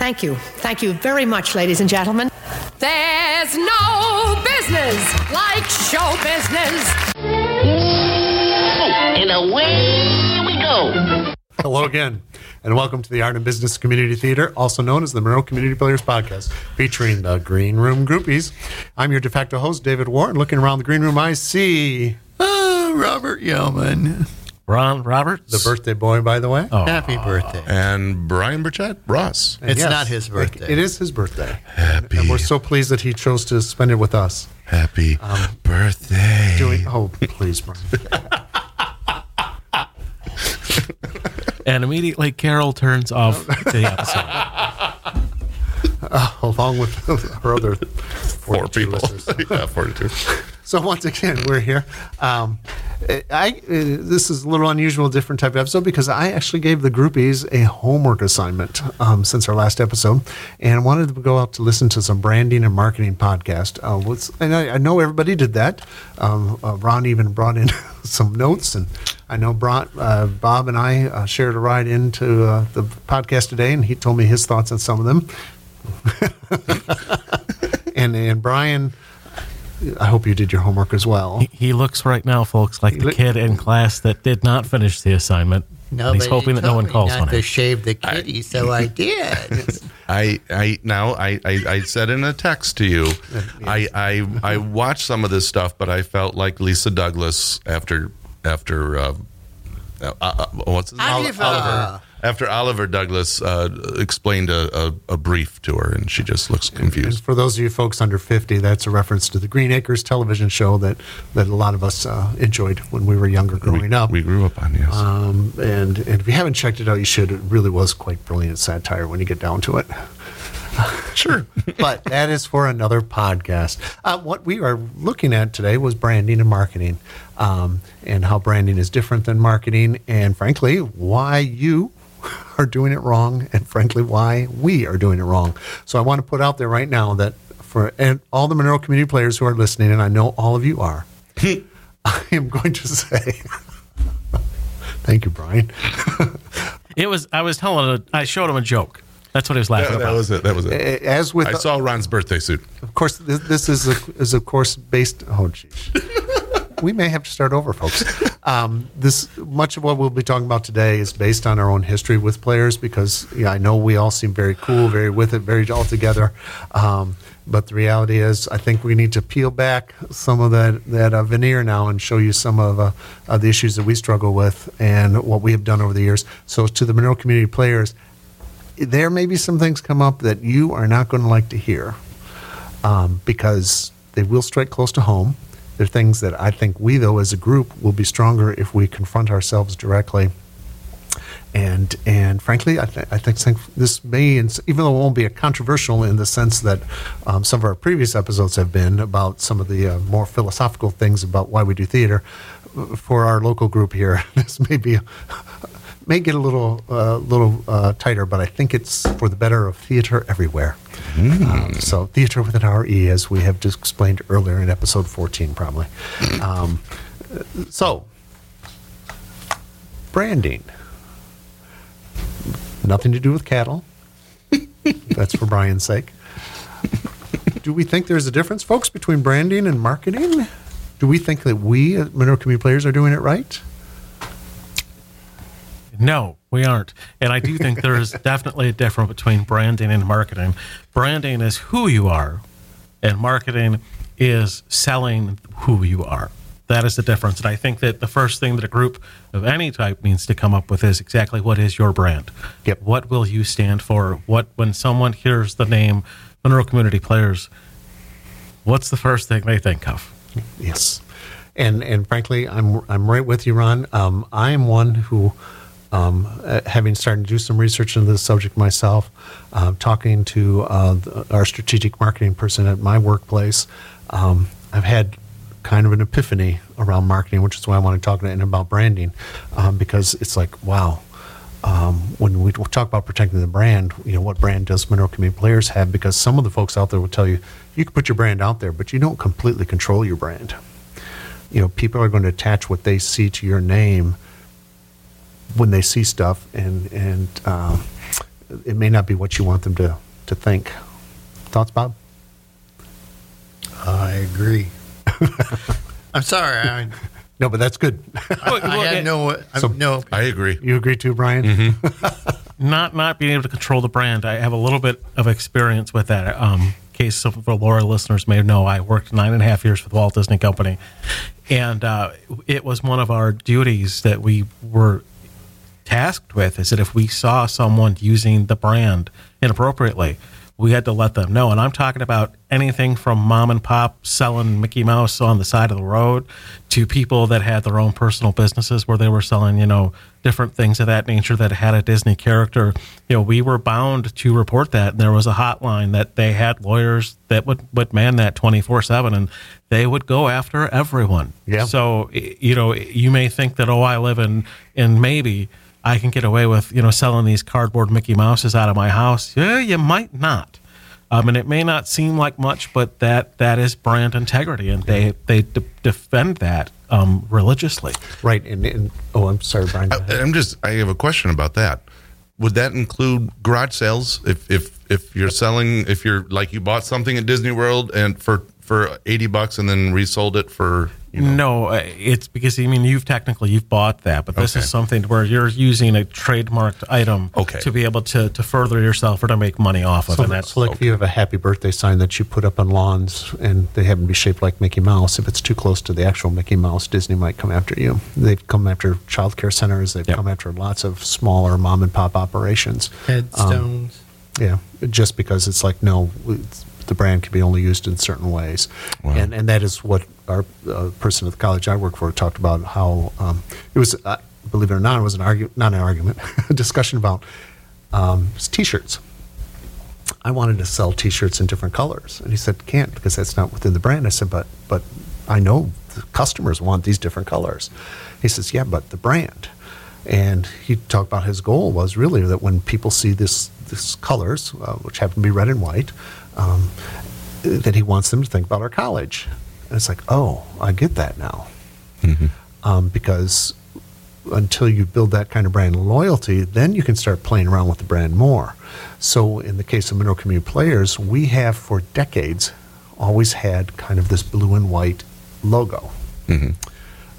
Thank you. Thank you very much, ladies and gentlemen. There's no business like show business. Oh, and away we go. Hello again, and welcome to the Art and Business Community Theater, also known as the Monroe Community Players Podcast, featuring the Green Room Groupies. I'm your de facto host, David Warren. Looking around the green room, I see Oh, Robert Yeoman. Ron Roberts. the birthday boy, by the way. Oh. Happy birthday. and Brian Burchett Ross. And It's not his birthday. It, it is his birthday. Happy, And we're so pleased that he chose to spend it with us. happy um, birthday. Doing, oh, please, Brian. and immediately Carol turns off oh. the episode. Oh, along with her other Four people. yeah, 42. So once again, we're here. Um, I this is a little unusual, different type of episode because I actually gave the groupies a homework assignment um, since our last episode, and wanted to go out to listen to some branding and marketing podcast. Uh, and I, I know everybody did that. Um, uh, Ron even brought in some notes, and I know brought, uh, Bob and I uh, shared a ride into uh, the podcast today, and he told me his thoughts on some of them. and and Brian. I hope you did your homework as well. He, he looks right now, folks, like the look- kid in class that did not finish the assignment. No, he's hoping he that no told one me calls not on to him. shave the kitty, so I did. I, I now I, I, I said in a text to you, I, I I watched some of this stuff, but I felt like Lisa Douglas after after uh, uh, uh, what's his name? Oliver. Oliver after Oliver Douglas uh, explained a, a, a brief to her, and she just looks And confused. for those of you folks under 50, that's a reference to the Green Acres television show that, that a lot of us uh, enjoyed when we were younger growing we, up. we grew up on yes. um, and, and if you haven't checked it out, you should. It really was quite brilliant satire when you get down to it. sure. but that is for another podcast. Uh, what we are looking at today was branding and marketing, um, and how branding is different than marketing, and frankly, why you are doing it wrong, and frankly, why we are doing it wrong. So I want to put out there right now that for and all the Monroe community players who are listening, and I know all of you are, I am going to say. Thank you, Brian. It was. I was telling. A, I showed him a joke. That's what he was laughing that, that was it. That was it. As with I saw Ron's birthday suit. Of course, this, this is a, is of course based. Oh, jeez. We may have to start over, folks. Um, this much of what we'll be talking about today is based on our own history with players because yeah, I know we all seem very cool, very with it, very all together. Um, but the reality is, I think we need to peel back some of that that uh, veneer now and show you some of, uh, of the issues that we struggle with and what we have done over the years. So, to the Monroe community players, there may be some things come up that you are not going to like to hear um, because they will strike close to home. They're things that I think we, though, as a group, will be stronger if we confront ourselves directly. And and frankly, I, th- I think, this may, even though it won't be a controversial in the sense that um, some of our previous episodes have been about some of the uh, more philosophical things about why we do theater, for our local group here, this may be may get a little uh, little uh, tighter, but I think it's for the better of theater everywhere. Um, so theater with an RE, as we have just explained earlier in episode 14, probably. Um, so branding, nothing to do with cattle. That's for Brian's sake. Do we think there's a difference, folks, between branding and marketing? Do we think that we, as Monroe Community Players, are doing it right? No, we aren't. And I do think there is definitely a difference between branding and marketing. Branding is who you are, and marketing is selling who you are. That is the difference. And I think that the first thing that a group of any type needs to come up with is exactly what is your brand? Yep. What will you stand for? What when someone hears the name Monroe Community Players, what's the first thing they think of? Yes, and and frankly, I'm I'm right with you, Ron. Um, I am one who, um, uh, having started to do some research into this subject myself, uh, talking to uh, the, our strategic marketing person at my workplace, um, I've had kind of an epiphany around marketing, which is why I want to talk to about branding, um, because it's like wow. Um, when we talk about protecting the brand, you know, what brand does Monroe Community Players have? Because some of the folks out there will tell you, you can put your brand out there, but you don't completely control your brand. You know, people are going to attach what they see to your name when they see stuff, and and um, it may not be what you want them to, to think. Thoughts, Bob? I agree. I'm sorry. I, No, but that's good. I had no, I, So- no. I agree. you agree too, Brian? Mm-hmm. not not being able to control the brand. I have a little bit of experience with that. Um, case some of our loyal listeners may know, I worked nine and a half years for the Walt Disney Company, and uh, it was one of our duties that we were tasked with. Is that if we saw someone using the brand inappropriately, we had to let them know. And I'm talking about anything from mom and pop selling Mickey Mouse on the side of the road to people that had their own personal businesses where they were selling, you know, different things of that nature that had a Disney character. You know, we were bound to report that. And there was a hotline that they had lawyers that would, would man that 24 7 and they would go after everyone. Yeah. So, you know, you may think that, oh, I live in, in maybe. I can get away with, you know, selling these cardboard Mickey Mouses out of my house. Yeah, you might not. Um, and it may not seem like much, but that that is brand integrity, and they they de- defend that um, religiously. Right. And, and oh, I'm sorry, Brian. go ahead. I'm just. I have a question about that. Would that include garage sales? If if if you're selling, if you're like you bought something at Disney World and for for eighty bucks and then resold it for you know, No, uh, it's because I mean you've technically you've bought that, but this Okay. is something where you're using a trademarked item Okay. to be able to to further yourself or to make money off of, So, and that's so like if you have a happy birthday sign that you put up on lawns and they happen to be shaped like Mickey Mouse, if it's too close to the actual Mickey Mouse, Disney might come after you. They've come after child care centers. They've Yep. come after lots of smaller mom and pop operations. Headstones. Yeah, just because it's like no, it's, the brand can be only used in certain ways, and and that is what our uh, person at the college I work for talked about how um, it was. Uh, believe it or not, it was an argument, not an argument, a discussion about um, t-shirts. I wanted to sell T-shirts in different colors, and he said can't because that's not within the brand. I said, but but I know the customers want these different colors. He says, yeah, but the brand. And he talked about his goal was really that when people see this this colors, uh, which happen to be red and white, um, that he wants them to think about our college. And it's like, oh, I get that now, um, because until you build that kind of brand loyalty, then you can start playing around with the brand more. So, in the case of Monroe Community Players, we have for decades always had kind of this blue and white logo.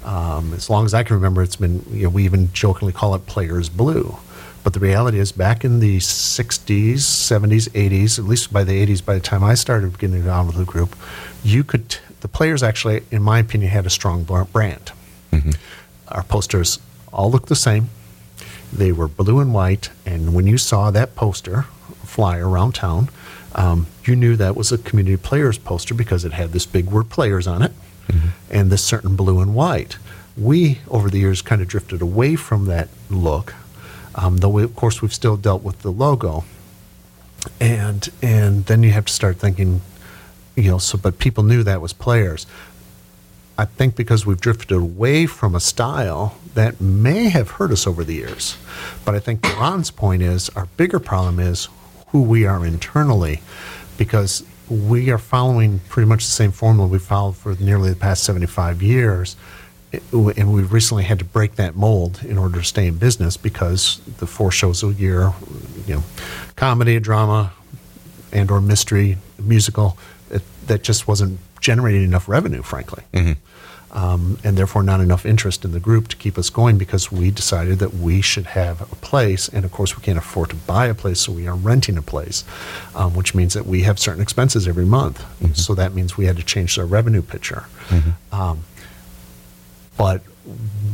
Um, as long as I can remember, it's been, you know, we even jokingly call it Players Blue. But the reality is, back in the 60s, 70s, 80s, at least by the 80s, by the time I started getting involved with the group, you could, the players actually, in my opinion, had a strong br- brand. Our posters all looked the same. They were blue and white, and when you saw that poster fly around town, um, you knew that was a community players poster because it had this big word players on it and this certain blue and white. We, over the years, kind of drifted away from that look, um, though, we, of course, we've still dealt with the logo. And, and then you have to start thinking, you know, so, but people knew that was players. I think because we've drifted away from a style that may have hurt us over the years. But I think Ron's point is our bigger problem is who we are internally because we are following pretty much the same formula we followed for nearly the past 75 years. And we've recently had to break that mold in order to stay in business because the four shows a year, you know, comedy, drama, and or mystery musical that just wasn't generating enough revenue frankly. Um, and therefore not enough interest in the group to keep us going because we decided that we should have a place and of course we can't afford to buy a place so we are renting a place um, which means that we have certain expenses every month. So that means we had to change our revenue picture. Um, but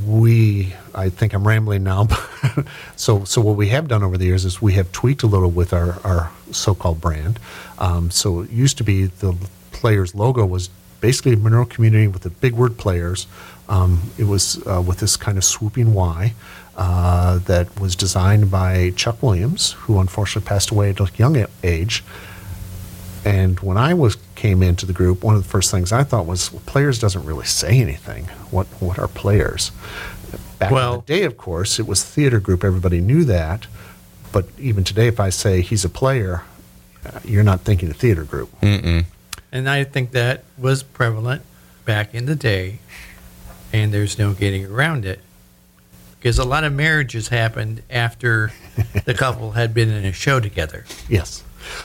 we i think i'm rambling now so so what we have done over the years is we have tweaked a little with our our so-called brand. Um, so it used to be the players logo was basically monroe community with the big word players um, it was uh, with this kind of swooping y uh, that was designed by chuck williams who unfortunately passed away at a young age and when I was came into the group, one of the first things I thought was, well, players doesn't really say anything. What what are players? Back in Well- the day, of course, it was theater group. Everybody knew that. But even today, if I say he's a player, uh, you're not thinking a theater group. And I think that was prevalent back in the day, and there's no getting around it. because a lot of marriages happened after the couple had been in a show together. Yes.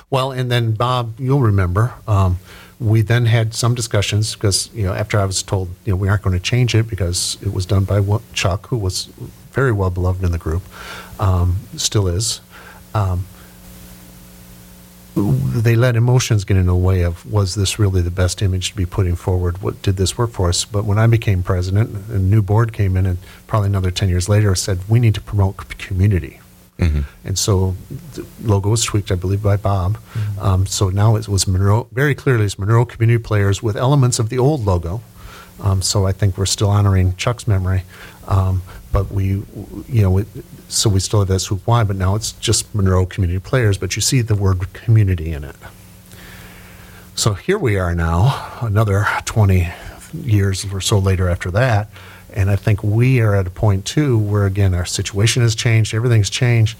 Well, and then Bob, you'll remember, um, we then had some discussions because you know after I was told you know we aren't going to change it because it was done by Chuck, who was very well beloved in the group, um, still is. Um, they let emotions get in the way of was this really the best image to be putting forward? What did this work for us? But when I became president, a new board came in, and probably another ten years later said we need to promote community. And so the logo was tweaked, I believe, by Bob. Um, so now it was Monroe, very clearly it's Monroe Community Players with elements of the old logo. Um, so I think we're still honoring Chuck's memory. Um, but we, you know, so we still have that Swoop Y, but now it's just Monroe Community Players, but you see the word community in it. So here we are now, another 20 years or so later after that. And I think we are at a point too where, again, our situation has changed, everything's changed.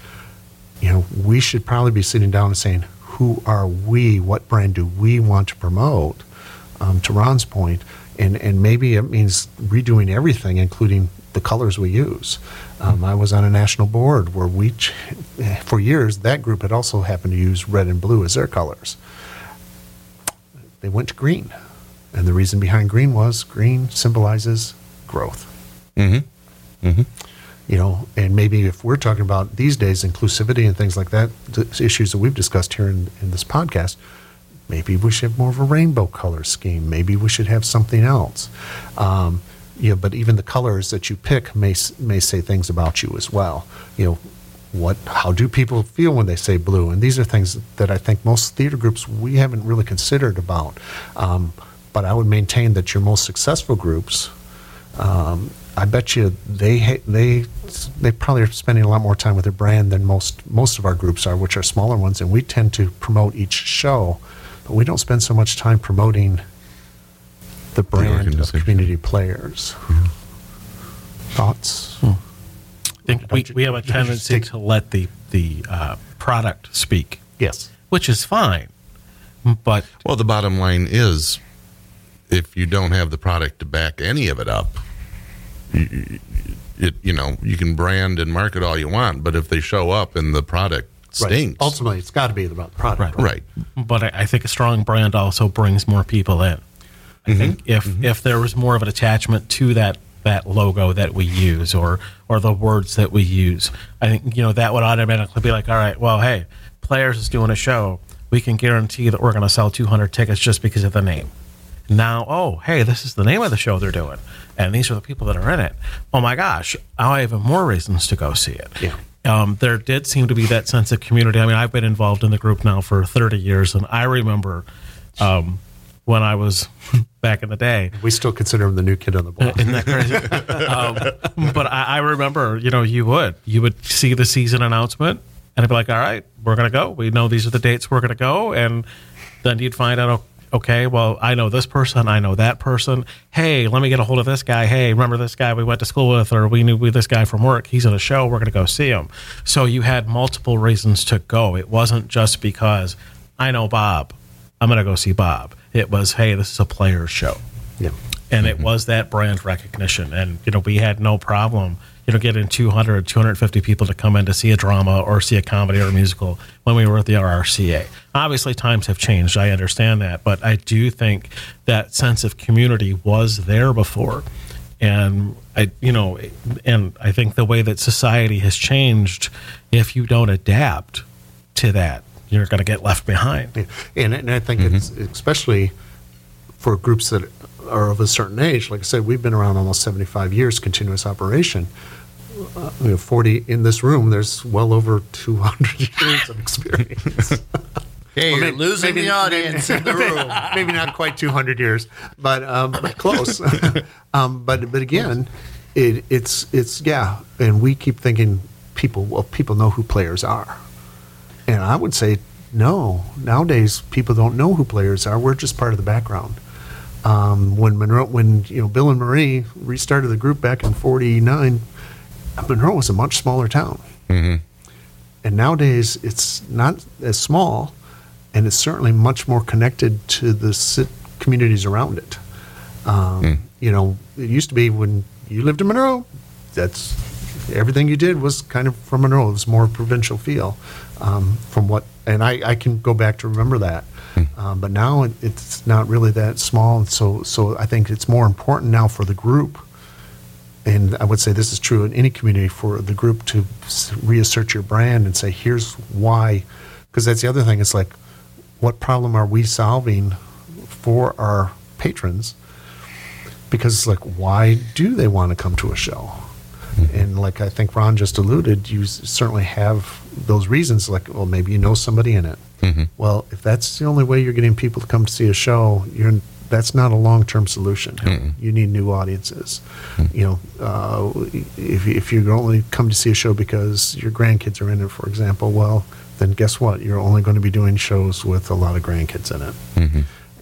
You know, we should probably be sitting down and saying, who are we? What brand do we want to promote? Um, to Ron's point, and and maybe it means redoing everything, including the colors we use. Um, I was on a national board where we, ch- for years, that group had also happened to use red and blue as their colors they went to green. And the reason behind green was green symbolizes growth. Mm-hmm. You know, and maybe if we're talking about these days inclusivity and things like that, the issues that we've discussed here in, in this podcast, maybe we should have more of a rainbow color scheme. Maybe we should have something else. Um, you know, but even the colors that you pick may may say things about you as well. You know, what how do people feel when they say blue? And these are things that I think most theater groups we haven't really considered about. Um, but I would maintain that your most successful groups, um, I bet you they they they probably are spending a lot more time with their brand than most most of our groups are, which are smaller ones, and we tend to promote each show, but we don't spend so much time promoting the brand of organization. community players. Thoughts? I think we, we have a tendency take- to let the the uh, product speak, Yes. which is fine. But Well, the bottom line is, if you don't have the product to back any of it up, you, it you know you can brand and market all you want, but if they show up and the product Right. stinks, Ultimately, it's got to be about the product. Right. right? but I, I think a strong brand also brings more people in. I think if if there was more of an attachment to that that logo that we use or or the words that we use, I think you know that would automatically be like, all right, well, hey, players is doing a show. We can guarantee that we're going to sell 200 tickets just because of the name. Now, oh, hey, this is the name of the show they're doing, and these are the people that are in it. Oh my gosh, I have even more reasons to go see it. Yeah. Um, there did seem to be that sense of community. I mean, I've been involved in the group now for 30 years, and I remember um, when I was back in the day. We still consider him the new kid on the block. Isn't that crazy? um, but I, I remember, you know, you would you would see the season announcement, and it'd be like, "All right, we're gonna go. We know these are the dates we're gonna go," and then you'd find out, okay, well, I know this person, I know that person. Hey, let me get a hold of this guy. Hey, remember this guy we went to school with, or we knew we, this guy from work. He's in a show. We're gonna go see him. So you had multiple reasons to go. It wasn't just because I know Bob. I'm gonna go see Bob. It was, hey, this is a player's show. Yeah. and it mm-hmm. was that brand recognition. And you know we had no problem you know getting 200 250 people to come in to see a drama or see a comedy or a musical when we were at the rrca obviously times have changed. I understand that. But i do think that sense of community was there before. And i you know and i think the way that society has changed if you don't adapt to that you're going to get left behind Yeah. And, and I think it's especially for groups that are of a certain age. Like I said, we've been around almost 75 years, continuous operation. Uh, you know, 40 in this room, there's well over 200 years of experience. Hey, you're maybe- losing maybe- the audience in the room. Maybe not quite 200 years, but, um, but close. um, but but again, it, it's it's yeah, and we keep thinking people well people know who players are, and I would say no. Nowadays, people don't know who players are. We're just part of the background. Um, when Monroe, when you know Bill and Marie restarted the group back in '49, Monroe was a much smaller town, Mm-hmm. and nowadays it's not as small, and it's certainly much more connected to the sit- communities around it. Um, You know, it used to be when you lived in Monroe, that's everything you did was kind of from Monroe. It was more provincial feel, um, from what, and I, I can go back to remember that. Um, but now it, it's not really that small, and so so I think it's more important now for the group and I would say this is true in any community for the group to reassert your brand and say, here's why. Because that's the other thing. It's like, what problem are we solving for our patrons? Because it's like, why do they want to come to a show? And like I think Ron just alluded, you certainly have those reasons. Like, well, maybe you know somebody in it. Well, if that's the only way you're getting people to come to see a show, you're that's not a long-term solution. You need new audiences. You know, uh, if if you only come to see a show because your grandkids are in it, for example, well, then guess what? You're only going to be doing shows with a lot of grandkids in it.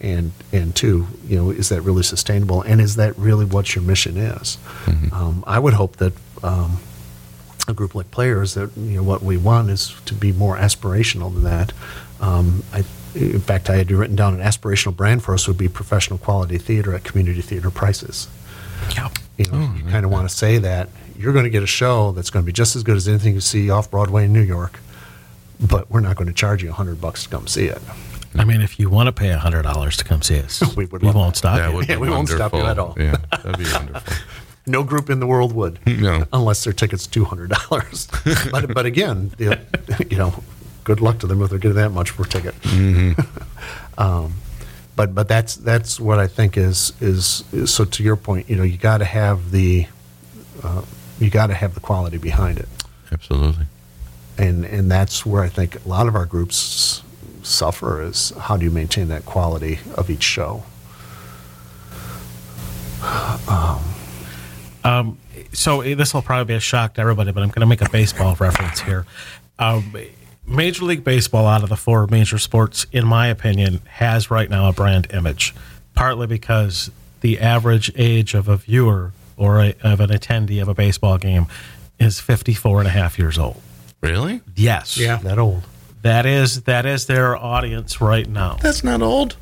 And and two, you know, is that really sustainable? And is that really what your mission is? Um, I would hope that. Um, a group like players that you know what we want is to be more aspirational than that. Um, I, in fact, I had written down an aspirational brand for us would be professional quality theater at community theater prices. Yeah. You know, you kind of want to say that you're going to get a show that's going to be just as good as anything you see off Broadway in New York, but we're not going to charge you a hundred bucks to come see it. I mean, if you want to pay hundred dollars to come see us, We we, would love won't that. stop That you. would Yeah, be we won't stop you at all. Yeah, that'd be wonderful. No group in the world would, No. unless their ticket's two hundred dollars. but but again, the, you know, good luck to them if they're getting that much for a ticket. um, but but that's that's what I think is, is is so to your point. You know, you got to have the uh, you got to have the quality behind it, Absolutely. and and that's where I think a lot of our groups suffer is how do you maintain that quality of each show. So eh, this will probably be a shock to everybody, but I'm going to make a baseball reference here. Um, Major League Baseball, out of the four major sports, in my opinion, has right now a brand image, partly because the average age of a viewer or a, of an attendee of a baseball game is 54 and a half years old. Really? Yes. Yeah. That old. That is that is their audience right now. That's not old.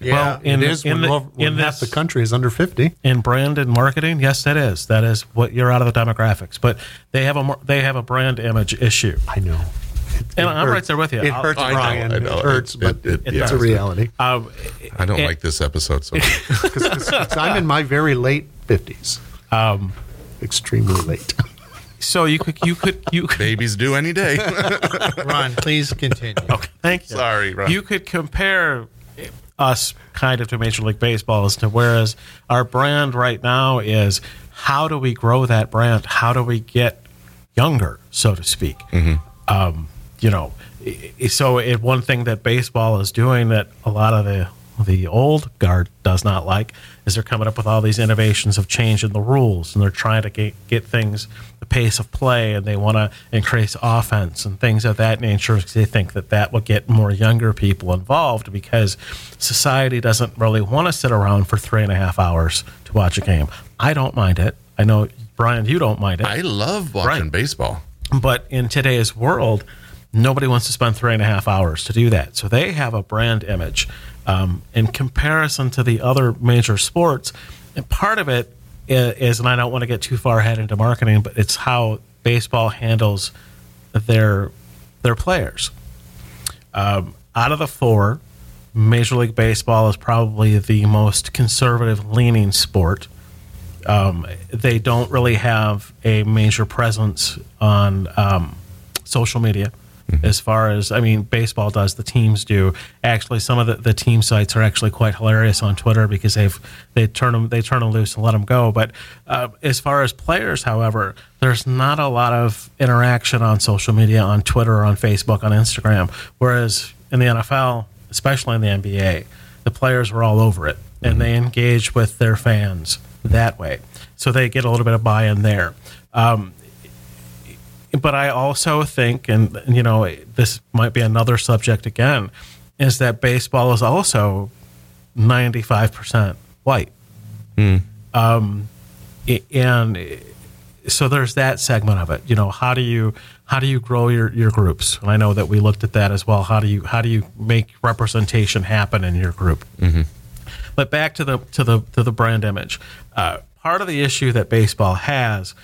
Well, in, it is in, when, the, lo- in half this, the country is under fifty. in brand and marketing, yes, that is. That is what you're out of the demographics. But they have a they have a brand image issue. I know. And It I'm right there with you. It I'll- hurts, I know, Brian. I know. It hurts, It- but it- it it's a reality. Um, I don't and- like this episode so much. Because I'm in my very late fifties. Um, extremely late. So you could you could you could Babies do any day. Ron, please continue. okay, thank you. Sorry, Ron. You could compare us kind of to Major League Baseball as to whereas our brand right now is how do we grow that brand? How do we get younger, so to speak? Um, you know, so it, one thing that baseball is doing that a lot of the the old guard does not like is they're coming up with all these innovations of changing the rules and they're trying to get, get things pace of play and they want to increase offense and things of that nature because they think that that will get more younger people involved because society doesn't really want to sit around for three and a half hours to watch a game i don't mind it i know brian you don't mind it I love watching Right. baseball. but in today's world, nobody wants to spend three and a half hours to do that. So they have a brand image um, in comparison to the other major sports. And part of it is, and I don't want to get too far ahead into marketing, but it's how baseball handles their their players. Um, out of the four, Major League Baseball is probably the most conservative leaning sport um, they don't really have a major presence on um, social media as far as i mean baseball does the teams do. Actually some of the, the team sites are actually quite hilarious on twitter because they've they turn them they turn them loose and let them go. But uh, as far as players however there's not a lot of interaction on social media on twitter or on facebook on instagram. Whereas in the nfl especially in the nba the players were all over it and they engage with their fans that way. So they get a little bit of buy in there. Um, but I also think, and you know, this might be another subject again, is that baseball is also 95% white. Um, and so there's that segment of it. You know, how do you how do you grow your, your groups? And I know that we looked at that as well. How do you how do you make representation happen in your group? But back to the to the to the brand image. Uh, part of the issue that baseball has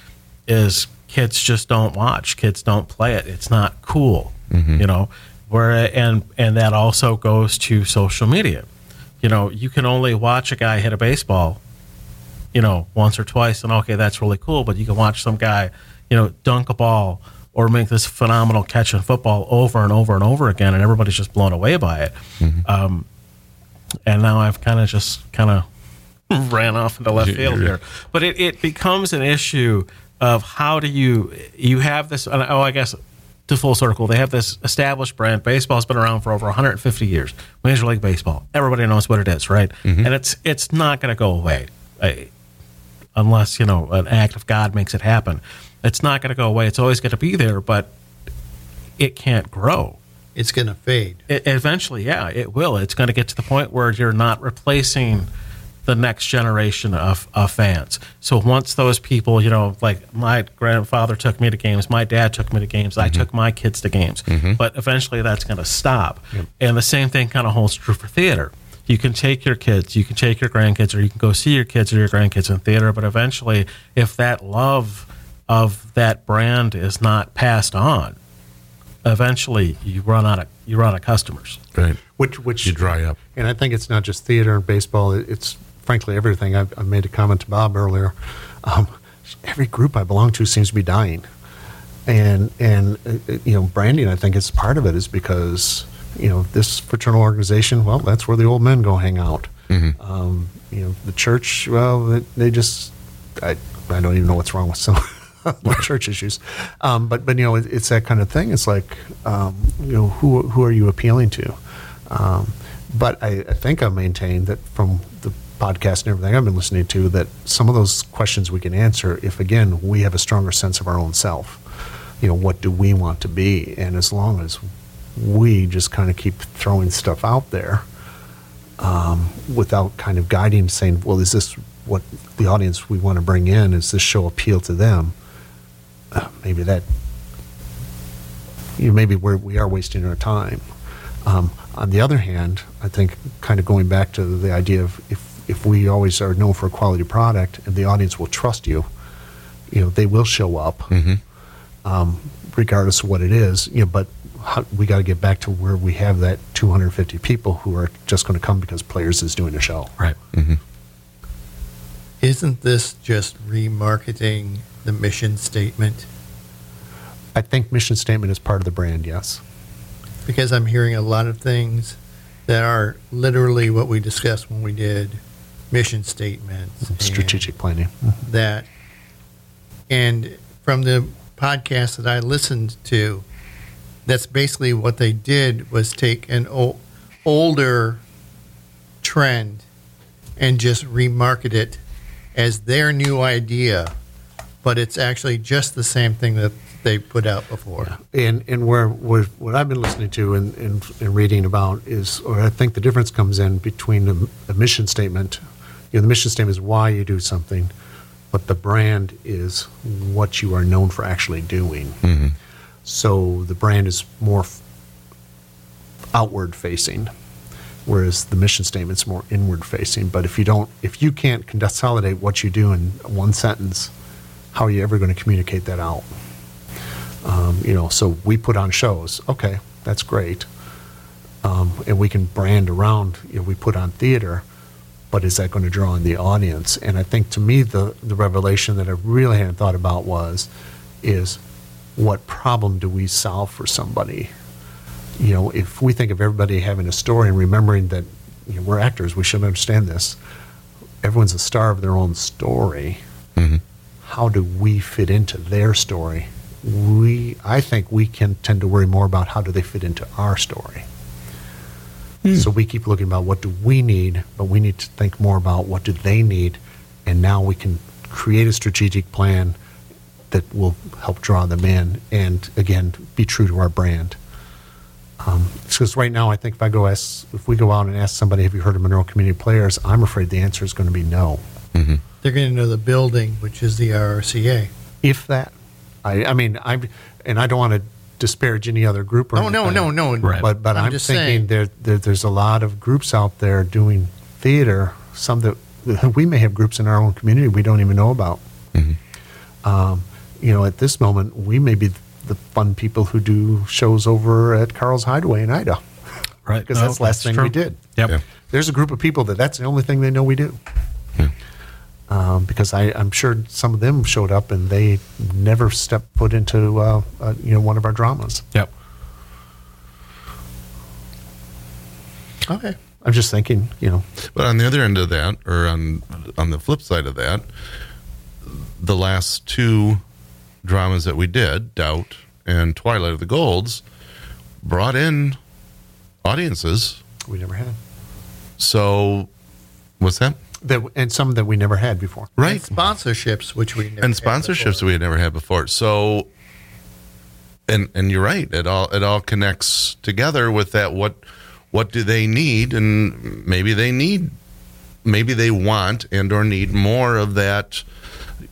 is kids just don't watch. Kids don't play it. It's not cool, you know. Where and and that also goes to social media. You know, you can only watch a guy hit a baseball, you know, once or twice, and okay, that's really cool. But you can watch some guy, you know, dunk a ball or make this phenomenal catch in football over and over and over again, and everybody's just blown away by it. Um, and now I've kind of just kind of ran off into left field here. But it, it becomes an issue of how do you you have this? Oh, I guess to full circle, they have this established brand. Baseball's been around for over 150 years. Major League Baseball, everybody knows what it is, right? Mm-hmm. And it's it's not going to go away. I, unless you know an act of God makes it happen. It's not going to go away. It's always going to be there, but it can't grow. It's going to fade. It, eventually, yeah, it will. It's going to get to the point where you're not replacing the next generation of, of fans. So once those people, you know, like my grandfather took me to games, my dad took me to games, I mm-hmm. took my kids to games, mm-hmm. but eventually that's going to stop. And the same thing kind of holds true for theater. You can take your kids, you can take your grandkids, or you can go see your kids or your grandkids in theater, but eventually, if that love of that brand is not passed on, eventually you run out of you run out of customers. Right. which which You dry up. And I think it's not just theater and baseball. It's frankly everything. I, I made a comment to Bob earlier. Um, every group I belong to seems to be dying, and and uh, uh, you know branding. I think is part of it is because you know this fraternal organization. Well, that's where the old men go hang out. Um, you know the church. Well, they, they just I I don't even know what's wrong with some. church issues, um, but but you know it, it's that kind of thing. It's like um, you know who who are you appealing to? Um, but I, I think I maintain that from the podcast and everything I've been listening to, that some of those questions we can answer if, again, we have a stronger sense of our own self. You know, what do we want to be? And as long as we just kind of keep throwing stuff out there um, without kind of guiding, saying, well, is this what the audience we want to bring in? Is this show appeal to them? Uh, maybe that, you know, maybe we're, we are wasting our time. Um, on the other hand, I think kind of going back to the idea of if, if we always are known for a quality product and the audience will trust you, you know, they will show up, um, regardless of what it is. You know, but how, we got to get back to where we have that 250 people who are just going to come because Players is doing a show. Right. Isn't this just remarketing the mission statement? I think mission statement is part of the brand. Yes. Because I'm hearing a lot of things that are literally what we discussed when we did mission statements. Mm-hmm. and Strategic planning. Mm-hmm. That, and from the podcast that I listened to, that's basically what they did was take an o- older trend and just remarket it as their new idea, but it's actually just the same thing that they put out before. And and where, where what I've been listening to and, and, and reading about is, or I think the difference comes in between a, the mission statement. You know, the mission statement is why you do something, but the brand is what you are known for actually doing. So the brand is more f- outward facing, whereas the mission statement is more inward facing. But if you don't, if you can't consolidate what you do in one sentence, how are you ever going to communicate that out? Um, you know, so we put on shows. Okay, that's great. Um, and we can brand around, you know, we put on theater, but is that going to draw in the audience? And I think to me, the, the revelation that I really hadn't thought about was, is what problem do we solve for somebody? You know, if we think of everybody having a story and remembering that you know, we're actors, we should understand this. Everyone's a star of their own story. Mm-hmm. How do we fit into their story? We, I think, we can tend to worry more about how do they fit into our story. So we keep looking about what do we need, but we need to think more about what do they need, and now we can create a strategic plan that will help draw them in, and again, be true to our brand. Um, because right now, I think if I go ask, if we go out and ask somebody, have you heard of Monroe Community Players? I'm afraid the answer is going to be no. They're going to know the building, which is the RRCA. If that, I, I mean, I, and I don't want to disparage any other group or Oh, no, anything. no, no. Right. But but I'm I'm, just thinking saying. there, there there's a lot of groups out there doing theater. Some that we may have groups in our own community we don't even know about. Um, you know, at this moment, we may be the fun people who do shows over at Carl's Hideaway in Ida. Right. Because that's the last thing true. we did. Yep. Yeah. There's a group of people that that's the only thing they know we do. Um, because I, I'm sure some of them showed up and they never stepped foot into uh, uh, you know one of our dramas. Yep. Okay. I'm just thinking, you know, But on the other end of that, or on on the flip side of that, the last two dramas that we did, Doubt and Twilight of the Golds, brought in audiences. we never had So, what's that? That, and some that we never had before. Right. And sponsorships, which we never and had sponsorships before. we had never had before. So, and and you're right. It all it all connects together with that. What what do they need? And maybe they need, maybe they want and or need more of that.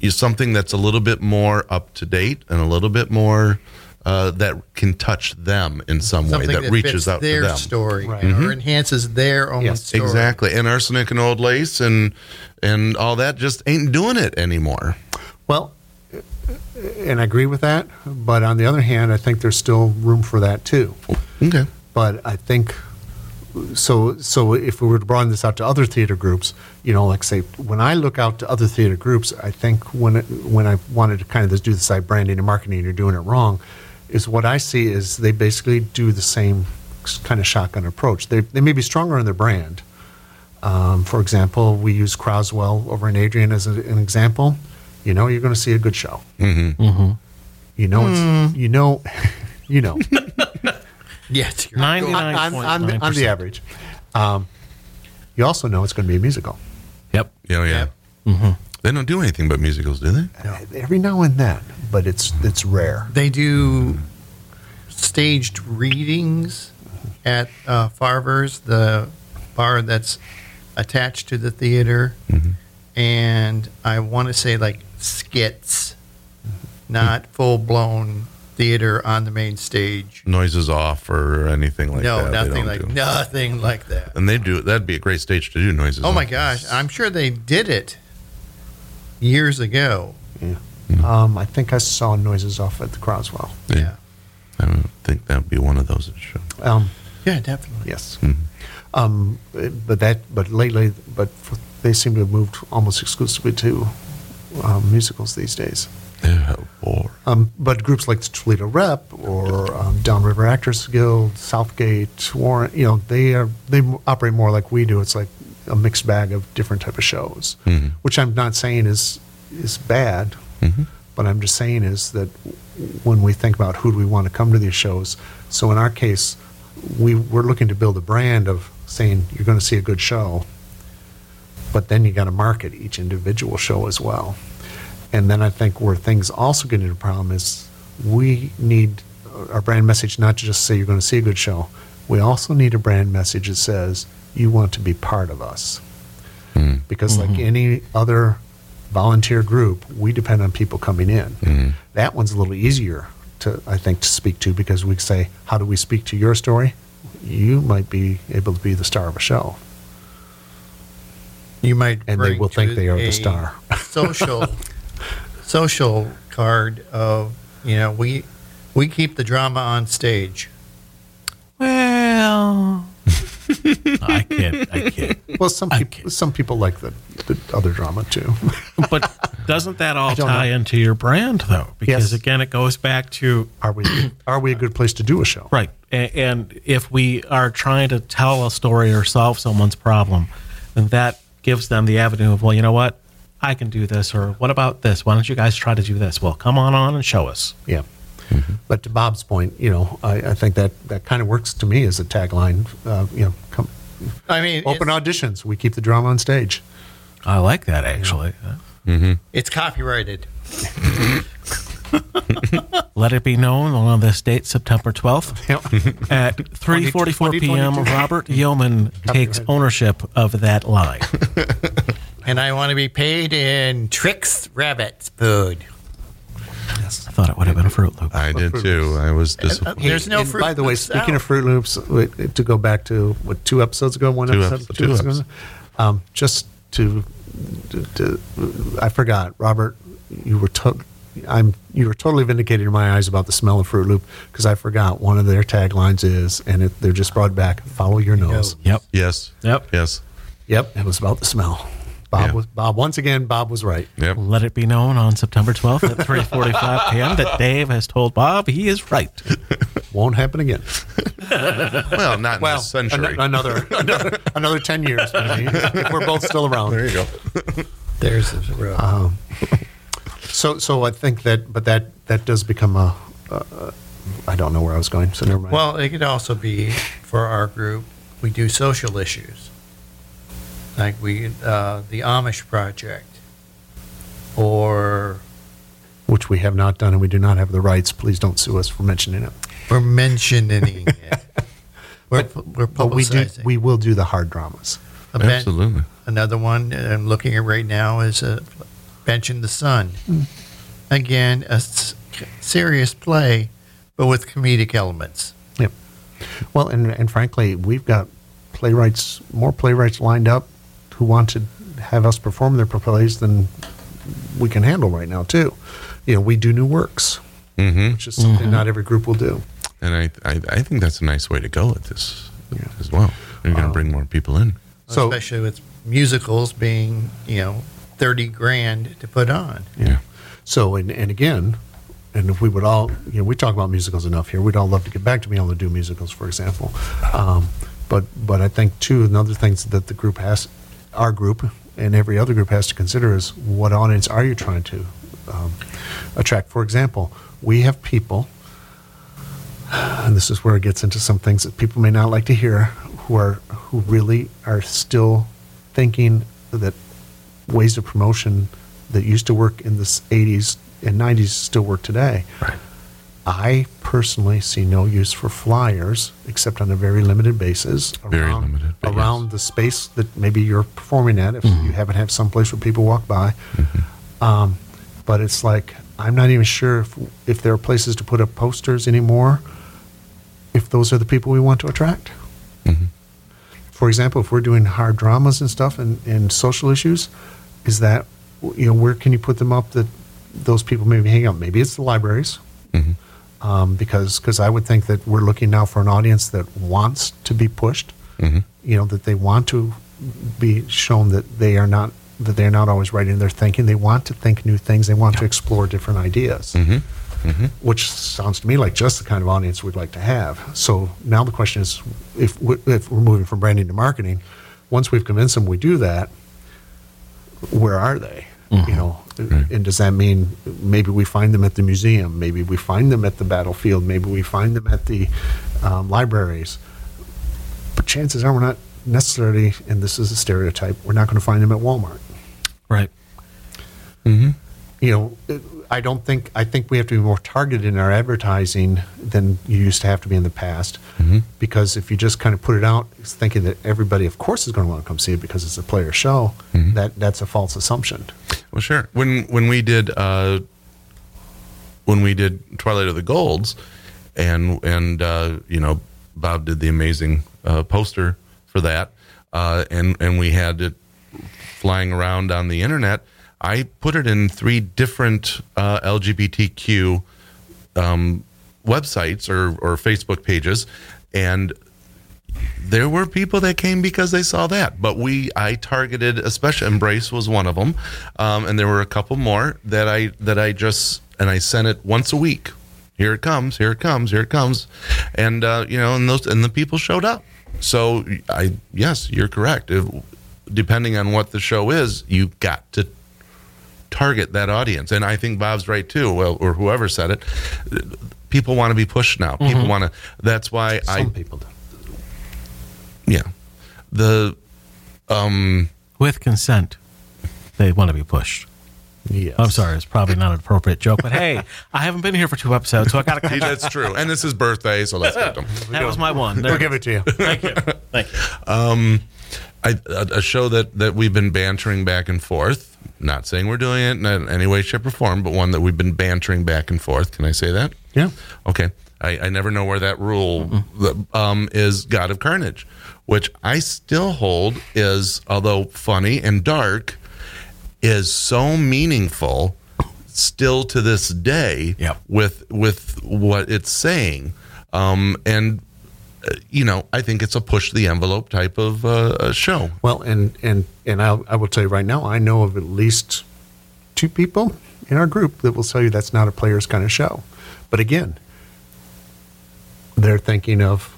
Is something that's a little bit more up to date and a little bit more uh, that can touch them in some Something way that, reaches fits out their to them. story Right. or enhances their own Yes, story. Exactly. And arsenic and old lace and and all that just ain't doing it anymore. Well, and I agree with that, but on the other hand, I think there's still room for that too. Okay. But I think so. So if we were to broaden this out to other theater groups, you know, like say when I look out to other theater groups, I think when it, when I wanted to kind of do the side branding and marketing, you're doing it wrong. Is what I see is they basically do the same kind of shotgun approach. They they may be stronger in their brand. Um, for example, we use Croswell over in Adrian as a, an example. You know, you're going to see a good show. Mm-hmm. You know, it's you know, you know. Yes. you're Ninety going- nine on, point on, on the average. Um, you also know it's going to be a musical. Yep. Yeah, yeah. Yep. They don't do anything but musicals, do they? Every now and then, but it's it's rare. They do staged readings at uh, Farver's, the bar that's attached to the theater, and I want to say like skits, not full blown theater on the main stage. Noises off or anything like no, that. No, nothing like do. nothing like that. And they do. That'd be a great stage to do noises. Oh my off. gosh, I'm sure they did it years ago. Um, I think I saw noises off at the Croswell. Yeah. I don't think that'd be one of those that show. Um, Yeah, definitely. yes, Mhm. um, but that but lately, but f they seem to have moved almost exclusively to um, musicals these days. Yeah, boy. Um, but groups like the Toledo Rep or um, Downriver Actors Guild, Southgate, Warren, you know, they are they operate more like we do. It's like a mixed bag of different type of shows, Mhm. which I'm not saying is is bad, Mhm. but I'm just saying is that when we think about who do we want to come to these shows, so in our case, we we're looking to build a brand of saying you're going to see a good show, but then you got to market each individual show as well. And then I think where things also get into a problem is we need our brand message not to just say you're going to see a good show. We also need a brand message that says you want to be part of us. Mm. Because like any other volunteer group, we depend on people coming in. Mhm. That one's a little easier to I think to speak to because we say, how do we speak to your story? You might be able to be the star of a show. You might And they will think they are the star. social social card of you know we we keep the drama on stage. Well, I can't. I can't. Well, some I people kid. some people like the, the other drama too. But doesn't that all tie know. into your brand, though? Because Yes. again, it goes back to are we are we a good place to do a show? Right. A- And if we are trying to tell a story or solve someone's problem, then that gives them the avenue of, well, you know what? I can do this. Or what about this? Why don't you guys try to do this? Well, come on on and show us. Yeah. But to Bob's point, you know, I, I think that that kind of works to me as a tagline. Uh, you know, come, I mean, open auditions. We keep the drama on stage. I like that, actually. it's copyrighted. Let it be known on this date, September 12th, at 3.44 p.m., Robert Yeoman takes ownership of that line. And I want to be paid in Trix Rabbit's food. I thought it would have been a Froot Loop. I did too. I was disappointed. There's no And fruit. By the way, Loops speaking out. of Froot Loops, wait, to go back to what two episodes ago, one Two episode, episodes- two two episodes ago, um, just to, to, to, I forgot, Robert, you were to- I'm you were totally vindicated in my eyes about the smell of Froot Loop because I forgot one of their taglines is, and it, they're just brought back. Follow your nose. Yep. Yes. Yep. Yes. Yep, it was about the smell. Bob Yeah. was Bob once again. Bob was right. Yep. Let it be known on September 12th at 3:45 p.m. that Dave has told Bob he is right. Won't happen again. Well, not in Well, this century. an- another, another another ten years. maybe, if we're both still around. there you go. There's the road. So, so I think that, but that that does become a. Uh, I don't know where I was going, so never mind. Well, it could also be for our group. We do social issues, like we uh, the Amish project, or which we have not done, and we do not have the rights. Please don't sue us for mentioning it. we're mentioning it. We're, we're But we do. We will do the hard dramas. A ben- Absolutely. Another one uh, I'm looking at right now is uh, a Bench in the Sun. Hmm. Again, a s- serious play, but with comedic elements. Yep. Well, and and frankly, we've got playwrights, more playwrights lined up who want to have us perform their plays than we can handle right now, too. You know, we do new works, hmm which is something not every group will do. And I, I, I think that's a nice way to go with this as well. You're going to bring more people in. So- especially with musicals being, you know, 30 grand to put on. Yeah. So, and, and again, and if we would all, you know, we talk about musicals enough here. We'd all love to get back to being able to do musicals, for example. Um, but, but I think too, another things that the group has, our group and every other group has to consider is what audience are you trying to um, attract? For example, we have people, and this is where it gets into some things that people may not like to hear, who are who really are still thinking that ways of promotion that used to work in the 80s and 90s still work today. Right. I personally see no use for flyers except on a very limited basis. Very limited, around yes. the space that maybe you're performing at. If mm-hmm. you haven't had some place where people walk by, mm-hmm. um, but it's like I'm not even sure if if there are places to put up posters anymore. If those are the people we want to attract. Mm-hmm. For example, if we're doing hard dramas and stuff and, and social issues, is that you know where can you put them up that those people maybe hang out? Maybe it's the libraries, um, because because I would think that we're looking now for an audience that wants to be pushed. Mm-hmm. You know that they want to be shown that they are not that they're not always right in their thinking. They want to think new things. They want to explore different ideas. Mm-hmm. Mm-hmm. Which sounds to me like just the kind of audience we'd like to have. So now the question is, if we- if we're moving from branding to marketing, once we've convinced them we do that, where are they? You know, and does that mean maybe we find them at the museum, maybe we find them at the battlefield, maybe we find them at the um, libraries? But chances are we're not necessarily, and this is a stereotype, we're not going to find them at Walmart. Right. You know, I don't think, I think we have to be more targeted in our advertising than you used to have to be in the past. Because if you just kind of put it out thinking that everybody, of course, is going to want to come see it because it's a player show, that, that's a false assumption. Well, sure. When when we did uh, when we did Twilight of the Golds, and and uh, you know Bob did the amazing uh, poster for that, uh, and and we had it flying around on the internet. I put it in three different uh, LGBTQ um, websites or or Facebook pages, and there were people that came because they saw that but we i targeted especially embrace was one of them um, and there were a couple more that i that i just and i sent it once a week. Here it comes here it comes here it comes. And uh, you know and those and the people showed up. So i yes you're correct. If, depending on what the show is you got to target that audience and i think bob's right too well or whoever said it people want to be pushed now people want to that's why i Some people do. yeah. The um With consent, they want to be pushed. Yes. I'm sorry, it's probably not an appropriate joke, but hey, I haven't been here for two episodes, so I got to catch that's true. And this is birthday, so let's get them. That was my one. There. We'll give it to you. Thank you. Thank you. I, a, a show that, that we've been bantering back and forth. Not saying we're doing it in any way, shape, or form, but one that we've been bantering back and forth. Can I say that? Yeah. Okay. I, I never know where that rule um, is God of Carnage, which I still hold is, although funny and dark, is so meaningful still to this day Yep. with with what it's saying. Um, and you know, I think it's a push the envelope type of uh, show. Well, and and and I'll, I will tell you right now, I know of at least two people in our group that will tell you that's not a players kind of show. But again, they're thinking of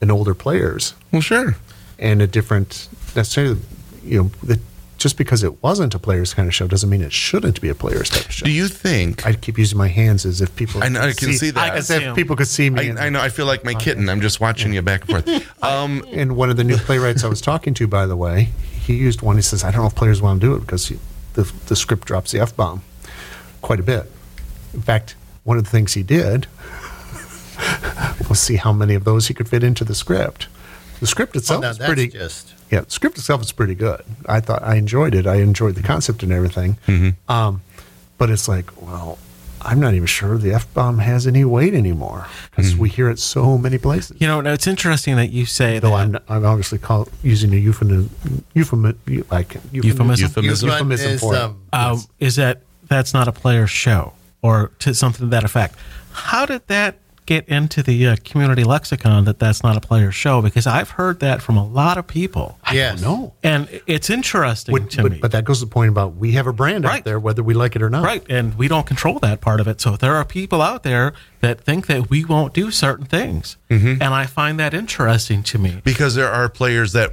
an older players Well, sure. and a different necessarily. You know, that just because it wasn't a players kind of show doesn't mean it shouldn't be a players type of show. Do you think? I keep using my hands as if people. I know, I could can see that. I As see if 'em. people could see me. I, I know. I feel like my kitten. I'm just watching you back and forth. Um, And one of the new playwrights I was talking to, by the way, he used one. He says, "I don't know if players want to do it because he, the the script drops the f bomb quite a bit." In fact, one of the things he did we'll see how many of those he could fit into the script. The script Oh, itself is pretty. just Yeah, the script itself is pretty good. I thought I enjoyed it. I enjoyed the concept and everything. Um, but it's like, well, I'm not even sure the f bomb has any weight anymore because we hear it so many places. You know, now it's interesting that you say Though that. I'm, I'm obviously call, using a euphemism, euphemism, like Euphemism? Euphemism. euphemism is, for it. um, um, is that that's not a player's show or to something to that effect. How did that get into the uh, community lexicon that that's not a player show? Because I've heard that from a lot of people, yes. no. and it's interesting But, to but, me. but that goes to the point about we have a brand Right. out there, whether we like it or not. Right, and we don't control that part of it. So there are people out there that think that we won't do certain things, Mm-hmm. and I find that interesting to me. because there are players that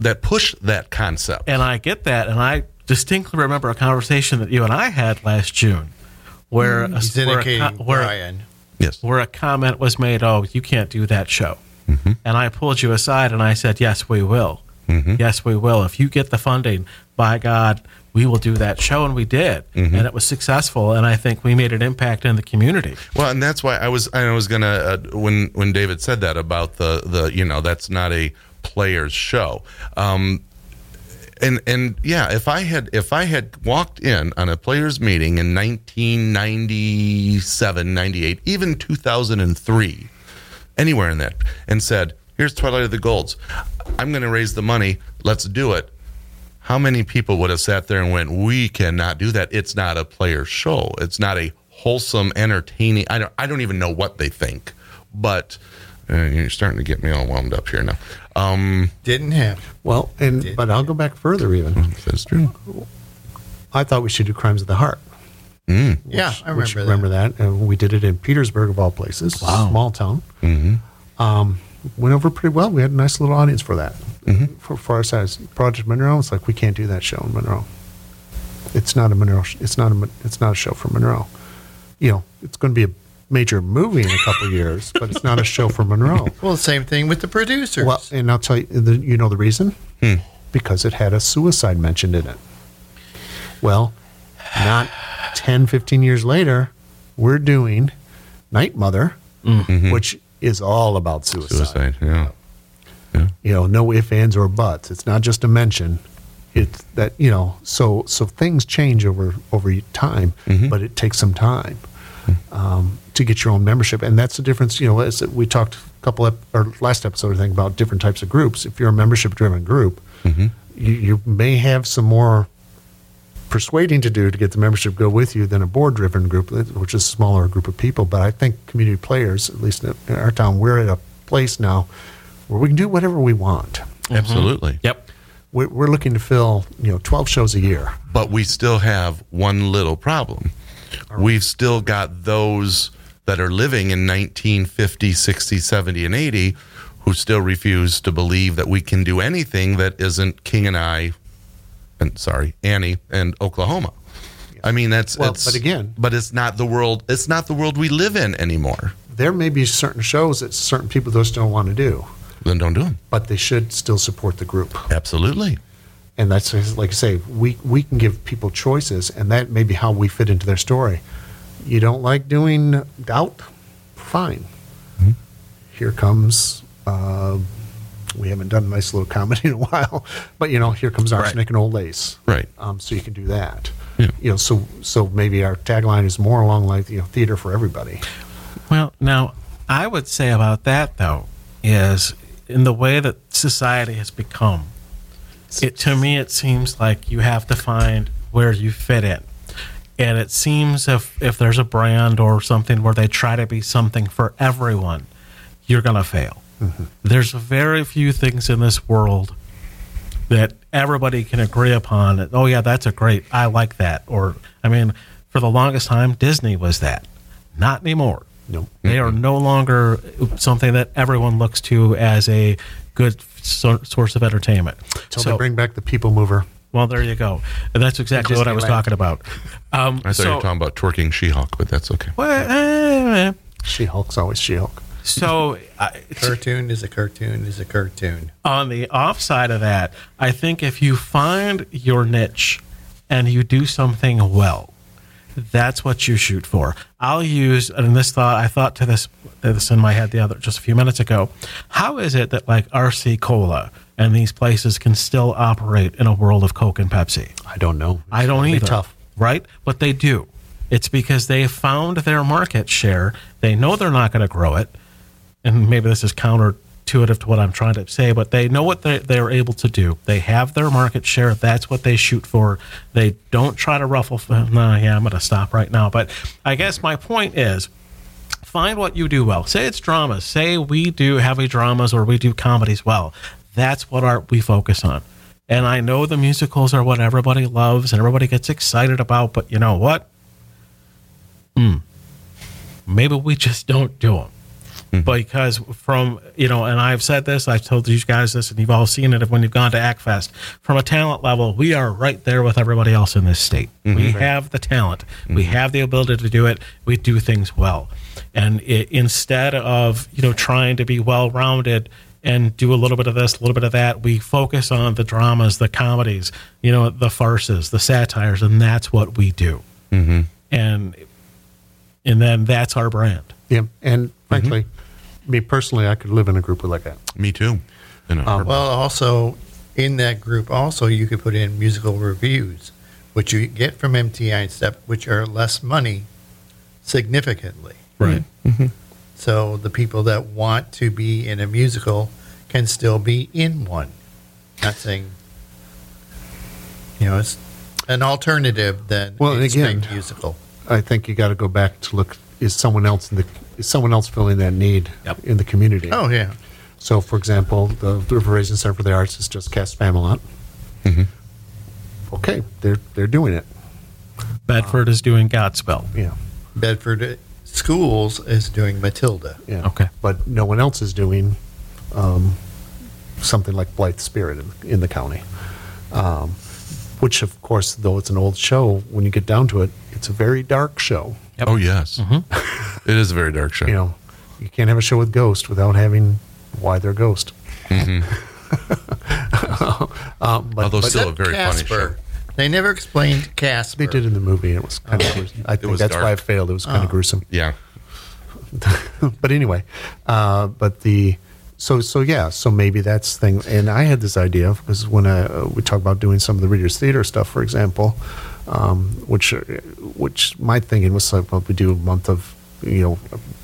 that push that concept. And I get that, and I distinctly remember a conversation that you and I had last June, where a, He's where, a, where, Brian. Yes. where a comment was made, "Oh, you can't do that show," and I pulled you aside and I said, "Yes, we will. Yes, we will. If you get the funding, by God, we will do that show." And we did, and it was successful. And I think we made an impact in the community. Well, and that's why I was I was gonna uh, when when David said that about the the you know that's not a player's show. Um, and and yeah, if I had if I had walked in on a players meeting in 1997, 98, even 2003, anywhere in that, and said, "Here's Twilight of the Golds. I'm going to raise the money. Let's do it." How many people would have sat there and went, "We cannot do that. It's not a player show. It's not a wholesome, entertaining." I don't. I don't even know what they think, but uh, you're starting to get me all wound up here now. Um, Didn't have. Well, and but I'll go back further. Even that's true. I thought we should do Crimes of the Heart. Yeah, I remember that. remember that. And we did it in Petersburg, of all places, Wow. small town. Um, went over pretty well. We had a nice little audience for that. For, for our size, Project Monroe, it's like we can't do that show in Monroe. It's not a Monroe. It's not a. It's not a show for Monroe. You know, it's going to be a major movie in a couple years, but it's not a show for Monroe. Well, same thing with the producers. Well, and I'll tell you, the, you know the reason? Hmm. Because it had a suicide mentioned in it. Well, not 10, 15 years later, we're doing Night Mother, mm. mm-hmm. which is all about suicide. Suicide. Yeah. You know, no ifs, ands, or buts. It's not just a mention. It's that you know. So so things change over over time, mm-hmm. but it takes some time um, to get your own membership, and that's the difference. You know, as we talked a couple ep- or last episode, I think about different types of groups. If you're a membership driven group, you, you may have some more persuading to do to get the membership to go with you than a board driven group, which is a smaller group of people. But I think community players, at least in our town, we're at a place now where we can do whatever we want. Absolutely. Yep. We're, we're looking to fill, you know, 12 shows a year. But we still have one little problem. We've still got those that are living in 1950, 60, 70, and 80 who still refuse to believe that we can do anything that isn't King and I, and sorry, Annie and Oklahoma. I mean, that's Well, it's, but again- but it's not the world. It's not the world we live in anymore. There may be certain shows that certain people just don't want to do, Then don't do them. but they should still support the group. Absolutely. And that's like I say, we we can give people choices, and that may be how we fit into their story. You don't like doing doubt, fine. Here comes. Uh, we haven't done a nice little comedy in a while, but you know, here comes arsenic and old lace. Right. Um, so you can do that. Yeah. You know, so so maybe our tagline is more along like you know, theater for everybody. Well, now I would say about that though is in the way that society has become. It to me it seems like you have to find where you fit in. And it seems if if there's a brand or something where they try to be something for everyone, you're going to fail. Mm-hmm. There's very few things in this world that everybody can agree upon. that, Oh yeah, that's a great. I like that. Or I mean, for the longest time, Disney was that. Not anymore. No. They are no longer something that everyone looks to as a good so- source of entertainment. Until they bring back the people mover. well, there you go. And that's exactly what I was Disneyland. talking about. Um, I thought you were talking about twerking She-Hulk, but that's okay. well, eh, She Hulk's always She Hulk. so I, Cartoon is a cartoon is a cartoon. on the offside of that, I think if you find your niche and you do something well, that's what you shoot for. I'll use, and this thought I thought to this this in my head the other just a few minutes ago. How is it that like RC Cola and these places can still operate in a world of Coke and Pepsi? I don't know. I don't either. Tough. right? But they do. It's because they found their market share. They know they're not going to grow it, and maybe this is counterintuitive to what I'm trying to say, but they know what they, they're able to do. They have their market share. That's what they shoot for. They don't try to ruffle. No, yeah, I'm going to stop right now. But I guess my point is find what you do well. Say it's dramas. Say we do heavy dramas or we do comedies well. That's what art we focus on. And I know the musicals are what everybody loves and everybody gets excited about, but you know what? Hmm. Maybe we just don't do them. Mm-hmm. Because from, you know, and I've said this, I've told you guys this, and you've all seen it when you've gone to AACTFest. From a talent level, we are right there with everybody else in this state. Mm-hmm. We have the talent, we mm-hmm. have the ability to do it, we do things well. And it, instead of, you know, trying to be well rounded, and do a little bit of this, a little bit of that. We focus on the dramas, the comedies, you know, the farces, the satires, and that's what we do. Mm-hmm. And and then that's our brand. Yeah. And mm-hmm. frankly, me personally, I could live in a group like that. Me too. You um, know, Well, also in that group, also you could put in musical reviews, which you get from MTI and STEP, which are less money significantly. Right. Mm-hmm. So the people that want to be in a musical can still be in one. Not saying, you know, it's an alternative than Well, and again- musical. I think you got to go back to look. Is someone else in the is someone else filling that need Yep. in the community? Oh yeah, So, for example, the River Raisin Center for the Arts is just cast Spamalot. Okay, they're they're doing it. Bedford is doing Godspell. Yeah, Bedford Schools is doing Matilda. yeah. Okay. but no one else is doing um, something like Blithe Spirit in, in the county. Um, which, of course, though it's an old show, when you get down to it, it's a very dark show. Oh yes, It is a very dark show. You know, you can't have a show with ghosts without having why they're Ghost. um, but, Although but still a very funny show. They never explained Casper. they did in the movie. It was kind of. gruesome. I think was that's why dark. it failed. It was kind of gruesome. Yeah. but anyway, uh, but the so so yeah, so maybe that's thing. And I had this idea because when I, uh, we talk about doing some of the readers theater stuff, for example, um, which uh, which my thinking was like, well, we do a month of you know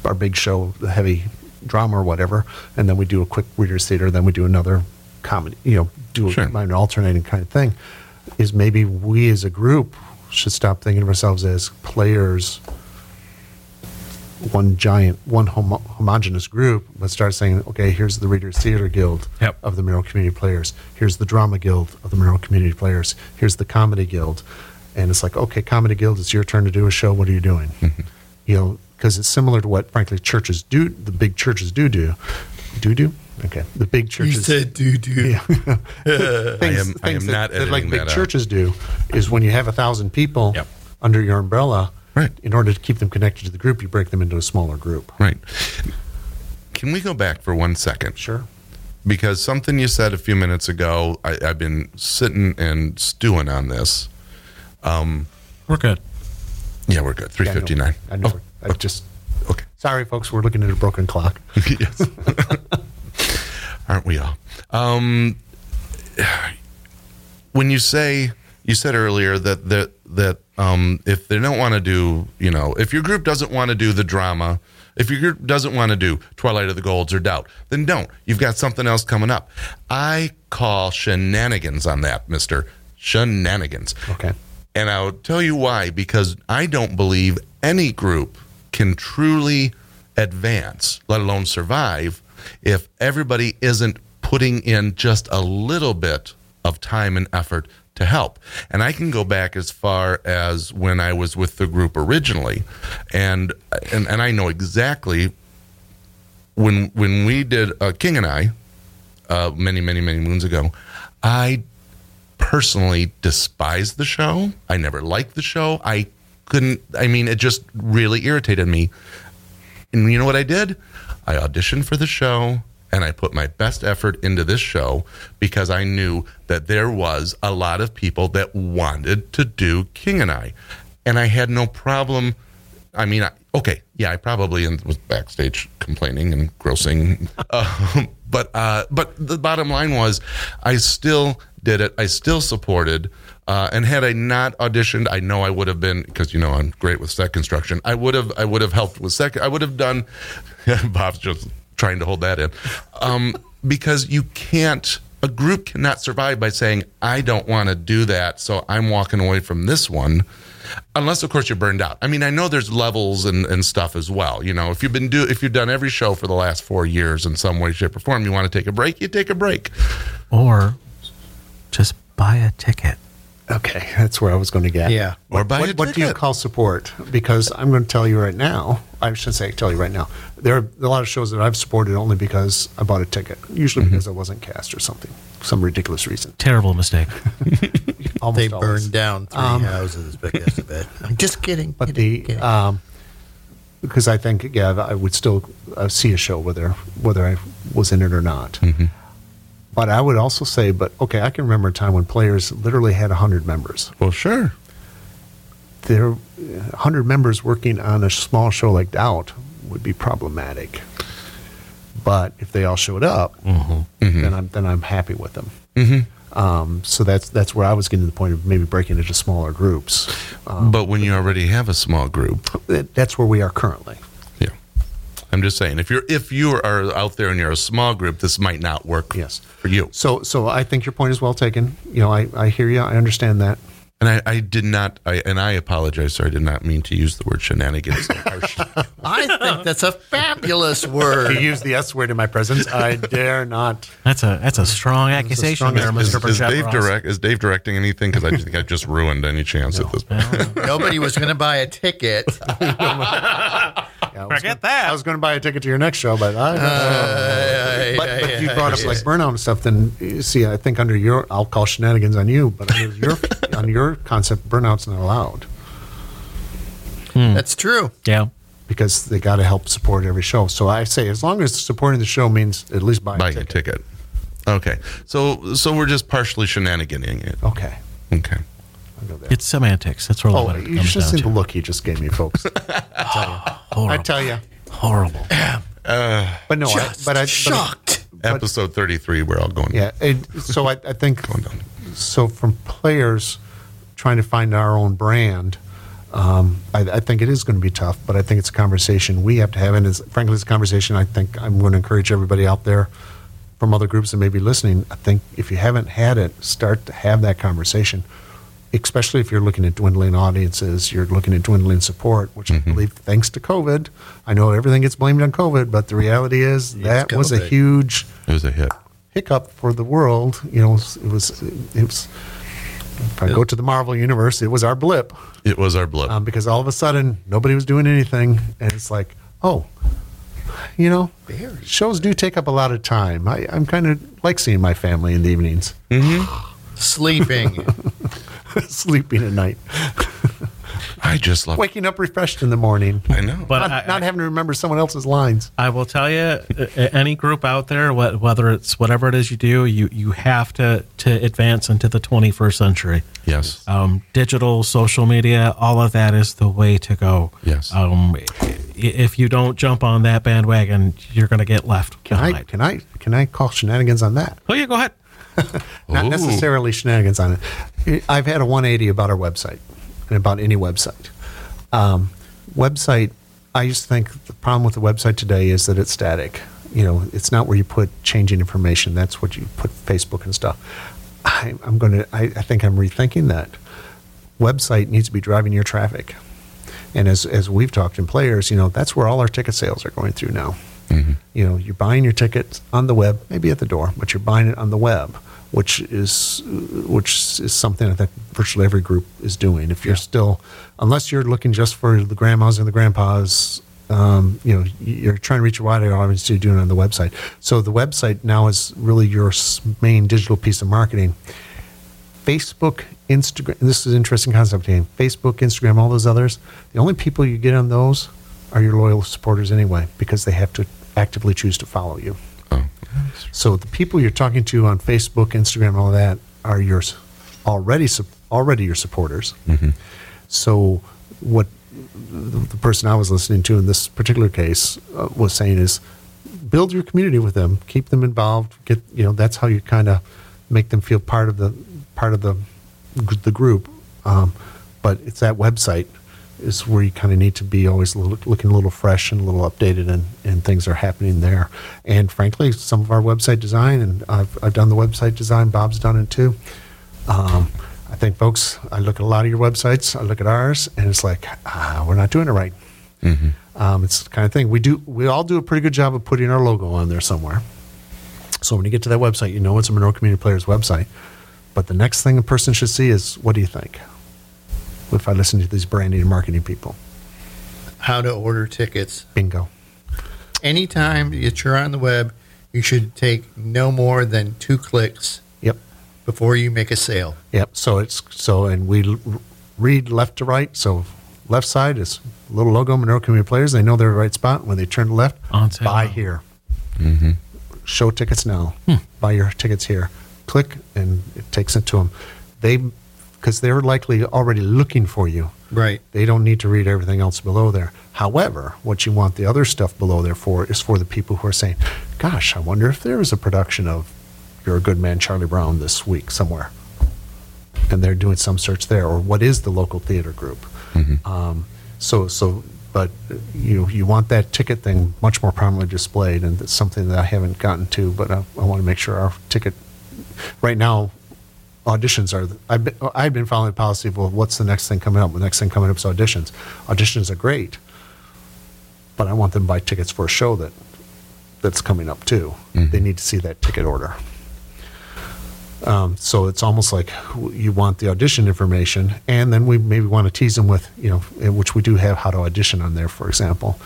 our big show, the heavy drama or whatever, and then we do a quick readers theater, then we do another comedy, you know, do Sure. a, an alternating kind of thing. Is maybe we as a group should stop thinking of ourselves as players one giant, one homo- homogenous group, but start saying, okay, here's the Readers Theater Guild Yep. of the Monroe Community Players. Here's the Drama Guild of the Monroe Community Players. Here's the Comedy Guild. And it's like, okay, Comedy Guild, it's your turn to do a show. What are you doing? Mm-hmm. You know, because it's similar to what, frankly, churches do, the big churches do do. Do do? Okay. The big churches. You churches. said do. doo. things, I am- I am that, not that like big that out. churches do is when you have a thousand people Yep. under your umbrella, Right. in order to keep them connected to the group, you break them into a smaller group. Right. Can we go back for one second? Sure. Because something you said a few minutes ago, I, I've been sitting and stewing on this. We're good. Yeah, we're good. Three fifty nine. Yeah, I know. I know. I just. Okay. Sorry, folks. We're looking at a broken clock. yes. Aren't we all? Um, when you say you said earlier that that that um, if they don't want to do, you know, if your group doesn't want to do the drama, if your group doesn't want to do Twilight of the Golds or Doubt, then don't. You've got something else coming up. I call shenanigans on that, Mister Shenanigans. Okay. And I'll tell you why because I don't believe any group can truly advance, let alone survive, if everybody isn't putting in just a little bit of time and effort to help. And I can go back as far as when I was with the group originally. And and, and I know exactly when when we did uh, King and I uh, many many many moons ago, I personally despised the show. I never liked the show. I couldn't. I mean, it just really irritated me. And you know what I did? I auditioned for the show and I put my best effort into this show because I knew that there was a lot of people that wanted to do King and I. And I had no problem. I mean, I, okay, yeah, I probably was backstage complaining and grossing, uh, but uh, but the bottom line was, I still did it. I still supported. Uh, and had I not auditioned, I know I would have been because you know I'm great with set construction. I would have I would have helped with set. I would have done. Bob's just trying to hold that in, um, because you can't. A group cannot survive by saying I don't want to do that, so I'm walking away from this one unless of course you're burned out. I mean, I know there's levels and, and stuff as well. You know, if you've been do if you've done every show for the last four years in some way, shape, or form, you want to take a break, you take a break. Or just buy a ticket. Okay, that's where I was going to get. Yeah. Or buy a What, what do you call support? Because I'm going to tell you right now. I should say tell you right now. There are a lot of shows that I've supported only because I bought a ticket. Usually because I wasn't cast or something, some ridiculous reason. Terrible mistake. Almost They always. burned down three houses because of it. I'm just kidding. But kidding, the kidding. um, because I think yeah, I would still uh, see a show whether whether I was in it or not. But I would also say, but okay, I can remember a time when players literally had hundred members. Well, sure. There, hundred members working on a small show like Doubt would be problematic. But if they all showed up, then I'm then I'm happy with them. Um, so that's that's where I was getting to the point of maybe breaking into smaller groups. Um, but when you already have a small group, that- that's where we are currently. Yeah. I'm just saying, if you're if you are out there and you're a small group, this might not work. Yes. for you. So, so I think your point is well taken. You know, I, I hear you. I understand that. And I, I did not, I, and I apologize, sir. I did not mean to use the word shenanigans. so harshly. I think that's a fabulous word. You use the S word in my presence. I dare not. That's a that's a strong accusation strong there, is, Mr. is Burchett Dave Ross. direct? Is Dave directing anything? Because I just think I just ruined any chance at this point. Nobody was going to buy a ticket. Yeah, I was Forget gonna- that. I was going to buy a ticket to your next show, but I. Uh, but, but you brought up like burnout and stuff. Then see, I think under your, I'll call shenanigans on you, but under your on your concept, burnout's not allowed That's true. Yeah. because they got to help support every show. So I say, as long as supporting the show means at least buying Buying a a ticket. ticket. Okay, so so we're just partially shenaniganing it. Okay, Okay. I'll go there. It's semantics. That's really Oh, what it you comes should down see the to. look he just gave me, folks. I Horrible. tell you, Horrible. but no, I, Just but I, but I- shocked. Episode thirty-three. We're all going. Yeah. It, so I, I think Going down. so from players trying to find our own brand. Um, I, I think it is going to be tough, but I think it's a conversation we have to have, and it's, frankly, it's a conversation I think I'm going to encourage everybody out there from other groups that may be listening. I think if you haven't had it, start to have that conversation, especially if you're looking at dwindling audiences, you're looking at dwindling support, which I believe, thanks to COVID, I know everything gets blamed on COVID, but the reality is that was a huge It was a hit. hiccup for the world. You know, it was it was. If I go to the Marvel universe, it was our blip It was our blip. um, because all of a sudden nobody was doing anything, and it's like, oh, you know, shows do take up a lot of time. I, I'm kind of like seeing my family in the evenings, Sleeping. sleeping at night, I just love. waking up refreshed in the morning, I know. But not, I, not having to remember someone else's lines. I will tell you, uh, any group out there, whether it's whatever it is you do, you you have to to advance into the 21st century. yes. Um, digital, social media, all of that is the way to go. Yes. Um, if you don't jump on that bandwagon, you're going to get left Can I behind. can I can I call shenanigans on that? oh, yeah, go ahead. not Ooh. necessarily shenanigans on it. I've had a 180 about our website and about any website. Um, website, I used to think the problem with the website today is that it's static. You know, it's not where you put changing information. That's what you put Facebook and stuff. I, I'm going to. I, I think I'm rethinking that. website needs to be driving your traffic. And as as we've talked in players, you know, that's where all our ticket sales are going through now. You know, you're buying your tickets on the web, maybe at the door, but you're buying it on the web, which is which is something I think virtually every group is doing. If you're still, unless you're looking just for the grandmas and the grandpas, um, you know, you're trying to reach a wider audience. You're doing it on the website. So the website now is really your main digital piece of marketing. Facebook, Instagram. This is an interesting concept. Dan. Facebook, Instagram, all those others. The only people you get on those are your loyal supporters anyway, because they have to actively choose to follow you. Oh. So the people you're talking to on Facebook, Instagram, all that are yours already already your supporters. So what the the person I was listening to in this particular case uh, was saying is build your community with them, keep them involved, get you know that's how you kind of make them feel part of the part of the the group. Um, but it's that website is where you kind of need to be always a looking a little fresh and a little updated, and, and things are happening there. And frankly, some of our website design, and I've, I've done the website design, Bob's done it too. Um, I think, folks, I look at a lot of your websites, I look at ours, and it's like, ah, we're not doing it right. Um, it's the kind of thing we do. We all do a pretty good job of putting our logo on there somewhere. So when you get to that website, you know it's a Monroe Community Players website. But the next thing a person should see is, what do you think? If I listen to these branding and marketing people, How to order tickets. bingo. Anytime that you're on the web, you should take no more than two clicks Yep. before you make a sale. Yep. So it's so, and we l- read left to right. So left side is little logo Monroe Community Players. They know they're the right spot. When they turn left, On sale buy now. here. Show tickets now. Hmm. Buy your tickets here. Click, and it takes it to them. They, because they're likely already looking for you. Right. They don't need to read everything else below there. However, what you want the other stuff below there for is for the people who are saying, "Gosh, I wonder if there is a production of You're a Good Man, Charlie Brown this week somewhere," and they're doing some search there, or what is the local theater group? Um, so, so, but you you want that ticket thing much more prominently displayed, and that's something that I haven't gotten to, but I, I want to make sure our ticket right now auditions are I've been, I've been following the policy of well what's the next thing coming up? The next thing coming up is auditions. Auditions are great but I want them to buy tickets for a show that that's coming up too. They need to see that ticket order. Um, so it's almost like you want the audition information and then we maybe want to tease them with you know which we do have how to audition on there for example.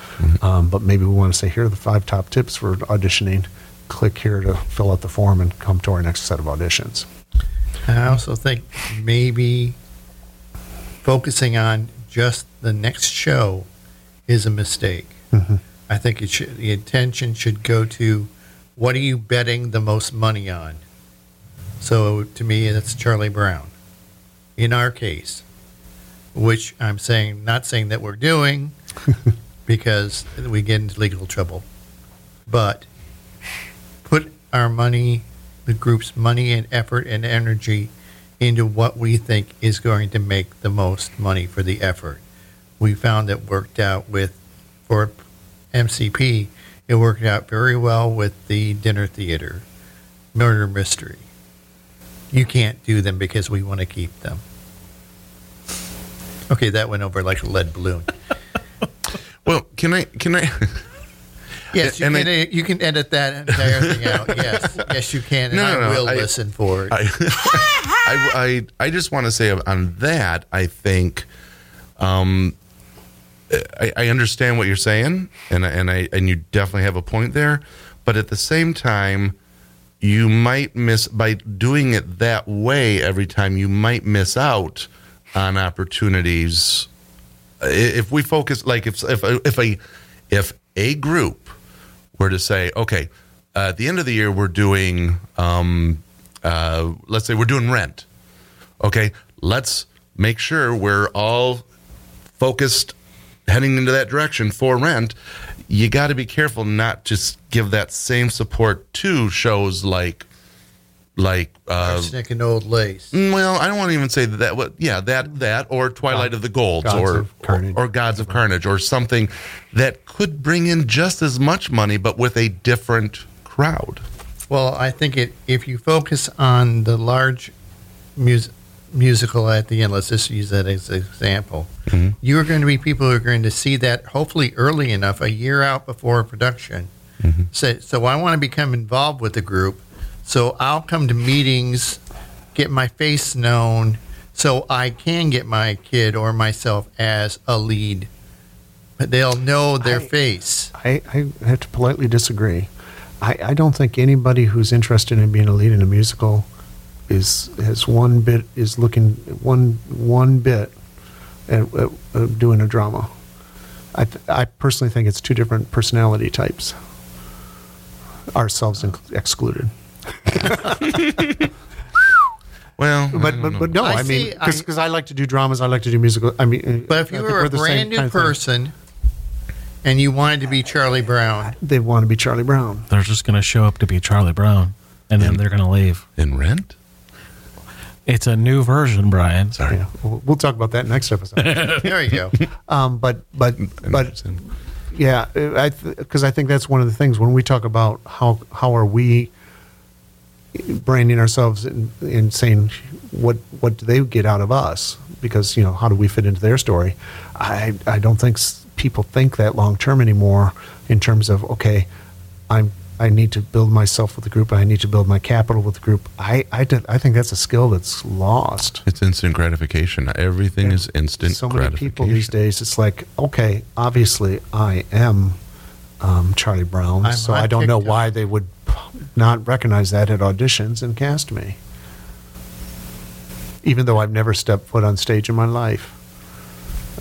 Um, but maybe we want to say here are the five top tips for auditioning. Click here to fill out the form and come to our next set of auditions I also think maybe focusing on just the next show is a mistake. Mm-hmm. I think it should, the attention should go to what are you betting the most money on? So to me, that's Charlie Brown. In our case, which I'm saying, not saying that we're doing because we get into legal trouble, but put our money, the group's money and effort and energy into what we think is going to make the most money for the effort. We found it worked out with, for MCP, it worked out very well with the dinner theater, murder mystery. You can't do them because we want to keep them. Okay, that went over like a lead balloon. Well, can I can I Yes, you, And can, I- you can edit that entire thing out. Yes, yes, you can, and No, I no, no, will I- listen for it. I, I, I, I just want to say on that, I think, um, I, I understand what you're saying, and and I and you definitely have a point there, but at the same time, you might miss by doing it that way every time. You might miss out on opportunities if we focus like if if if a if a group were to say, okay, uh, at the end of the year we're doing, um, uh, let's say we're doing rent. Okay, let's make sure we're all focused heading into that direction for rent. You got to be careful not just give that same support to shows like like uh, Arsenic and old lace. Mm, well, I don't want to even say that. What? Yeah, that that or Twilight of the Golds Gods or Carnage. or Gods of Carnage or something that could bring in just as much money, but with a different crowd. Well, I think it if you focus on the large mus- musical at the end, let's just use that as an example. Mm-hmm. You are going to be people who are going to see that hopefully early enough, a year out before production. Mm-hmm. So, so I want to become involved with the group. So I'll come to meetings, get my face known, so I can get my kid or myself as a lead. But they'll know their I- face. I, I have to politely disagree. I, I don't think anybody who's interested in being a lead in a musical is has one bit is looking one one bit at, at, at doing a drama. I th- I personally think it's two different personality types. Ourselves inc- excluded. Well, But but, but no, I I, mean see, I- because I, like to do dramas. I like to do musical. I mean, But if I you think were we're a the same brand new of thing. person and you wanted to be Charlie Brown, they want to be Charlie Brown. They're just going to show up to be Charlie Brown, and then they're going to leave. in Rent. It's a new version, Brian. Sorry. Yeah, we'll, we'll talk about that next episode. there you go. um, but but but Interesting. Yeah, I because I think that's one of the things when we talk about how how are we branding ourselves and, and saying what what do they get out of us because you know how do we fit into their story? I I don't think people think that long term anymore in terms of okay, I'm I need to build myself with the group. I need to build my capital with the group. I I, did- I think that's a skill that's lost It's instant gratification. Everything is instant gratification. so many gratification. people these days it's like okay obviously i am um, charlie brown I'm so i don't know TikTok. why they would not recognize that at auditions and cast me even though i've never stepped foot on stage in my life.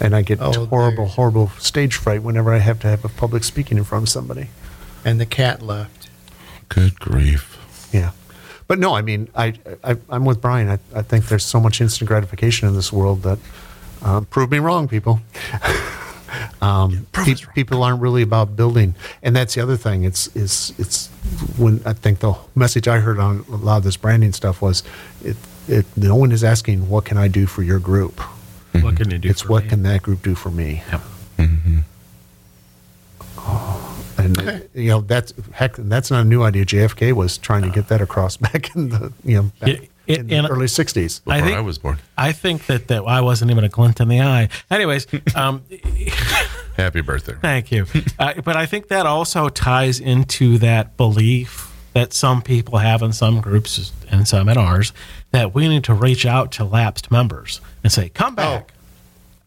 And i get Oh, horrible there's- horrible stage fright whenever i have to have a public speaking in front of somebody. And the cat left. Good grief. yeah. But no i mean i, I i'm with brian. I, I think there's so much instant gratification in this world that um, prove me wrong people um, pe- people aren't really about building. And that's the other thing. It's it's it's when i think the message i heard on a lot of this branding stuff was it, it no one is asking what can i do for your group? Mm-hmm. What can you do? it's for what me? can that group do for me? Yep. Mm-hmm. Oh, and you know that's heck that's not a new idea. Jfk was trying to uh, get that across back in the you know back Yeah, it- in the and- early 60s Before I I, was born. I think that, that I wasn't even a glint in the eye. Anyways, um, Happy birthday. Thank you. Uh, but I think that also ties into that belief that some people have in some groups and some in ours that we need to reach out to lapsed members and say, "Come back."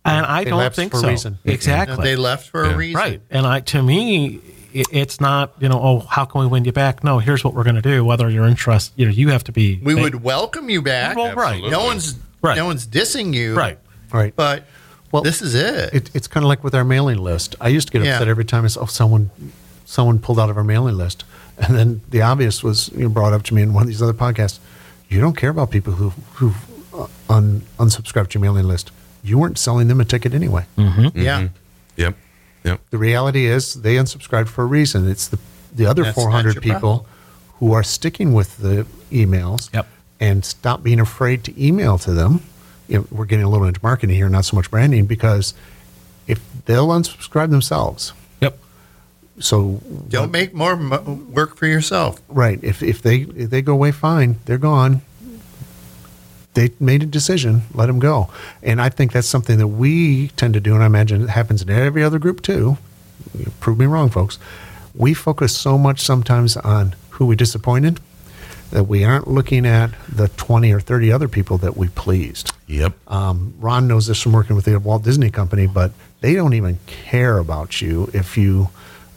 And I They don't think for a so. reason. Exactly. They left for Yeah. a reason. right. And I, to me, it, it's not you know, oh, how can we win you back? No, here's what we're going to do. Whether you're interested, you know, you have to be. We would welcome you back. Well, right. No one's Right. no one's dissing you. right. right But Well, this is it. It, it's kind of like with our mailing list. I used to get Yeah. upset every time I saw oh, someone someone pulled out of our mailing list, and then the obvious was you know, brought up to me in one of these other podcasts. You don't care about people who who uh, un, unsubscribed to your mailing list. You weren't selling them a ticket anyway. yeah. Yep. Yep. The reality is they unsubscribed for a reason. It's the the other That's 400 people problem. who are sticking with the emails Yep. and stop being afraid to email to them. You know, we're getting a little into marketing here, not so much branding, because if they'll unsubscribe themselves, Yep. so Don't make more mo- work for yourself. right. If if they if they go away, fine, they're gone. They made a decision, let them go. And I think that's something that we tend to do, and I imagine it happens in every other group too. Prove me wrong, folks. We focus so much sometimes on who we disappointed that we aren't looking at the 20 or 30 other people that we pleased. Yep. Um, Ron knows this from working with the Walt Disney Company, but they don't even care about you if you,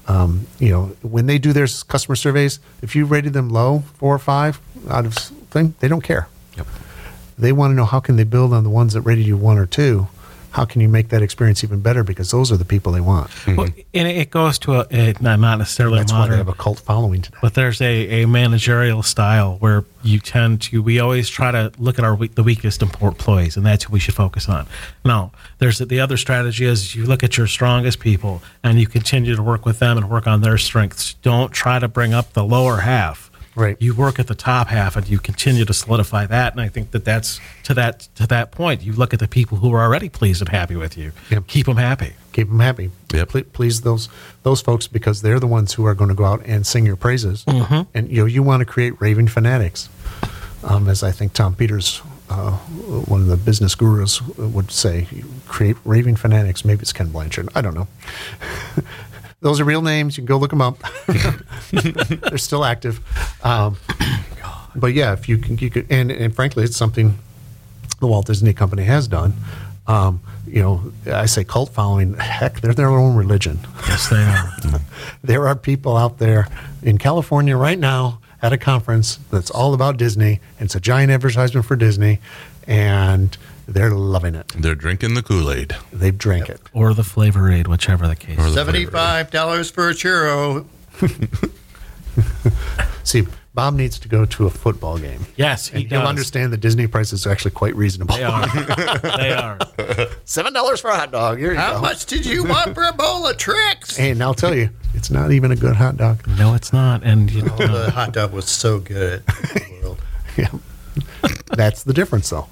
um, you know, when they do their customer surveys, if you rated them low, four or five out of thing, they don't care. Yep. They want to know how can they build on the ones that rated you one or two. How can you make that experience even better? Because those are the people they want. Well, mm-hmm. and it goes to a, a not not necessarily That's a why they have a cult following today. but there's a, a managerial style where you tend to we always try to look at our the weakest employees and that's who we should focus on now there's the other strategy is you look at your strongest people and you continue to work with them and work on their strengths don't try to bring up the lower half Right. you work at the top half and you continue to solidify that and i think that that's to that to that point you look at the people who are already pleased and happy with you Yep. keep them happy keep them happy. Yep. Ple- please those those folks because they're the ones who are going to go out and sing your praises. And you know you want to create raving fanatics, um, as I think Tom Peters uh, one of the business gurus would say, create raving fanatics. Maybe it's Ken Blanchard. I don't know. Those are real names. You can go look them up. They're still active. Um, but yeah, if you can, you could, and, and frankly, it's something the Walt Disney Company has done. Um, you know, I say cult following. Heck, they're their own religion. Yes, they are. There are people out there in California right now at a conference that's all about Disney. It's a giant advertisement for Disney, and they're loving it. They're drinking the Kool Aid. They've drank it. or the flavor aid, whichever the case. Or the Seventy-five dollars for a churro. See, Bob needs to go to a football game. yes, he And he'll understand that Disney prices are actually quite reasonable. They are. they are. Seven dollars for a hot dog. Here you How go. much did you want for a bowl of Trix? And I'll tell you, it's not even a good hot dog. No, it's not. And you know, Oh, the hot dog was so good. Yeah. That's the difference, though.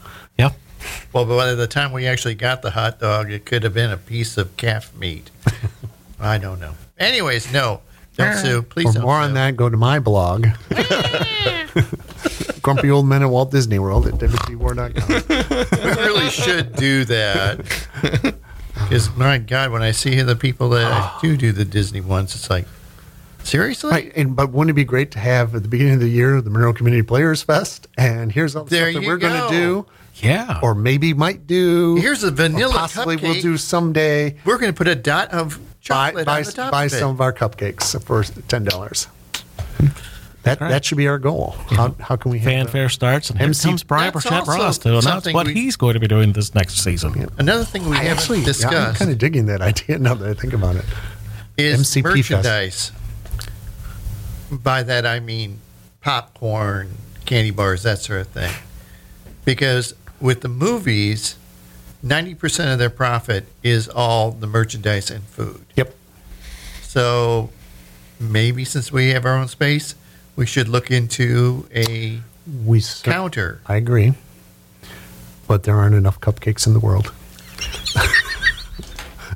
Well, but by the time we actually got the hot dog, it could have been a piece of calf meat. I don't know. Anyways, no. Don't sue. Please For don't more on that, go to my blog. Grumpy old men at Walt Disney World at wtwar.com. We really should do that. Because, my God, when I see the people that do do the Disney ones, it's like, seriously? Right, and but wouldn't it be great to have at the beginning of the year the Monroe Community Players Fest? And here's all the There stuff that you we're going go. to do, Yeah. or maybe might do. Here's a or vanilla possibly cupcake. we'll do someday. We're going to put a dot of chocolate buy, on the top buy of it. some of our cupcakes for ten dollars. That right. that should be our goal. How, how can we have that? Fanfare starts, and here comes Brian That's Burchett Ross to announce what we- he's going to be doing this next season. Another thing we I haven't actually, yeah, I'm kind of digging that idea now that I think about it. is MCP Fest. merchandise. By that I mean popcorn, candy bars, that sort of thing. Because with the movies, 90% of their profit is all the merchandise and food. Yep. So maybe since we have our own space, we should look into a We cer- counter. I agree, but there aren't enough cupcakes in the world.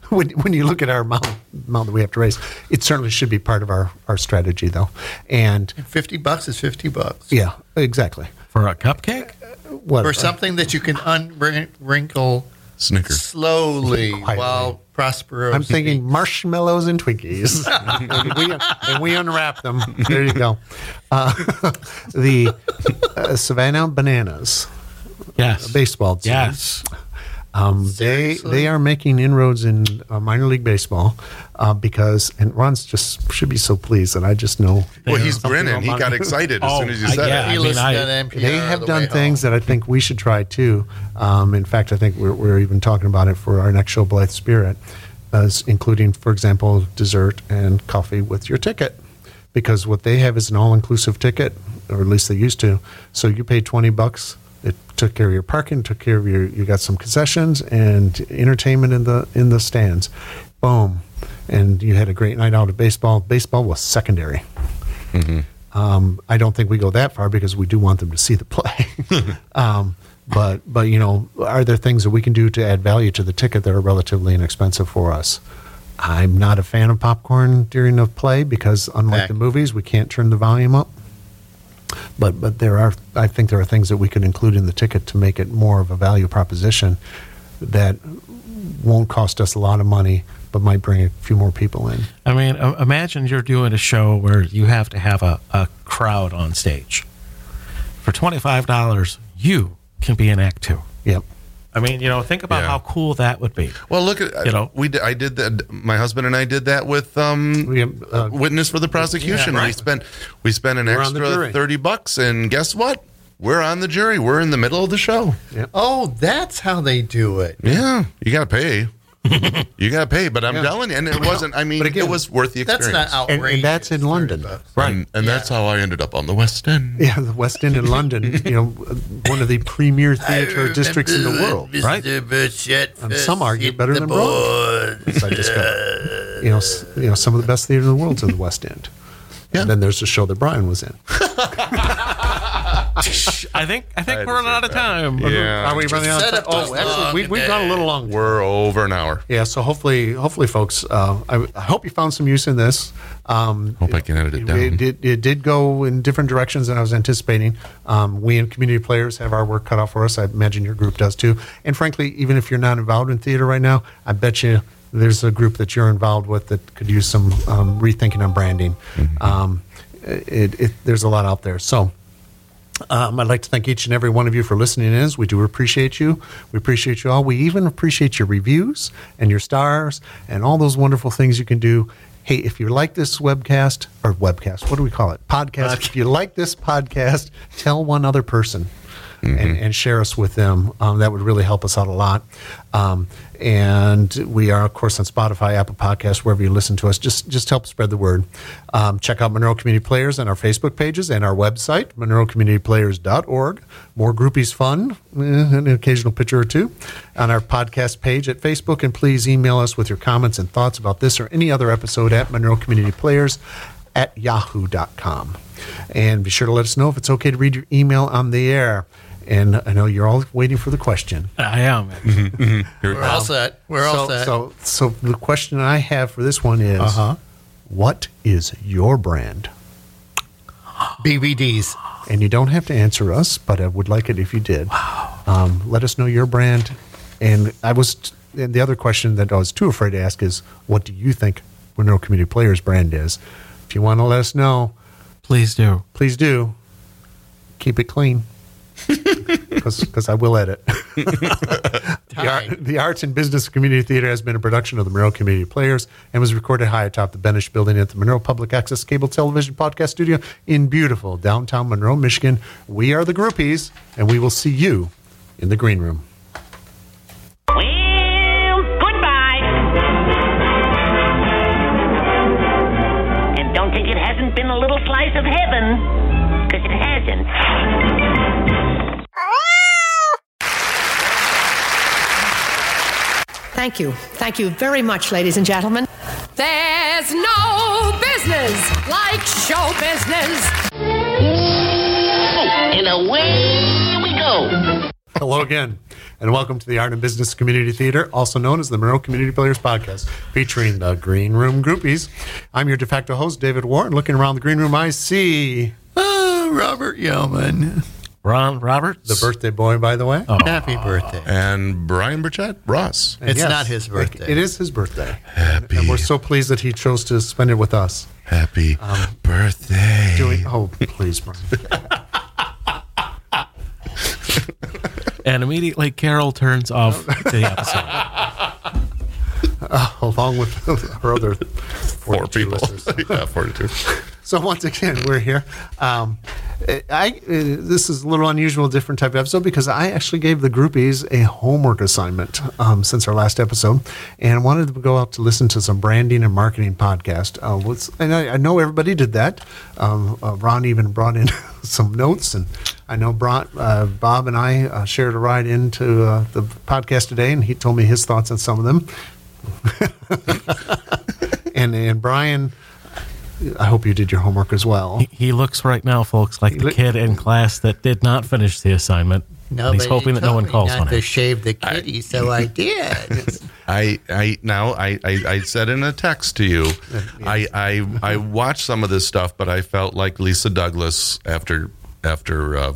when, when you look at our amount, amount that we have to raise, it certainly should be part of our, our strategy, though. And 50 bucks is 50 bucks. yeah, exactly. For a cupcake? What For something that you can unwrinkle Snickers. slowly Quietly. while Prospero. I'm thinking marshmallows and Twinkies, and, we, and we unwrap them. There you go. Uh, the uh, Savannah Bananas Yes. baseball team. Yes. Um, they they are making inroads in uh, minor league baseball uh, because and Ron's just should be so pleased that I just know Well, he's something grinning. He got excited as Oh, soon as you I- said yeah. it. He I mean, I- they have the done things home. that I think we should try too. Um, in fact, I think we're, we're even talking about it for our next show, Blithe Spirit, as including, for example, dessert and coffee with your ticket. Because what they have is an all-inclusive ticket, or at least they used to. So you pay twenty bucks. Took care of your parking, took care of your. You got some concessions and entertainment in the in the stands. Boom, and you had a great night out of baseball. Baseball was secondary. Um, I don't think we go that far because we do want them to see the play. um, but but you know, are there things that we can do to add value to the ticket that are relatively inexpensive for us? I'm not a fan of popcorn during a play because unlike Fact. the movies, we can't turn the volume up. But but there are I think there are things that we could include in the ticket to make it more of a value proposition that won't cost us a lot of money but might bring a few more people in. I mean, imagine you're doing a show where you have to have a, a crowd on stage. For $25, you can be an act two. Yep. I mean, you know, think about Yeah. how cool that would be. Well, look at You know? we. Did, I did that. My husband and I did that with um, We uh, witness for the prosecution. Yeah, We spent we spent an We're extra thirty bucks, and guess what? We're on the jury. We're in the middle of the show. Oh, that's how they do it. Yeah, you got to pay. you got to pay, but I'm Yeah. telling you, and it wasn't. I mean, again, it was worth the experience. That's experience. not and outrageous. that's in London. bucks. And, and that's how I ended up on the West End. Yeah, the West End in London, you know, one of the premier theater districts in the world, right? And some argue better than Broadway. So I just got, you know, you know, some of the best theater in the world's in the West End. Yeah. And then there's the show that Brian was in. I think I think I we're running out of time. Yeah. Are we running out of time? Oh, actually, we, we've gone a little long. We're over an hour. Yeah, so hopefully, hopefully, folks, uh, I, I hope you found some use in this. Um, Hope I can edit it down. It did, it did go in different directions than I was anticipating. Um, we and community players have our work cut out for us. I imagine your group does too. And frankly, even if you're not involved in theater right now, I bet you there's a group that you're involved with that could use some um, rethinking on branding. Um, it, it, there's a lot out there. So. Um, I'd like to thank each and every one of you for listening in. We do appreciate you. We appreciate you all. We even appreciate your reviews and your stars and all those wonderful things you can do. Hey, if you like this webcast or webcast, what do we call it? Podcast. If you like this podcast, tell one other person. And, and share us with them. Um, that would really help us out a lot. Um, and we are, of course, on Spotify, Apple Podcasts, wherever you listen to us. Just just help spread the word. Um, check out Monroe Community Players on our Facebook pages and our website, monroecommunityplayers.org. More groupies fun, eh, an occasional picture or two, on our podcast page at Facebook. And please email us with your comments and thoughts about this or any other episode at Monroe Community Players at yahoo.com. And be sure to let us know if it's okay to read your email on the air. And I know you're all waiting for the question. I am. We're all set. We're all so, set. So, so the question I have for this one is, Uh-huh. what is your brand? BVDs. And you don't have to answer us, but I would like it if you did. Um, let us know your brand. And I was, and the other question that I was too afraid to ask is, what do you think Monroe Community Players brand is? If you want to let us know, Please do. please do. Keep it clean. Because I will edit. the, Art, the Arts and Business Community Theater has been a production of the Monroe Community Players and was recorded high atop the Benish building at the Monroe Public Access Cable Television Podcast Studio in beautiful downtown Monroe, Michigan. We are the groupies, and we will see you in the green room. Well, goodbye. And don't think it hasn't been a little slice of heaven, because it hasn't. Thank you. Thank you very much, ladies and gentlemen. There's no business like show business. And away we go. Hello again, and welcome to the Art and Business Community Theater, also known as the Monroe Community Players Podcast, featuring the Green Room Groupies. I'm your de facto host, David Warren. Looking around the green room, I see Ah, Robert Yeoman. Ron Roberts. the birthday boy, by the way. Oh. Happy birthday. And Brian Burchett, Ross. And It's not his birthday. It is his birthday. Happy, And we're so pleased that he chose to spend it with us. happy um, birthday. Doing, oh, please, Brian. and immediately Carol turns off the episode. Oh, along with her other Four people. listeners. yeah, 42. So once again, we're here. Um, I this is a little unusual, different type of episode because I actually gave the groupies a homework assignment um, since our last episode, and wanted to go out to listen to some branding and marketing podcast. Uh, and I, I know everybody did that. Um, uh, Ron even brought in some notes, and I know uh, Bob and I uh, shared a ride into uh, the podcast today, and he told me his thoughts on some of them. and and Brian. I hope you did your homework as well. He looks right now, folks, like the look- kid in class that did not finish the assignment. and he's hoping that no one calls on not to him. shave the kitty, so I did. I, I now I, I, I said in a text to you, I, I I watched some of this stuff, but I felt like Lisa Douglas after after uh,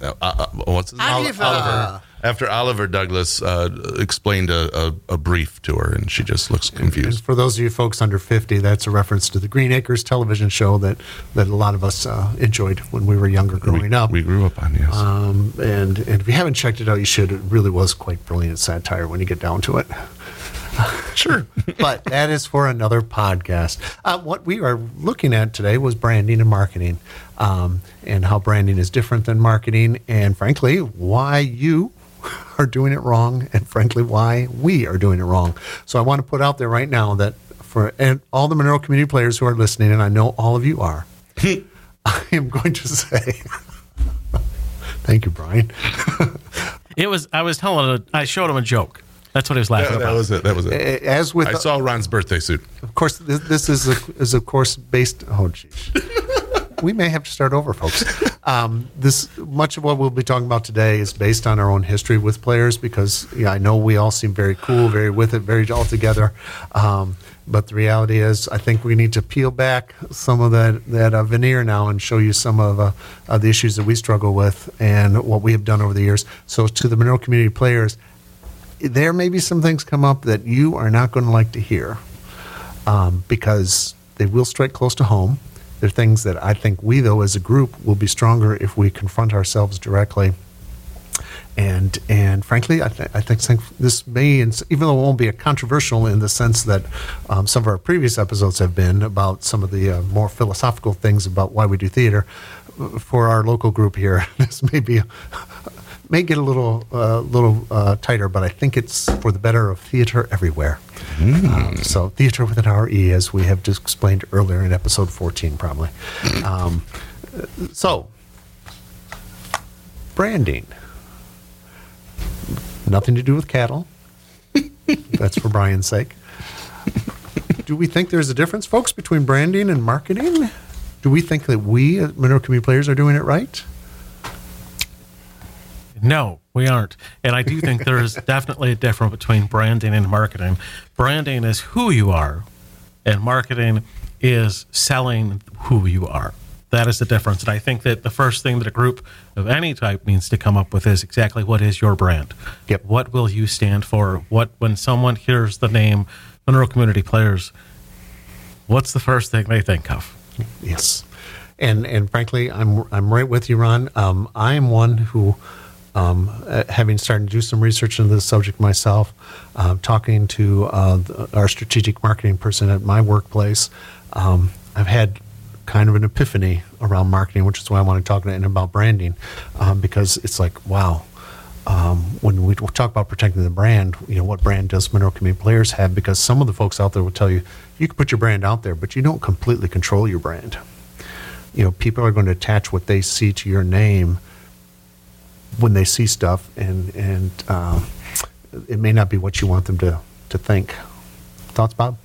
uh, uh, what's his name? Oliver. Oliver. After Oliver Douglas uh, explained a, a, a brief to her, and she just looks And confused. for those of you folks under 50, that's a reference to the Green Acres television show that, that a lot of us uh, enjoyed when we were younger growing we, up. we grew up on yes. um, and, and if you haven't checked it out, you should. It really was quite brilliant satire when you get down to it. sure. but that is for another podcast. Uh, what we are looking at today was branding and marketing, um, and how branding is different than marketing, and frankly, why you are doing it wrong, and frankly, why we are doing it wrong. So I want to put out there right now that for and all the Monroe community players who are listening, and I know all of you are, I am going to say. Thank you, Brian. It was. I was telling. A, I showed him a joke. That's what he was laughing that, that about. was it. That was it. As with I saw Ron's birthday suit. Of course, this, this is, a, is of course based. Oh, geez. We may have to start over, folks. Um, this much of what we'll be talking about today is based on our own history with players because yeah, I know we all seem very cool, very with it, very all together. Um, but the reality is, I think we need to peel back some of that that uh, veneer now and show you some of uh, uh, the issues that we struggle with and what we have done over the years. So, to the Monroe community players, there may be some things come up that you are not going to like to hear um, because they will strike close to home. They're things that I think we, though, as a group, will be stronger if we confront ourselves directly. And and frankly, I, th- I think this may, even though it won't be a controversial in the sense that um, some of our previous episodes have been about some of the uh, more philosophical things about why we do theater, for our local group here, this may be may get a little uh, little uh, tighter, but I think it's for the better of theater everywhere. Um, so theater with an R-E, as we have just explained earlier in episode 14, probably. Um, so, branding. Nothing to do with cattle. That's for Brian's sake. Do we think there's a difference, folks, between branding and marketing? Do we think that we, as Monroe Community Players, are doing it right? No, we aren't. And I do think there is definitely a difference between branding and marketing. Branding is who you are, and marketing is selling who you are. That is the difference. And I think that the first thing that a group of any type needs to come up with is exactly what is your brand? Yep. What will you stand for? What when someone hears the name Monroe Community Players, what's the first thing they think of? Yes, and and frankly, I'm I'm right with you, Ron. Um, I am one who, um, uh, having started to do some research into this subject myself, uh, talking to uh, our strategic marketing person at my workplace, um, I've had kind of an epiphany around marketing, which is why I want to talk to about branding, um, because it's like wow. Um, when we talk about protecting the brand, you know, what brand does Monroe Community Players have? Because some of the folks out there will tell you, you can put your brand out there, but you don't completely control your brand you know people are going to attach what they see to your name when they see stuff and and um, it may not be what you want them to to think thoughts bob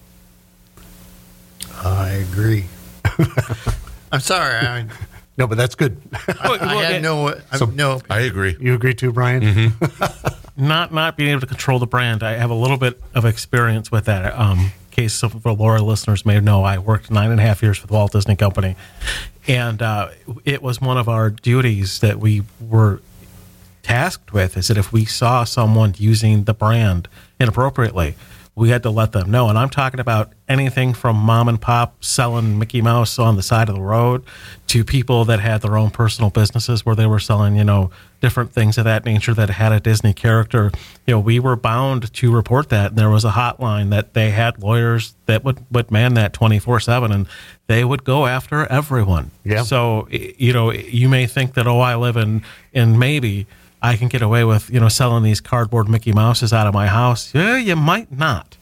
I agree. I'm sorry. I, no but that's good I had no, I, So- no. I agree. you agree too brian not not being able to control the brand. I have a little bit of experience with that. Um, in case some of our loyal listeners may know, I worked nine and a half years for the Walt Disney Company, and uh, it was one of our duties that we were tasked with. Is that if we saw someone using the brand inappropriately, we had to let them know. And I'm talking about anything from mom and pop selling Mickey Mouse on the side of the road to people that had their own personal businesses where they were selling, you know, different things of that nature that had a Disney character. You know, we were bound to report that. And there was a hotline that they had lawyers that would, would man that 24 7 and they would go after everyone. Yeah. So, you know, you may think that, oh, I live in, in maybe. I can get away with, you know, selling these cardboard Mickey Mouses out of my house. Yeah, you might not.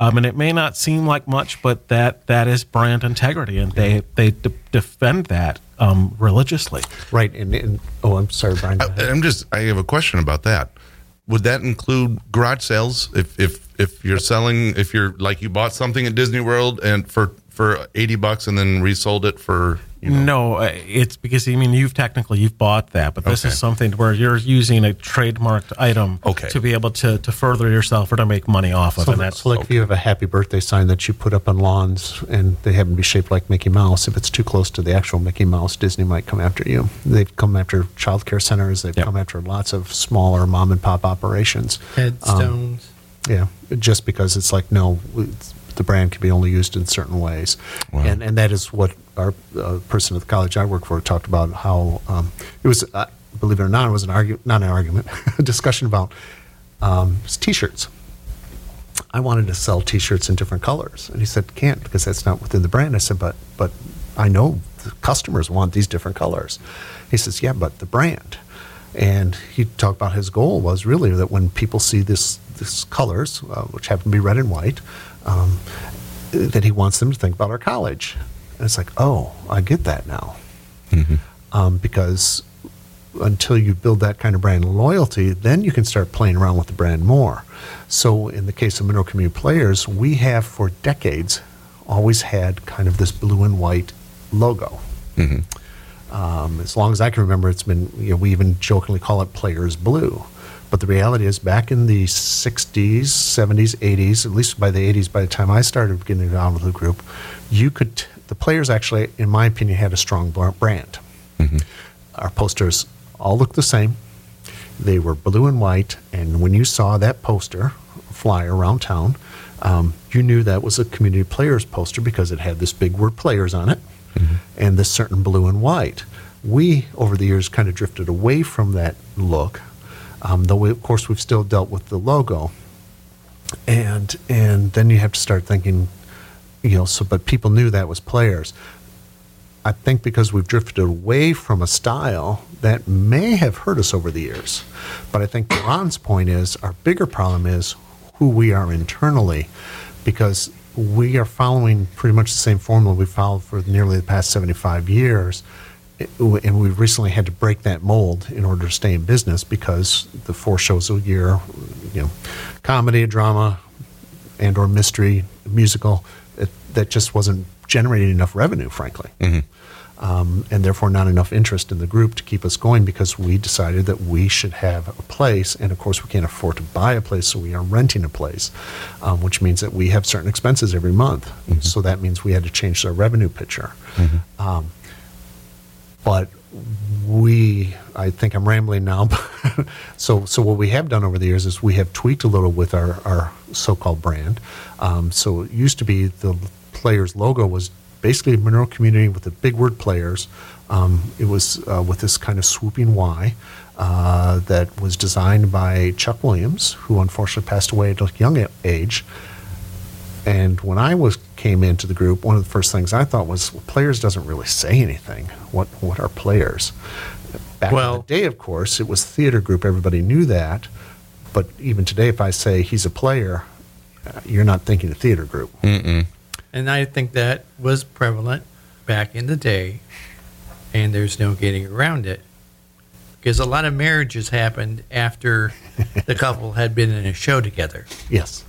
Um, and it may not seem like much, but that that is brand integrity, and they they de- defend that um, religiously. right and, and oh i'm sorry brian go. I'm just. I have a question about that. Would that include garage sales? If if if you're selling, if you're like you bought something at Disney World and for for eighty bucks and then resold it for you know, No, uh, it's because I mean you've technically you've bought that, but this Okay. is something where you're using a trademarked item Okay. to be able to to further yourself or to make money off of, so, and that's so like if you have a happy birthday sign that you put up on lawns and they happen to be shaped like Mickey Mouse, if it's too close to the actual Mickey Mouse, Disney might come after you. They've come after child care centers. They've Yep. come after lots of smaller mom and pop operations. Headstones. Yeah, just because it's like no, it's, the brand can be only used in certain ways, and and that is what our uh, person at the college I work for talked about how um, it was. Uh, believe it or not, it was an argument, not an argument, a discussion about um, t-shirts. I wanted to sell T-shirts in different colors, and he said can't because that's not within the brand. I said, but but I know the customers want these different colors. He says, yeah, but the brand. And he talked about his goal was really that when people see this this colors, uh, which happen to be red and white, um, that he wants them to think about our college. And it's like, oh, I get that now, um, because until you build that kind of brand loyalty, then you can start playing around with the brand more. So, in the case of Monroe Community Players, we have for decades always had kind of this blue and white logo. Um, as long as I can remember, it's been, you know, we even jokingly call it Players Blue. But the reality is, back in the 60s, 70s, 80s, at least by the 80s, by the time I started getting involved with the group, you could, t- the players actually, in my opinion, had a strong br- brand. Our posters all looked the same. They were blue and white, and when you saw that poster fly around town, um, you knew that was a community players poster because it had this big word players on it and this certain blue and white. We, over the years, kind of drifted away from that look, um, though, we, of course, we've still dealt with the logo. And, and then you have to start thinking, you know, so, but people knew that was players. I think because we've drifted away from a style that may have hurt us over the years. But I think Ron's point is our bigger problem is who we are internally because we are following pretty much the same formula we followed for nearly the past 75 years. And we've recently had to break that mold in order to stay in business because the four shows a year, you know, comedy, drama, and or mystery, musical, it, that just wasn't generating enough revenue, frankly. Um, and therefore not enough interest in the group to keep us going because we decided that we should have a place. And of course, we can't afford to buy a place, so we are renting a place, um, which means that we have certain expenses every month. So that means we had to change our revenue picture. Um, but we, I think I'm rambling now. so, so what we have done over the years is we have tweaked a little with our, our so-called brand. Um, so it used to be the players logo was basically Monroe Community with the big word players. Um, it was uh, with this kind of swooping Y uh, that was designed by Chuck Williams, who unfortunately passed away at a young age. And when I was came into the group, one of the first things I thought was, well, players doesn't really say anything. What what are players? Back in Well- the day, of course, it was theater group. Everybody knew that. But even today, if I say he's a player, uh, you're not thinking a theater group. And I think that was prevalent back in the day, and there's no getting around it. Because a lot of marriages happened after the couple had been in a show together. Yes.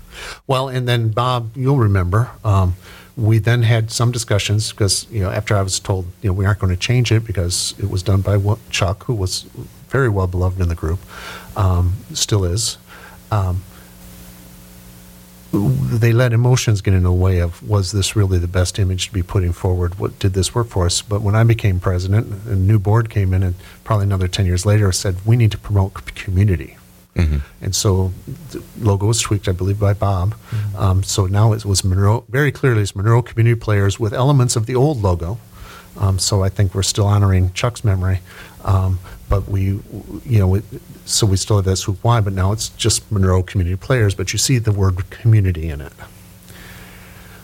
Well, and then Bob, you'll remember, um, we then had some discussions because you know after I was told you know we aren't going to change it because it was done by Chuck, who was very well beloved in the group, um, still is. Um, they let emotions get in the way of was this really the best image to be putting forward? What did this work for us? But when I became president, a new board came in, and probably another ten years later said we need to promote c- community. And so the logo was tweaked, I believe, by Bob. Um, so now it was Monroe, very clearly it's Monroe Community Players with elements of the old logo. Um, so I think we're still honoring Chuck's memory. Um, but we, you know, it, so we still have that swoop Y, but now it's just Monroe Community Players, but you see the word community in it.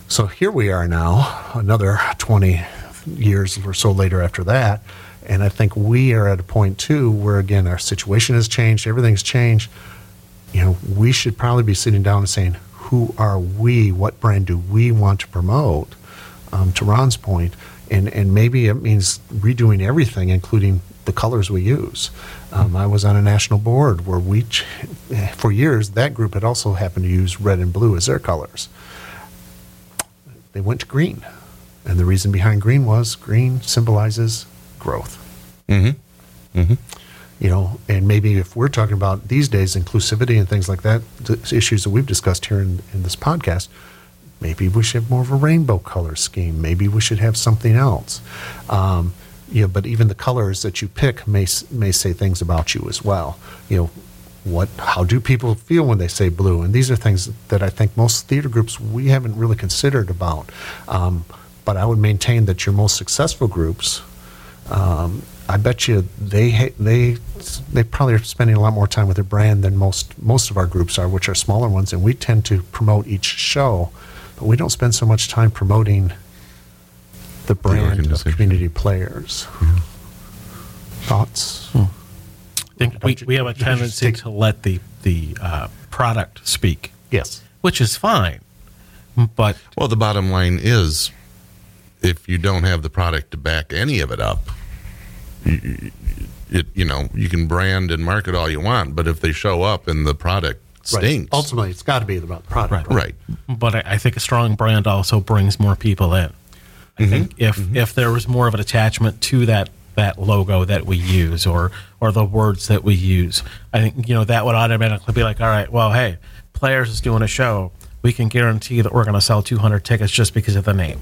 So here we are now, another 20 years or so later after that. And I think we are at a point too where, again, our situation has changed, everything's changed. You know, we should probably be sitting down and saying, who are we? What brand do we want to promote? Um, to Ron's point, and, and maybe it means redoing everything, including the colors we use. Um, I was on a national board where we, ch- for years, that group had also happened to use red and blue as their colors they went to green. And the reason behind green was green symbolizes growth. Mm-hmm. Mm-hmm. You know, and maybe if we're talking about these days inclusivity and things like that, the issues that we've discussed here in, in this podcast, maybe we should have more of a rainbow color scheme. Maybe we should have something else. Um, you know, but even the colors that you pick may may say things about you as well. You know, what how do people feel when they say blue? And these are things that I think most theater groups we haven't really considered about. Um, but I would maintain that your most successful groups um, I bet you they ha- they they probably are spending a lot more time with their brand than most most of our groups are, which are smaller ones, and we tend to promote each show, but we don't spend so much time promoting the brand of organization. community players. Thoughts? I think we, you- we have a tendency take- to let the the uh, product speak, Yes. which is fine. But Well, the bottom line is, if you don't have the product to back any of it up, you, it you know you can brand and market all you want, but if they show up and the product Right. stinks, Ultimately, it's got to be about the product. right? but I, I think a strong brand also brings more people in. I mm-hmm. think if mm-hmm. if there was more of an attachment to that that logo that we use or or the words that we use. I think you know that would automatically be like, all right, well, hey, players is doing a show. We can guarantee that we're going to sell 200 tickets just because of the name.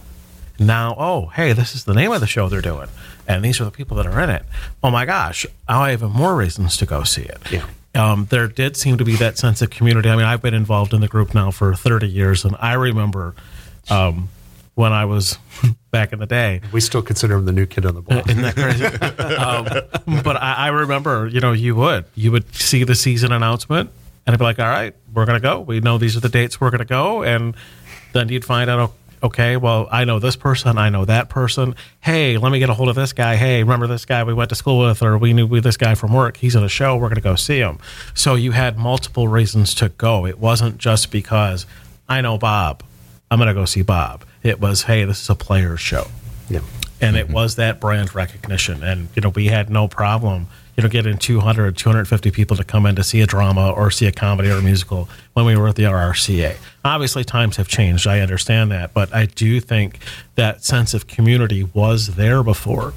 Now, oh, hey, this is the name of the show they're doing, and these are the people that are in it. Oh my gosh, now I have even more reasons to go see it. Yeah. Um, there did seem to be that sense of community. I mean, I've been involved in the group now for 30 years, and I remember um, when I was back in the day. We still consider him the new kid on the block. Isn't that crazy? um, but I, I remember, you know, you would you would see the season announcement, and I'd be like, "All right, we're gonna go. We know these are the dates we're gonna go," and then you'd find out. Okay, well, I know this person. I know that person. Hey, let me get a hold of this guy. Hey, remember this guy we went to school with, or we knew this guy from work. He's at a show. We're going to go see him. So you had multiple reasons to go. It wasn't just because I know Bob. I'm going to go see Bob. It was, hey, this is a player's show yeah. and it mm-hmm. was that brand recognition and you know we had no problem you know getting 200 or 250 people to come in to see a drama or see a comedy or a musical when we were at the rrca obviously times have changed i understand that but i do think that sense of community was there before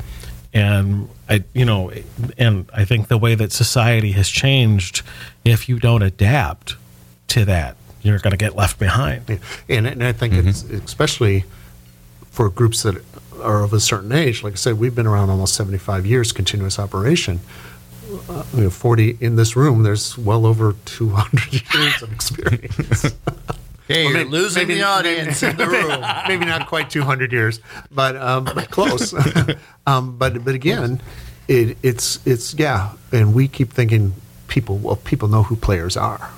and i you know and i think the way that society has changed if you don't adapt to that you're going to get left behind Yeah. And, and I think mm-hmm. it's especially for groups that are of a certain age. Like I said, we've been around almost 75 years, continuous operation. Uh, you know, 40 in this room, there's well over 200 years of experience. Hey, Well, you're may- losing maybe- the audience in the room. Maybe not quite 200 years, but um, but close. um, but but again, it, it's it's yeah, and we keep thinking people well people know who players are,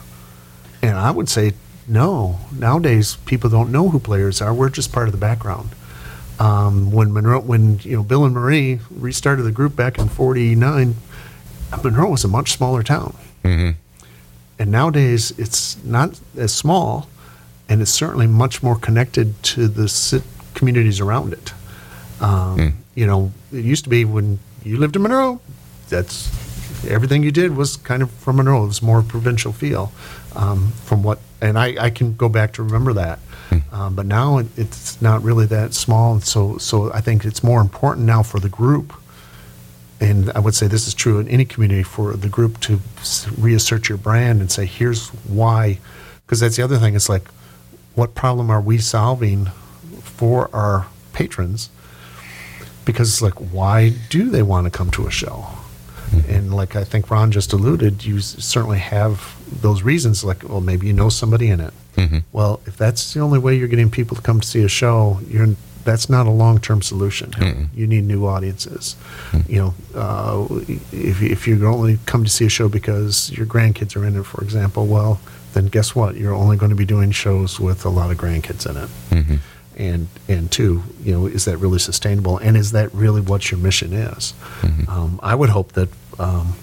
and I would say no. Nowadays, people don't know who players are. We're just part of the background. Um, when Monroe, when you know Bill and Marie restarted the group back in '49, Monroe was a much smaller town. And nowadays it's not as small and it's certainly much more connected to the sit- communities around it. Um, you know it used to be when you lived in monroe that's everything you did was kind of from monroe. It was more provincial feel um, from what and I, I can go back to remember that. Um, but now it, it's not really that small and so so i think it's more important now for the group and I would say this is true in any community for the group to reassert your brand and say, here's why. Because that's the other thing. It's like, what problem are we solving for our patrons? Because it's like, why do they want to come to a show? Hmm. And like I think Ron just alluded, you certainly have those reasons. Like, well, maybe you know somebody in it. Mm-hmm. Well, if that's the only way you're getting people to come to see a show, you're that's not a long-term solution. You need new audiences. You know, uh, if if you only come to see a show because your grandkids are in it, for example, well, then guess what? You're only going to be doing shows with a lot of grandkids in it. And and two, you know, is that really sustainable? And is that really what your mission is? Um, I would hope that. Um,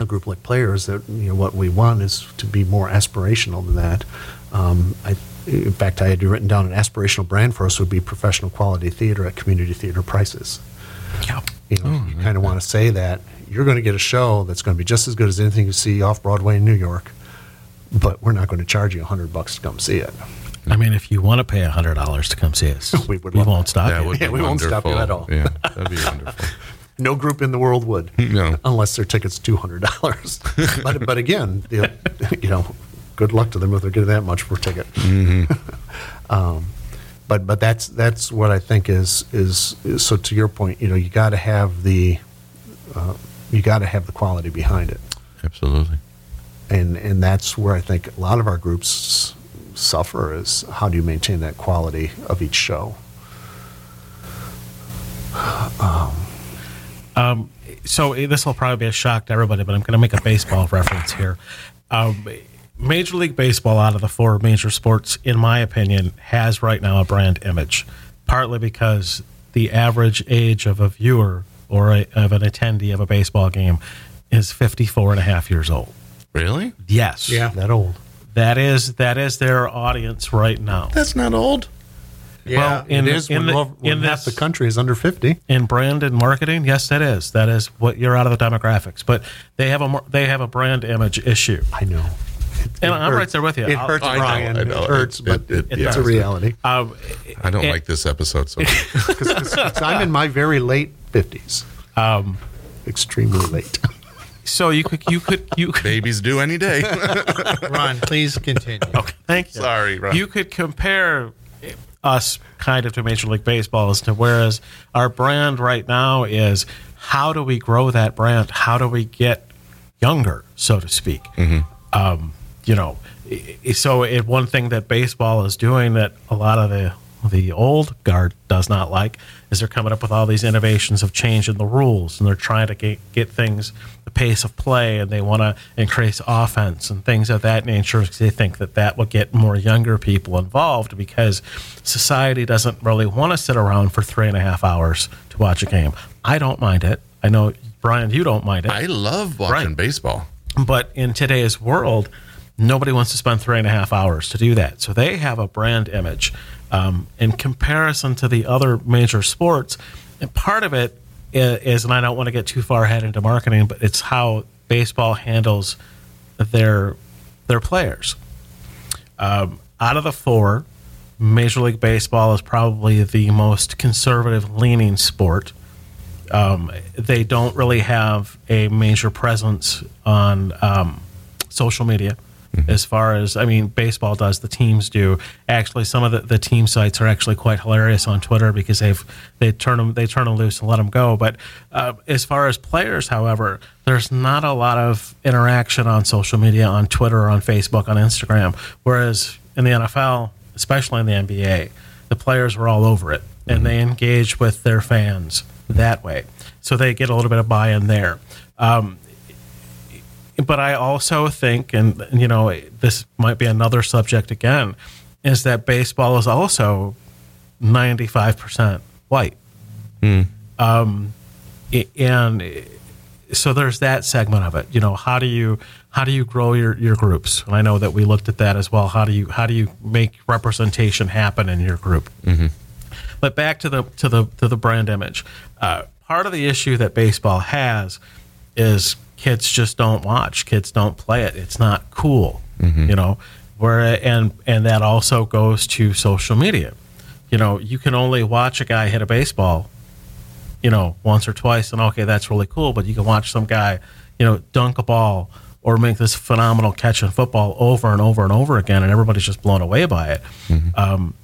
a group like players that you know what we want is to be more aspirational than that. Um, I, in fact, I had written down an aspirational brand for us would be professional quality theater at community theater prices. yeah You know, oh, you kind of want to say that you're going to get a show that's going to be just as good as anything you see off Broadway in New York, but we're not going to charge you a hundred bucks to come see it. I mean, if you want to pay hundred dollars to come see us, We we, would love won't that. stop That you. Yeah, be we won't stop you at all. Yeah, that'd be wonderful. No group in the world would, No. unless their ticket's two hundred dollars. but but again, you know, good luck to them if they're getting that much for a ticket. um, but but that's that's what I think is, is is so to your point. You know, you got to have the uh, you got to have the quality behind it, Absolutely. and and that's where I think a lot of our groups suffer is how do you maintain that quality of each show. so eh, this will probably be a shock to everybody, but I'm going to make a baseball reference here. Um, Major League Baseball, out of the four major sports, in my opinion, has right now a brand image, partly because the average age of a viewer or a, of an attendee of a baseball game is 54 and a half years old. Really? Yes. Yeah. That old. That is that is their audience right now. That's not old. Yeah. Well, in, it is in when, the, lo- when in half this, the country is under fifty. in brand and marketing, yes, that is. That is what you're out of the demographics. But they have a they have a brand image issue. I know. It, And it I'm right there with you. It I'll- hurts, I know, Brian. I know. It hurts, It- but it- it, it it's a reality. Um, I don't and- like this episode so much. Because I'm in my very late fifties. Extremely late. So you could you could you could Babies do any day. Ron, please continue. Okay, thank you. Sorry, Ron. You could compare us kind of to Major League Baseball as to whereas our brand right now is how do we grow that brand? How do we get younger, so to speak? Um, you know, so it, one thing that baseball is doing that a lot of the the old guard does not like is they're coming up with all these innovations of changing the rules and they're trying to get, get things the pace of play and they want to increase offense and things of that nature because they think that that will get more younger people involved because society doesn't really want to sit around for three and a half hours to watch a game i don't mind it i know brian you don't mind it I love watching Right. baseball. but in today's world, nobody wants to spend three and a half hours to do that. So they have a brand image um, in comparison to the other major sports. And part of it is, and I don't want to get too far ahead into marketing, but it's how baseball handles their their players. Um, out of the four, Major League Baseball is probably the most conservative leaning sport um, they don't really have a major presence on um, social media as far as i mean baseball does the teams do. Actually some of the, the team sites are actually quite hilarious on twitter because they've they turn them they turn them loose and let them go. But uh, as far as players however there's not a lot of interaction on social media on twitter on facebook on instagram. Whereas in the nfl especially in the nba the players were all over it and they engage with their fans that way. So they get a little bit of buy in there. Um, but I also think, and you know, this might be another subject again, is that baseball is also 95% white. Um, and so there's that segment of it. You know, how do you how do you grow your, your groups? And I know that we looked at that as well. How do you how do you make representation happen in your group? But back to the to the to the brand image. Uh, part of the issue that baseball has is kids just don't watch. Kids don't play it. It's not cool. You know, where and and that also goes to social media. You know, you can only watch a guy hit a baseball you know, once or twice, and okay, that's really cool. But you can watch some guy, you know, dunk a ball or make this phenomenal catch in football over and over and over again, and everybody's just blown away by it. Um,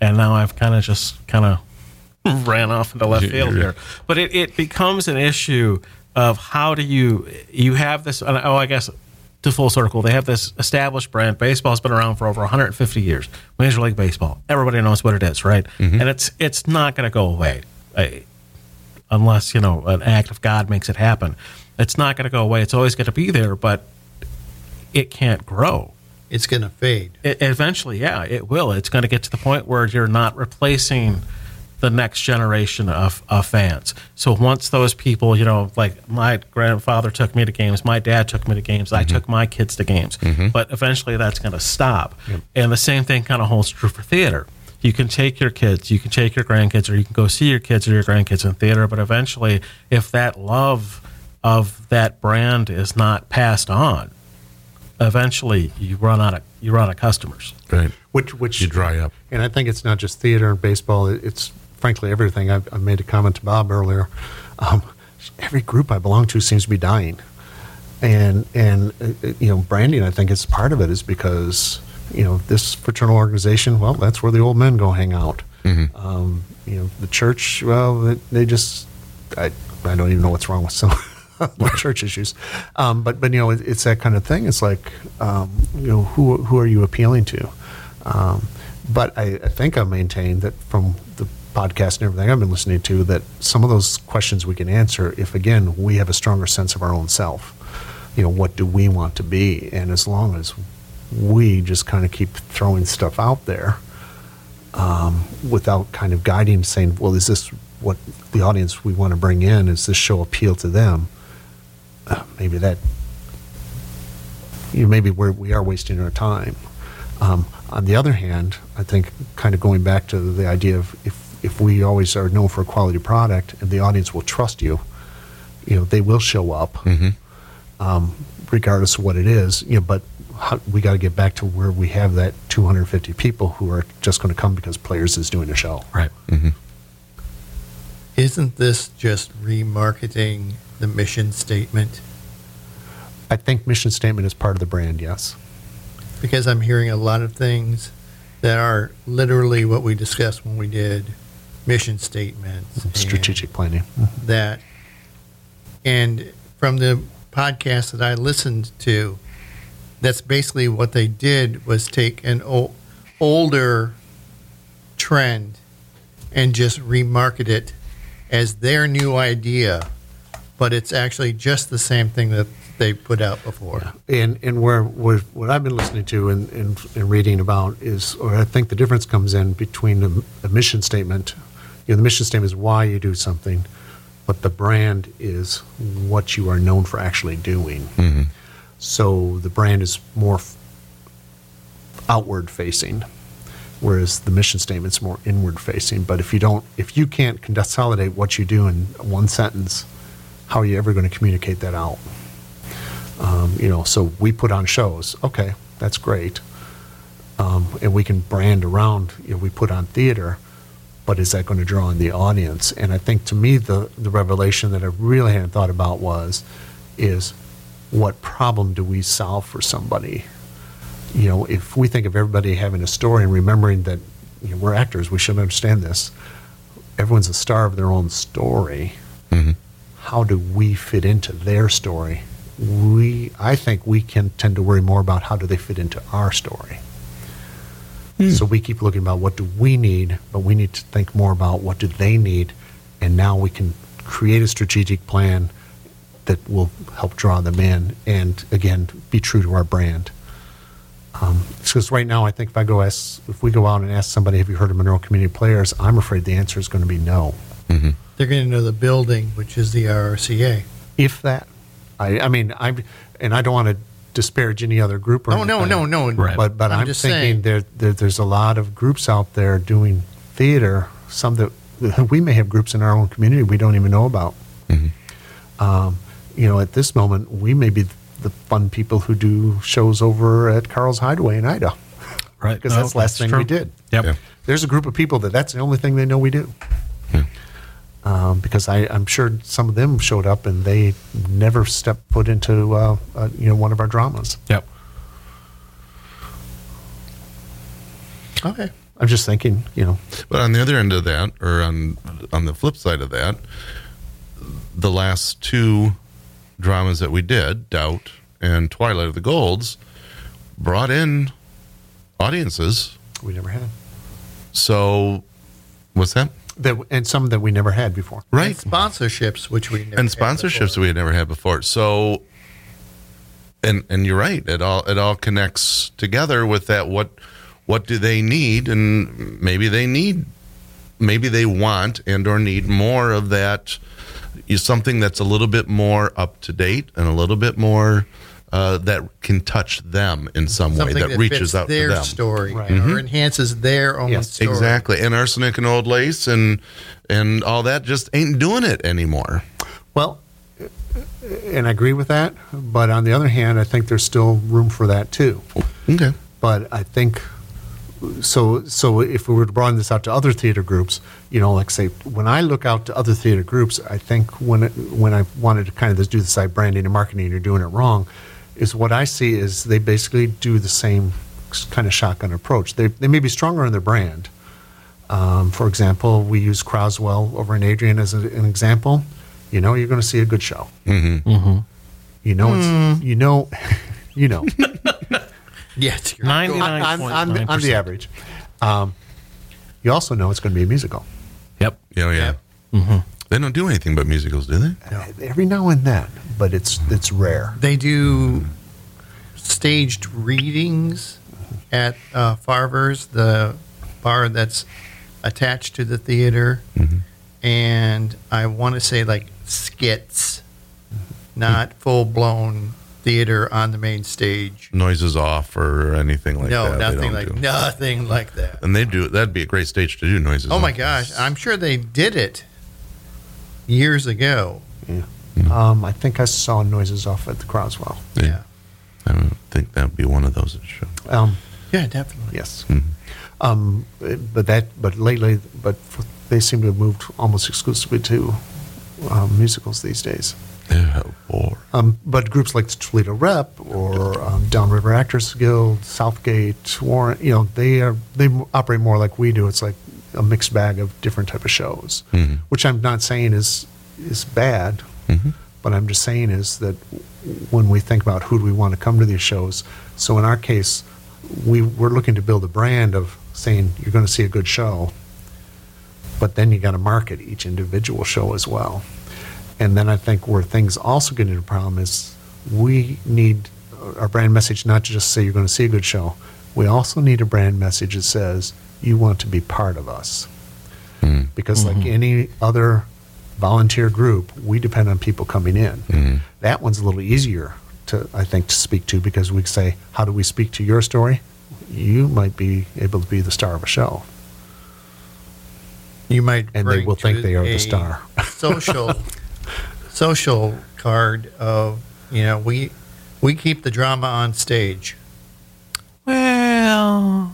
and now I've kind of just kind of ran off into left field here, but it, it becomes an issue of how do you you have this? and, Oh, I guess to full circle, they have this established brand. Baseball's been around for over 150 years. Major League Baseball, everybody knows what it is, right? Mm-hmm. And it's it's not going to go away. I, unless you know an act of God makes it happen. It's not going to go away. It's always going to be there, but it can't grow. It's going to fade. It, eventually, yeah, it will. It's going to get to the point where you're not replacing the next generation of, of fans. So once those people, you know, like my grandfather took me to games, my dad took me to games, I mm-hmm. took my kids to games, mm-hmm. but eventually that's going to stop. And the same thing kind of holds true for theater. You can take your kids, you can take your grandkids, or you can go see your kids or your grandkids in theater. But eventually, if that love of that brand is not passed on, eventually you run out of you run out of customers. Right. Which which You dry up. And I think it's not just theater and baseball. It's frankly everything. I've, I made a comment to Bob earlier. Um, every group I belong to seems to be dying, and and uh, you know branding. I think is part of it is because you know this fraternal organization. Well, that's where the old men go hang out. Um, you know the church. Well, they, they just I I don't even know what's wrong with some. church issues, um, but but you know it, it's that kind of thing. It's like um, you know who who are you appealing to? Um, but I, I think I maintain that from the podcast and everything I've been listening to, that some of those questions we can answer if, again, we have a stronger sense of our own self. You know, what do we want to be? And as long as we just kind of keep throwing stuff out there um, without kind of guiding, saying, well, is this what the audience we want to bring in? Is this show appeal to them? Uh, maybe that you know, maybe we're, we are wasting our time. Um, on the other hand, I think kind of going back to the idea of if, if we always are known for a quality product and the audience will trust you, you know, they will show up, um, regardless of what it is. You know, but how, we got to get back to where we have that 250 people who are just going to come because players is doing a show. Right. Isn't this just remarketing the mission statement? I think mission statement is part of the brand. Yes. Because I'm hearing a lot of things that are literally what we discussed when we did mission statements. Strategic planning. Mm-hmm. That, and from the podcast that I listened to, that's basically what they did was take an o- older trend and just remarket it as their new idea, but it's actually just the same thing that they put out before. And and where, where what I've been listening to and, and, and reading about is, or I think the difference comes in between a, a mission statement. You know, the mission statement is why you do something, but the brand is what you are known for actually doing. So the brand is more f- outward facing, whereas the mission statement is more inward facing. But if you don't, if you can't consolidate what you do in one sentence, how are you ever going to communicate that out? Um, you know, so we put on shows. Okay, that's great, um, and we can brand around. You know, we put on theater, but is that going to draw in the audience? And I think to me, the the revelation that I really hadn't thought about was, is what problem do we solve for somebody? You know, if we think of everybody having a story and remembering that you know, we're actors, we should understand this. Everyone's a star of their own story. Mm-hmm. How do we fit into their story? We, I think, we can tend to worry more about how do they fit into our story. So we keep looking about what do we need, but we need to think more about what do they need, and now we can create a strategic plan that will help draw them in, and again, be true to our brand. Um, because right now, I think if I go ask, if we go out and ask somebody, have you heard of Monroe Community Players? I'm afraid the answer is going to be no. Mm-hmm. They're going to know the building, which is the RRCA. If that, I, I mean, I, and I don't want to disparage any other group or Oh, no, anything. no, no. Right. But but I'm, just thinking saying. there, there there's a lot of groups out there doing theater. Some that we may have groups in our own community we don't even know about. Um, you know, at this moment, we may be the fun people who do shows over at Carl's Hideaway in Ida. Right. Because that's the last thing true. we did. Yep. Yeah. There's a group of people that that's the only thing they know we do. Um, because I, I'm sure some of them showed up and they never stepped foot into uh, uh, you know one of our dramas. Yep. Okay. I'm just thinking, you know, But on the other end of that, or on on the flip side of that, the last two dramas that we did, Doubt and Twilight of the Golds, brought in audiences. we never had So, what's that? That, and some that we never had before. Right. And sponsorships, which we never and had sponsorships that before. we had never had before. So, and and you're right. It all it all connects together with that. What what do they need? And maybe they need, maybe they want and or need more of that. Is something that's a little bit more up to date and a little bit more uh, that can touch them in some Something way that, that reaches fits out their to them. story Right. or enhances their own Yes, story. Exactly. And arsenic and old lace and and all that just ain't doing it anymore. Well, and I agree with that. But on the other hand, I think there's still room for that too. Okay. But I think so. So if we were to broaden this out to other theater groups, you know, like say when I look out to other theater groups, I think when it, when I wanted to kind of do the side branding and marketing, you're doing it wrong. Is what I see is they basically do the same kind of shotgun approach. They they may be stronger in their brand. Um, for example, we use Croswell over in Adrian as a, an example. You know, you're going to see a good show. Mm-hmm. You know, it's, you know, you know, Yes. you're- Ninety on, nine on, point on, the, nine on the percent. average. Um, you also know it's going to be a musical. Yep. Yeah, yeah. Mm-hmm. They don't do anything but musicals, do they? Uh, Every now and then, but it's it's rare. They do staged readings at uh, Farver's, the bar that's attached to the theater, and I want to say like skits, not full blown theater on the main stage. Noises off or anything like no, that. No, nothing like do. nothing like that. And they do. That'd be a great stage to do noises. Oh my gosh, I'm sure they did it years ago. Um, I think I saw noises off at the Croswell. Yeah. I would think that would be one of those that should. Um, Yeah, definitely. yes. Um, but that, but lately, but for, they seem to have moved almost exclusively to um, musicals these days. Yeah, boy. Um, but groups like the Toledo Rep or um, Downriver Actors Guild, Southgate, Warren, you know, they are they operate more like we do. It's like a mixed bag of different type of shows, which I'm not saying is is bad, Mm-hmm. but I'm just saying is that when we think about who do we want to come to these shows, so in our case, we we're looking to build a brand of saying you're going to see a good show, but then you got to market each individual show as well. And then I think where things also get into a problem is we need our brand message not to just say you're going to see a good show. We also need a brand message that says you want to be part of us. Mm. Because like mm-hmm. any other volunteer group, we depend on people coming in. Mm-hmm. That one's a little easier to I think to speak to because we say, how do we speak to your story? You might be able to be the star of a show. You might And they will think they are the star. social social card of you know we we keep the drama on stage. Well,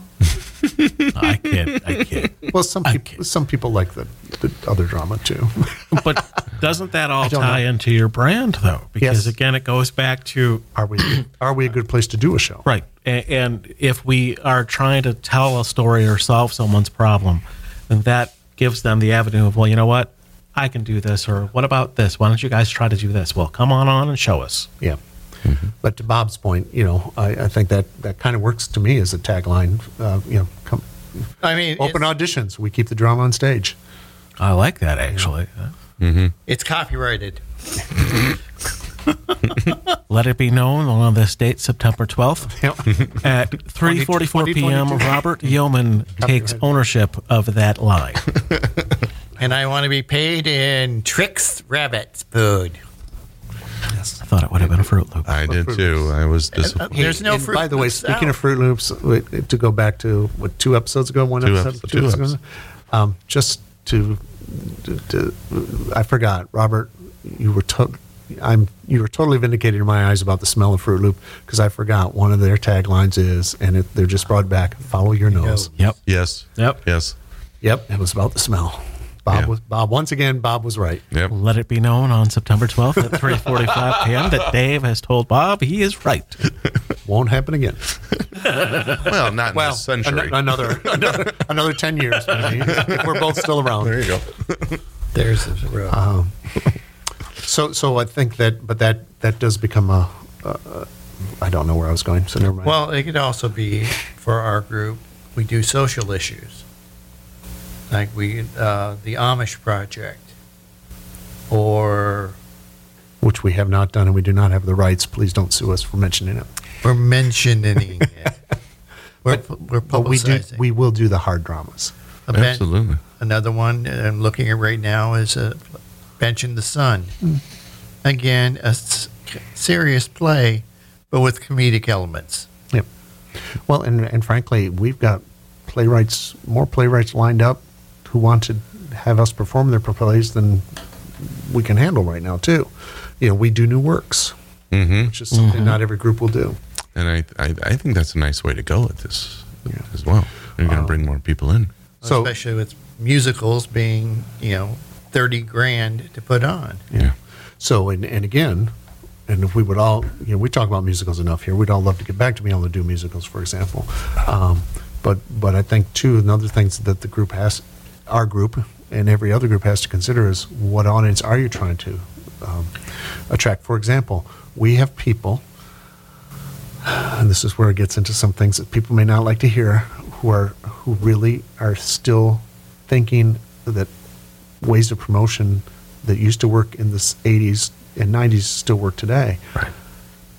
I kid, I kid. Well, some people can't. some people like the, the other drama too. But doesn't that all tie know. into your brand, though? Because Yes. again, it goes back to Are we are we a good place to do a show? right. And, and if we are trying to tell a story or solve someone's problem, then that gives them the avenue of, well, you know what, I can do this, or what about this? Why don't you guys try to do this? Well, come on on and show us. Yeah. But to Bob's point, you know, I, I think that that kind of works to me as a tagline. Uh, you know, come, I mean, open auditions. We keep the drama on stage. I like that actually. it's copyrighted. Let it be known on this date, September 12th. Yep. At 3:44 p.m., Robert Yeoman takes ownership of that line. And I want to be paid in Trix Rabbit food. I thought it would have been a Froot Loop. I did too. I was disappointed. There's no And fruit. By the way, Loops speaking out. of Froot Loops, wait, to go back to what two episodes ago, one Two episode, episodes- two two episodes ago, um, just to, to, to, I forgot, Robert, you were to, I'm you were totally vindicated in my eyes about the smell of Froot Loop because I forgot one of their taglines is, and it, they're just brought back, follow your nose. Yep. Yes. Yep. Yes. Yep, it was about the smell. Bob Yeah. was Bob once again. Bob was right. Yep. Let it be known on September 12th at 3:45 p.m. that Dave has told Bob he is right. Won't happen again. Well, not in Well, this century. an- another another another ten years. Maybe, if we're both still around. there you go. There's the road. Uh, So so I think that, but that that does become a. a, a I don't know where I was going, so never mind. Well, it could also be for our group. We do social issues, like we uh, the Amish project, or which we have not done, and we do not have the rights. Please don't sue us for mentioning it. we're mentioning it. We're, we're But we do. We will do the hard dramas. A ben- Absolutely. Another one I'm looking at right now is a Bench in the Sun. Again, a s- serious play, but with comedic elements. Yep. Well, and and frankly, we've got playwrights, more playwrights lined up who want to have us perform their plays than we can handle right now too. You know, we do new works, hmm which is something not every group will do. And I, I, I think that's a nice way to go with this as well. You're going to bring more people in. So- especially with musicals being, you know, 30 grand to put on. Yeah. So, and, and again, and if we would all, you know, we talk about musicals enough here. We'd all love to get back to being able to do musicals, for example. Um, but, but I think too, another things that the group has, our group and every other group has to consider is what audience are you trying to um, attract? For example, we have people, and this is where it gets into some things that people may not like to hear, who are who really are still thinking that ways of promotion that used to work in the 80s and 90s still work today. Right.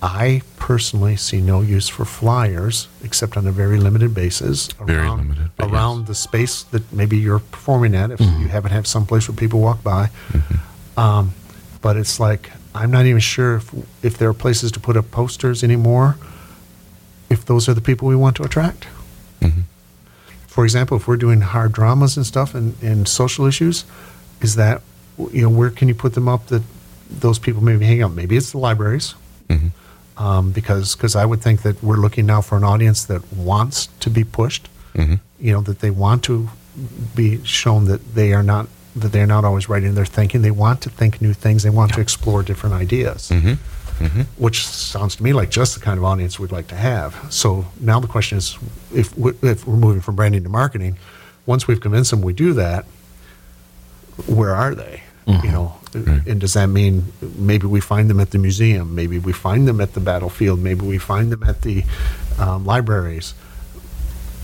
I personally see no use for flyers except on a very limited basis Very around, limited, around yes. the space that maybe you're performing at if mm-hmm. you haven't had some place where people walk by. Mm-hmm. Um, but it's like I'm not even sure if, if there are places to put up posters anymore. If those are the people we want to attract. Mm-hmm. For example, if we're doing hard dramas and stuff and, and social issues, is that you know where can you put them up that those people maybe hang out? Maybe it's the libraries, um, because because I would think that we're looking now for an audience that wants to be pushed. Mm-hmm. You know that they want to be shown that they are not that they're not always right in their thinking. They want to think new things. They want to explore different ideas, mm-hmm. Mm-hmm. which sounds to me like just the kind of audience we'd like to have. So now the question is, if we, if we're moving from branding to marketing, once we've convinced them we do that, where are they? You know, and does that mean maybe we find them at the museum? Maybe we find them at the battlefield? Maybe we find them at the um, libraries?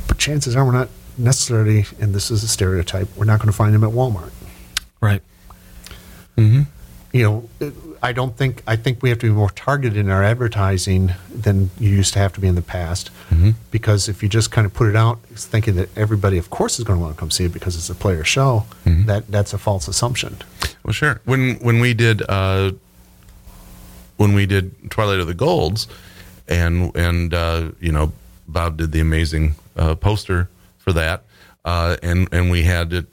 But chances are we're not necessarily, and this is a stereotype, we're not going to find them at Walmart. Right. You know, it- I don't think, I think we have to be more targeted in our advertising than you used to have to be in the past. Because if you just kind of put it out thinking that everybody, of course, is going to want to come see it because it's a player show, that, that's a false assumption. Well, sure. When when we did uh, when we did Twilight of the Golds, and and uh, you know Bob did the amazing uh, poster for that, uh, and and we had it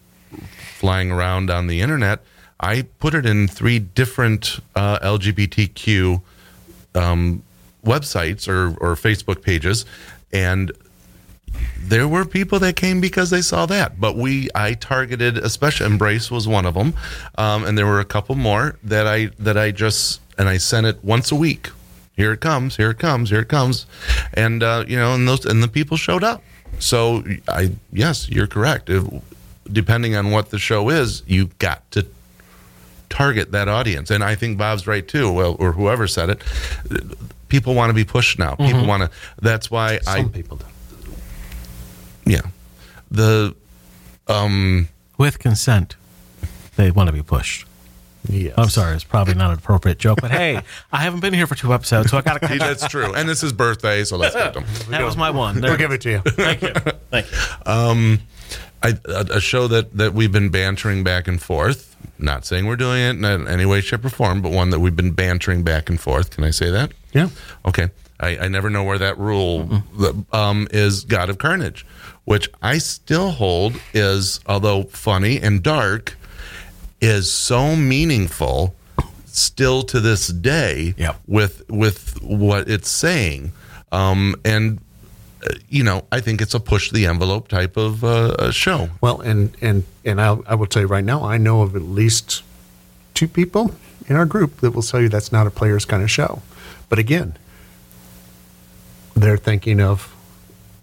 flying around on the internet. I put it in three different uh, LGBTQ um, websites or or Facebook pages, and there were people that came because they saw that but we i targeted especially embrace was one of them um, and there were a couple more that i that i just and i sent it once a week. Here it comes here it comes here it comes. And uh, you know and those and the people showed up. So i yes you're correct. Depending on what the show is you got to target that audience and i think bob's right too well or whoever said it people want to be pushed now people want to that's why i Some people do. yeah. The um With consent, they want to be pushed. Yes. I'm sorry, it's probably not an appropriate joke, but hey, I haven't been here for two episodes, so I got to catch up. that's true. And it's his birthday, so let's get him. That was my one. There. We'll give it to you. Thank you. Thank you. I, a, a show that, that we've been bantering back and forth. Not saying we're doing it in any way, shape, or form, but one that we've been bantering back and forth. Can I say that? Yeah. Okay. I, I never know where that rule um, is God of Carnage, which I still hold is, although funny and dark, is so meaningful still to this day Yep. with with what it's saying. Um, and you know, I think it's a push the envelope type of uh, show. Well, and and and I'll, I will tell you right now, I know of at least two people in our group that will tell you that's not a player's kind of show. But again, they're thinking of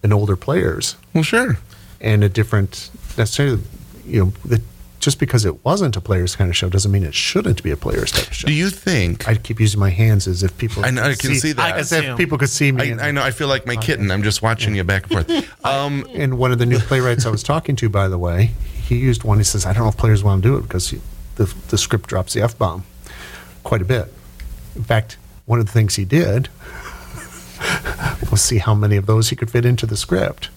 an older players Well, sure. and a different necessarily, you know, that just because it wasn't a player's kind of show doesn't mean it shouldn't be a player's type of show. Do you think? I keep using my hands as if people. I know, I could can see that. As I if can people could see me. I, I know. I feel like my kitten. I'm just watching you back and forth. Um, And one of the new playwrights I was talking to, by the way, he used one. He says, "I don't know if players want to do it because he, the the script drops the f bomb quite a bit." In fact, one of the things he did we'll see how many of those he could fit into the script.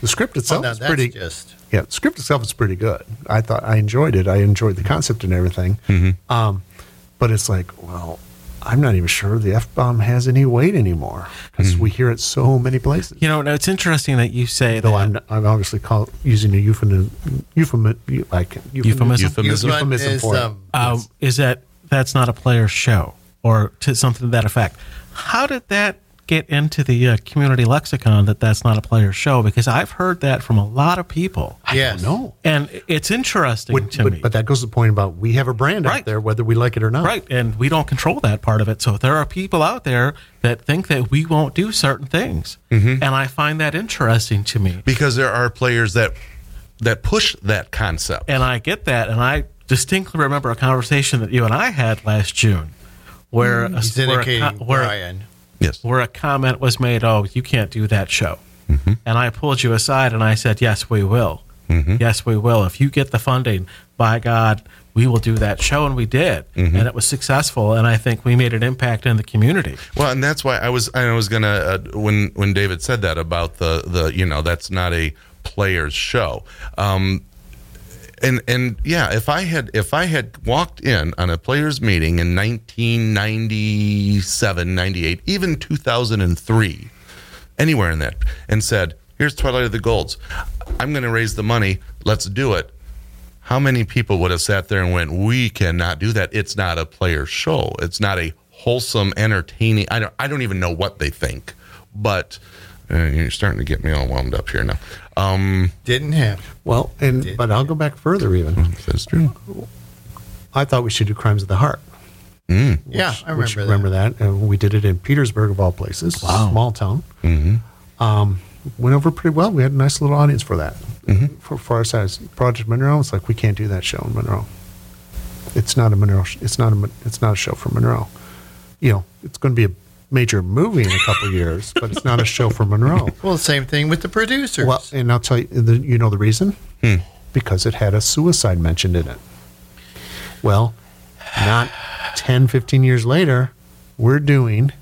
The script Oh, itself now is pretty. just Yeah, the script itself is pretty good. I thought I enjoyed it. I enjoyed the concept and everything. Um, but it's like, well, I'm not even sure the f bomb has any weight anymore because we hear it so many places. You know, now it's interesting that you say Though that. I'm, I'm obviously call, using a euphemism, euphemism, like Euphemism? Euphemism. euphemism is, for it. um, um, is that that's not a player's show or to something to that effect. How did that get into the uh, community lexicon that that's not a player show? Because I've heard that from a lot of people, yes. No, and it's interesting but, to but, me. but that goes to the point about we have a brand out there, whether we like it or not. Right, and we don't control that part of it. So there are people out there that think that we won't do certain things, Mm-hmm. and I find that interesting to me. because there are players that that push that concept. And I get that, and I distinctly remember a conversation that you and I had last June, where a, He's where a, where, Brian. Yes. where a comment was made, "Oh, you can't do that show," and I pulled you aside and I said, "Yes, we will. Yes, we will. If you get the funding, by God." We will do that show, and we did, and it was successful. And I think we made an impact in the community. Well, and that's why I was I was gonna uh, when when David said that about the the you know that's not a player's show. Um, and and yeah, if I had if I had walked in on a players meeting in 1997, 98, even 2003, anywhere in that, and said, "Here's Twilight of the Golds. I'm going to raise the money. Let's do it." How many people would have sat there and went, "We cannot do that. It's not a player show. It's not a wholesome, entertaining." I don't. I don't even know what they think, but Uh, you're starting to get me all wound up here now. Um, Didn't happen. Well, and but I'll go back further. Even that's true. I thought we should do Crimes of the Heart. yeah, I which- remember that. remember that. And we did it in Petersburg, of all places, Wow. small town. Um, went over pretty well. We had a nice little audience for that. For, for our size, Project Monroe, it's like we can't do that show in Monroe. It's not a Monroe. It's not a. It's not a show for Monroe. You know, it's going to be a major movie in a couple of years, but it's not a show for Monroe. Well, the same thing with the producers. Well, and I'll tell you, the, you know the reason? Hmm. Because it had a suicide mentioned in it. Well, not 10, 15 years later, we're doing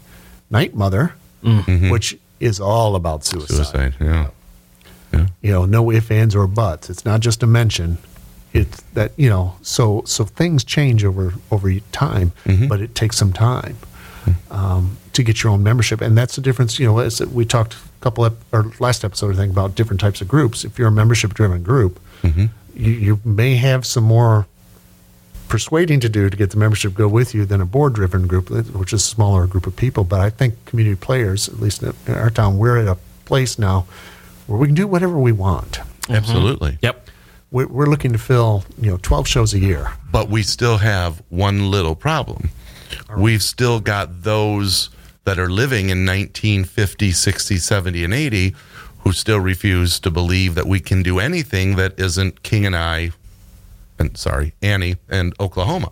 Night Mother, mm-hmm. which is all about suicide. Suicide. Yeah. You know, no ifs, ands, or buts. It's not just a mention. It's that you know. So so things change over over time, mm-hmm. but it takes some time um, to get your own membership, and that's the difference. You know, as we talked a couple ep- or last episode, I think about different types of groups. If you're a membership driven group, you, you may have some more persuading to do to get the membership to go with you than a board driven group, which is a smaller group of people. But I think community players, at least in our town, we're at a place now where we can do whatever we want. Absolutely. Yep. We're, we're looking to fill, you know, 12 shows a year. But we still have one little problem. We've still got those that are living in 1950, 60, 70, and 80 who still refuse to believe that we can do anything that isn't King and I, and sorry, Annie and Oklahoma.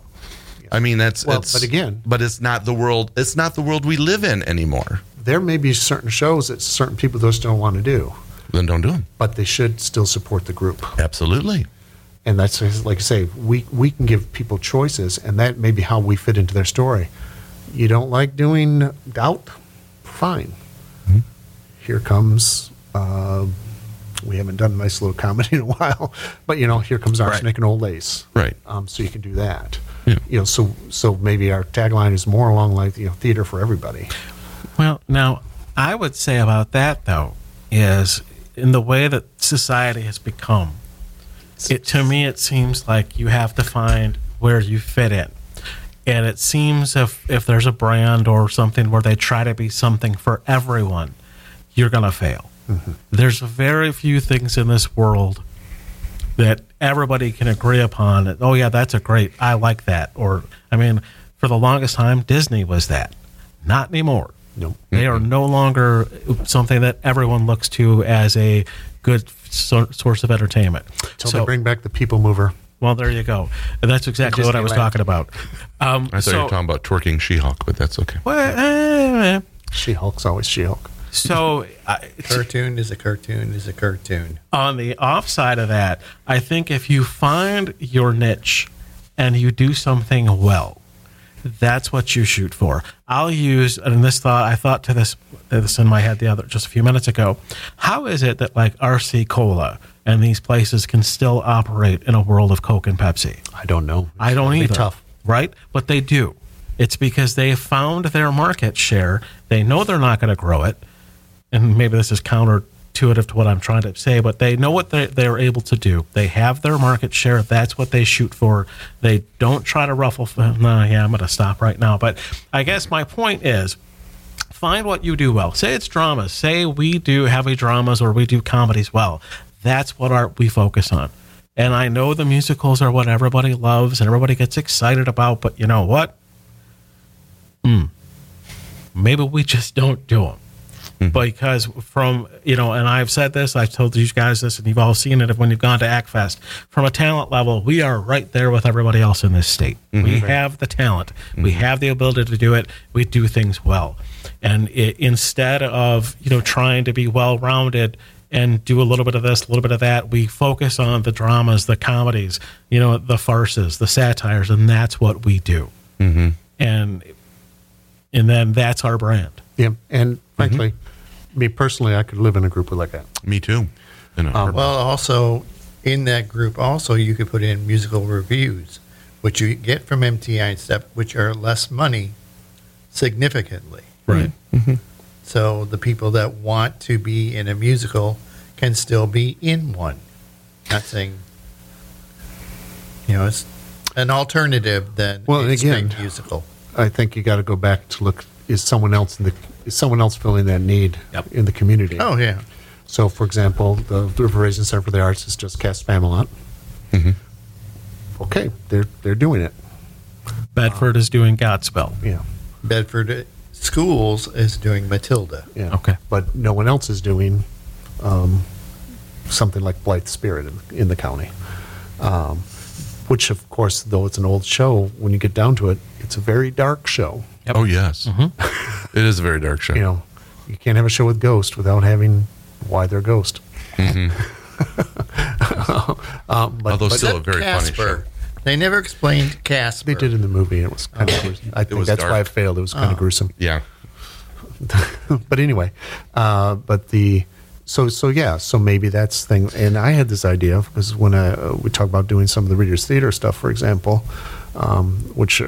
I mean, that's, Well, it's, but again- but it's not the world, it's not the world we live in anymore. There may be certain shows that certain people just don't want to do, Then don't do them. but they should still support the group. Absolutely. And that's like I say, we we can give people choices, and that may be how we fit into their story. You don't like doing doubt, fine. Here comes. Uh, we haven't done a nice little comedy in a while, but you know, here comes arsenic and old lace. Right. Um, so you can do that. Yeah. You know, so so maybe our tagline is more along like you know theater for everybody. Well, now I would say about that though is in the way that society has become. It to me it seems like you have to find where you fit in. And it seems if if there's a brand or something where they try to be something for everyone, you're going to fail. Mm-hmm. There's very few things in this world that everybody can agree upon. Oh yeah, that's a great. I like that. Or I mean, for the longest time Disney was that. Not anymore. No. They are no longer something that everyone looks to as a good so- source of entertainment. Till So- they bring back the people mover. well, there you go. And that's exactly what I was talking about. Um, I thought you were talking about twerking She Hulk, but that's okay. well, eh, She Hulk's always She Hulk. so I, cartoon is a cartoon is a cartoon. on the offside of that, I think if you find your niche and you do something well, that's what you shoot for. I'll use, and this thought, I thought to this, this in my head the other, just a few minutes ago. How is it that like RC Cola and these places can still operate in a world of Coke and Pepsi? I don't know. I don't either. Tough. right? But they do. It's because they found their market share. They know they're not going to grow it, and maybe this is counterintuitive to what I'm trying to say, but they know what they, they're able to do. They have their market share. That's what they shoot for. They don't try to ruffle. No, yeah, I'm going to stop right now. But I guess my point is find what you do well. Say it's dramas. Say we do heavy dramas or we do comedies well. That's what art we focus on. And I know the musicals are what everybody loves and everybody gets excited about, but you know what? Hmm. Maybe we just don't do them. Mm-hmm. Because from, you know, and I've said this, I've told you guys this, and you've all seen it when you've gone to AACTFest. From a talent level, we are right there with everybody else in this state. Mm-hmm. We have the talent, we mm-hmm. have the ability to do it, we do things well. And it, instead of, you know, trying to be well rounded, and do a little bit of this, a little bit of that. We focus on the dramas, the comedies, you know, the farces, the satires, and that's what we do. Mm-hmm. And and then that's our brand. Yeah, and frankly, me personally, I could live in a group like that. Me too. In a um, heartbeat. Well, also in that group, also you could put in musical reviews, which you get from MTI and stuff, which are less money, significantly. Right. Mm-hmm. So the people that want to be in a musical can still be in one. Not saying, you know, it's an alternative than Well, and a again- musical. I think you got to go back to look is someone else in the is someone else filling that need Yep. in the community. Oh yeah. So, for example, the River Raisin Center for the Arts is just cast Spamalot. Okay, they're they're doing it. Bedford is doing Godspell. Yeah, Bedford Schools is doing Matilda. yeah. Okay. but no one else is doing um, something like Blithe Spirit in, in the county. Um, which, of course, though it's an old show, when you get down to it, it's a very dark show. Oh yes, It is a very dark show. You know, you can't have a show with ghosts without having why they're Ghost. um, but, Although but still a very funny show. They never explained Casper. they did in the movie. and It was kind of. gruesome. I think was that's why dark. it failed. It was kind of gruesome. Yeah. but anyway, uh, but the so so yeah, so maybe that's thing. And I had this idea because when I, uh, we talk about doing some of the readers theater stuff, for example, um, which uh,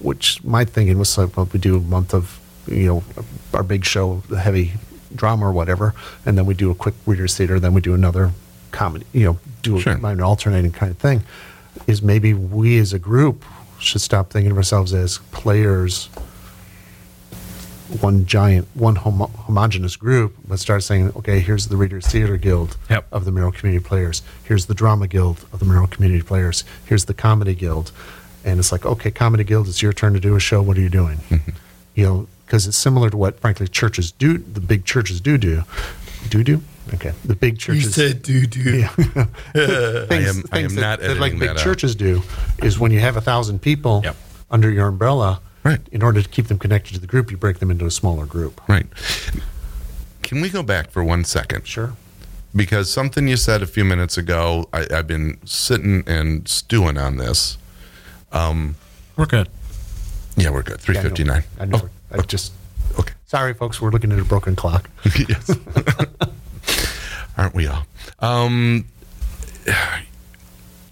which my thinking was like, well, we do a month of you know our big show, the heavy drama or whatever, and then we do a quick readers theater, then we do another comedy, you know, do Sure. an alternating kind of thing. Is maybe we as a group should stop thinking of ourselves as players one giant, one homo- homogenous group, but start saying, okay, here's the Readers Theater Guild Yep. of the Merrill Community Players. Here's the Drama Guild of the Merrill Community Players. Here's the Comedy Guild. And it's like, okay, Comedy Guild, it's your turn to do a show. What are you doing? Mm-hmm. You know, because it's similar to what, frankly, churches do, the big churches do do. Do do? Okay. The big You churches. said do doo. Yeah. I am- I am that, not that like big that out. churches do is when you have a thousand people Yep. under your umbrella, Right. in order to keep them connected to the group, you break them into a smaller group. Right. Can we go back for one second? Sure. Because something you said a few minutes ago, I, I've been sitting and stewing on this. We're good. Yeah, we're good. Three fifty nine. Yeah, I know. I know. I just okay. sorry, folks. We're looking at a broken clock. yes. Aren't we all? Um,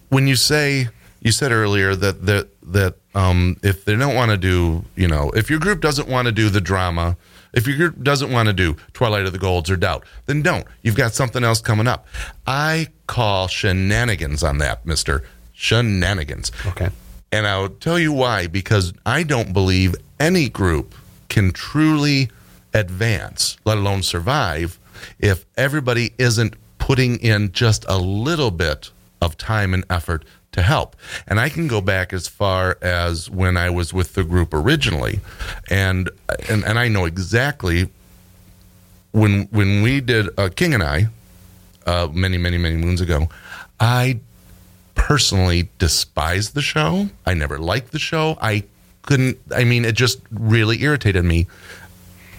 when you say you said earlier that that that um, if they don't want to do, you know, if your group doesn't want to do the drama, if your group doesn't want to do Twilight of the Golds or Doubt, then don't. You've got something else coming up. I call shenanigans on that, Mister Shenanigans. Okay. And I'll tell you why because I don't believe any group can truly advance, let alone survive, if everybody isn't putting in just a little bit of time and effort to help. And I can go back as far as when I was with the group originally. And and, and I know exactly when when we did uh, King and I uh, many many many moons ago, I personally despised the show. I never liked the show. I couldn't, I mean, it just really irritated me.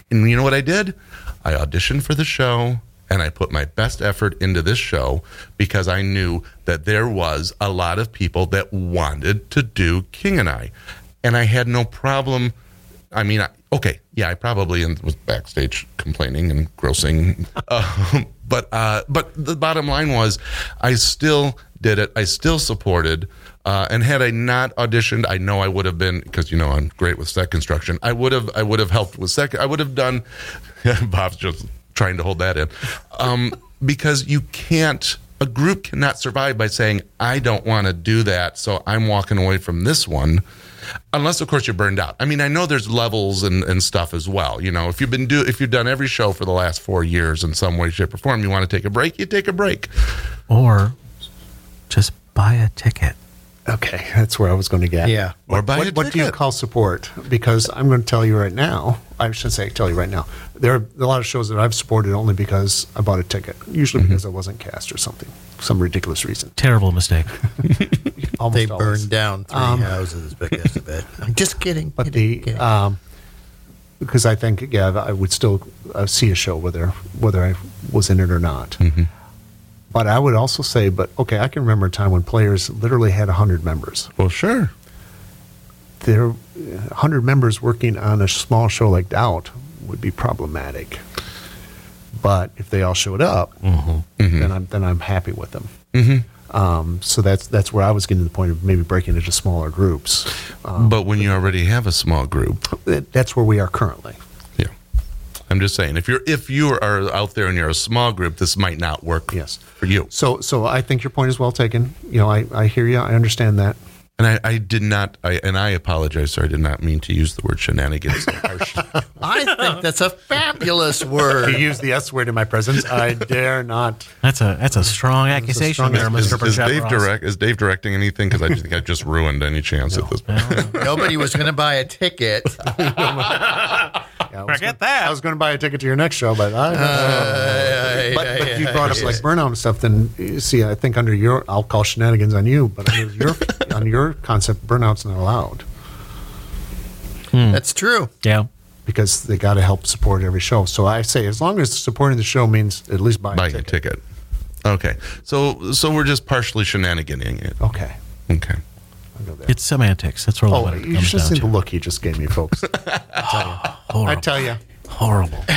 And you know what I did? I auditioned for the show and I put my best effort into this show because I knew that there was a lot of people that wanted to do King and I. And I had no problem. I mean, I, okay, yeah, I probably was backstage complaining and grossing, uh, but uh, but the bottom line was, I still did it. I still supported, uh, and had I not auditioned, I know I would have been because you know I'm great with set construction. I would have I would have helped with set. I would have done. Bob's just trying to hold that in, um, because you can't. A group cannot survive by saying, "I don't want to do that, so I'm walking away from this one." unless of course you're burned out. I mean, I know there's levels and, and stuff as well. You know, if you've been do if you've done every show for the last four years in some way, shape, or form, you want to take a break, you take a break. Or just buy a ticket. Okay, that's where I was going to get. Yeah. Or buy what, a what do you call support? Because I'm going to tell you right now. I should say tell you right now. There are a lot of shows that I've supported only because I bought a ticket. Usually Mm-hmm. because I wasn't cast or something, some ridiculous reason. Terrible mistake. Almost They always. burned down three houses because of it. I'm just kidding. But kidding, the kidding. um, because I think yeah, I would still uh, see a show whether whether I was in it or not. Mm-hmm. But I would also say, but okay, I can remember a time when players literally had hundred members. Well, sure. There, hundred members working on a small show like Doubt would be problematic. But if they all showed up, then I'm then I'm happy with them. Um, so that's that's where I was getting to the point of maybe breaking into smaller groups. Um, but when you already have a small group, that's where we are currently. Yeah. I'm just saying, if you're if you are out there and you're a small group, this might not work Yes. for you. So, so I think your point is well taken. You know, I, I hear you. I understand that. And I, I did not, I, and I apologize, sir. I did not mean to use the word shenanigans so harshly. I think that's a fabulous word. You use the S word in my presence. I dare not. That's a that's a strong accusation strong there, is, Mr. is Burchett Dave Ross. direct? Is Dave directing anything? Because I just think I just ruined any chance at this point. Nobody was going to buy a ticket. Yeah, I was Forget gonna- that. I was going to buy a ticket to your next show, but I. Uh, but, but you brought up like burnout and stuff. Then see, I think under your, I'll call shenanigans on you, but under your on your concept, burnout's not allowed That's true. Yeah. because they got to help support every show. So I say, as long as supporting the show means at least buying Buy a ticket. a ticket. ticket. Okay. So so we're just partially shenaniganing it. Okay, Okay. I'll go there. It's semantics. That's really Oh, what it you comes should down see the to. look he just gave me, folks. I Horrible. tell you, Horrible.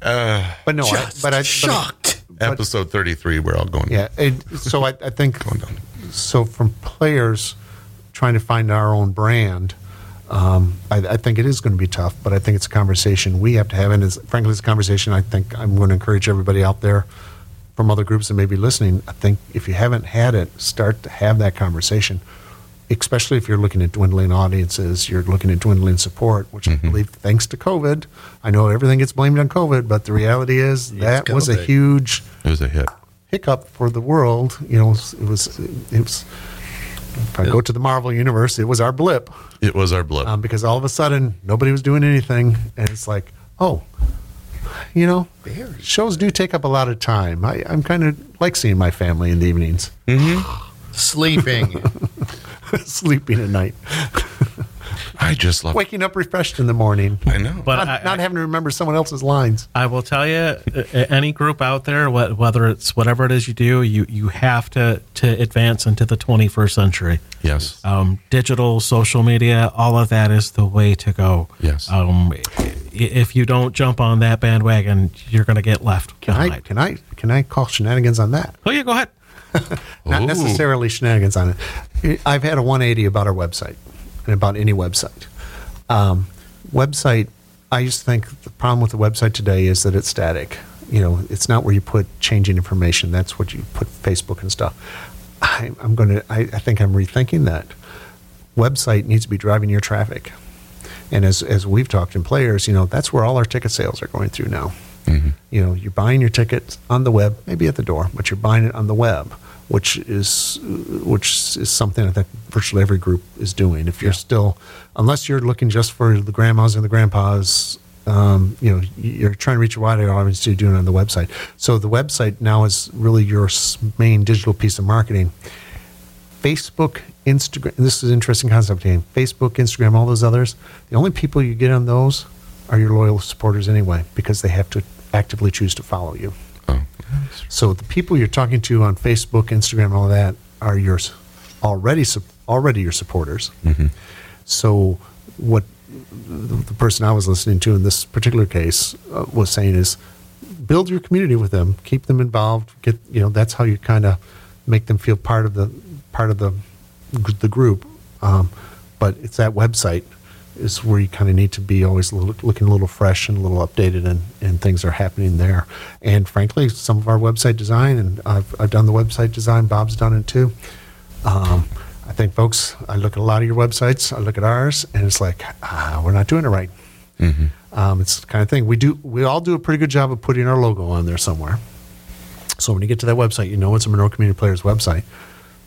but no, I, but I but- shocked. Episode 33, we're all going. Yeah. It, so I, I think Going down. so from players trying to find our own brand. Um, I, I think it is going to be tough, but I think it's a conversation we have to have, and it's, frankly, it's a conversation I think I'm going to encourage everybody out there from other groups that may be listening. I think if you haven't had it, start to have that conversation, especially if you're looking at dwindling audiences, you're looking at dwindling support, which I believe, thanks to COVID, I know everything gets blamed on COVID, but the reality is that was a huge It was a hit. hiccup for the world. You know, it was it was. If I go to the Marvel universe, it was our blip It was our blip. um, because all of a sudden nobody was doing anything, and it's like, oh, you know, shows do take up a lot of time. I, I'm kind of like seeing my family in the evenings, Sleeping. sleeping at night, I just love waking up refreshed in the morning, I know. But not, I, not having to remember someone else's lines. I will tell you, uh, any group out there, wh- whether it's whatever it is you do, you, you have to, to advance into the 21st century. yes. Um, digital, social media, all of that is the way to go. Yes. Um, if you don't jump on that bandwagon, you're going to get left Can I behind. can I can I call shenanigans on that? oh, yeah, go ahead. not Ooh. necessarily shenanigans on it. I've had a 180 about our website and about any website. Um, website, I to think the problem with the website today is that it's static. You know, it's not where you put changing information. That's what you put Facebook and stuff. I, I'm going to. I think I'm rethinking that. Website needs to be driving your traffic, and as as we've talked in players, you know, that's where all our ticket sales are going through now. You know, you're buying your tickets on the web, maybe at the door, but you're buying it on the web, which is which is something I think virtually every group is doing. If you're still, unless you're looking just for the grandmas and the grandpas, um, you know, you're trying to reach a wider audience. You're doing it on the website. So the website now is really your main digital piece of marketing. Facebook, Instagram. This is an interesting concept. Dan. Facebook, Instagram, all those others. The only people you get on those are your loyal supporters anyway, because they have to actively choose to follow you. Oh. So the people you're talking to on Facebook, Instagram, all that are yours already already your supporters. So what the the person I was listening to in this particular case uh, was saying is build your community with them, keep them involved. Get you know that's how you kind of make them feel part of the part of the the group. Um, but it's that website is where you kind of need to be always look, looking a little fresh and a little updated, and, and things are happening there. And frankly, some of our website design, and I've, I've done the website design. Bob's done it too. Um, I think, folks, I look at a lot of your websites. I look at ours, and it's like ah, we're not doing it right. Um, it's the kind of thing we do. We all do a pretty good job of putting our logo on there somewhere. So when you get to that website, you know it's a Monroe Community Players website.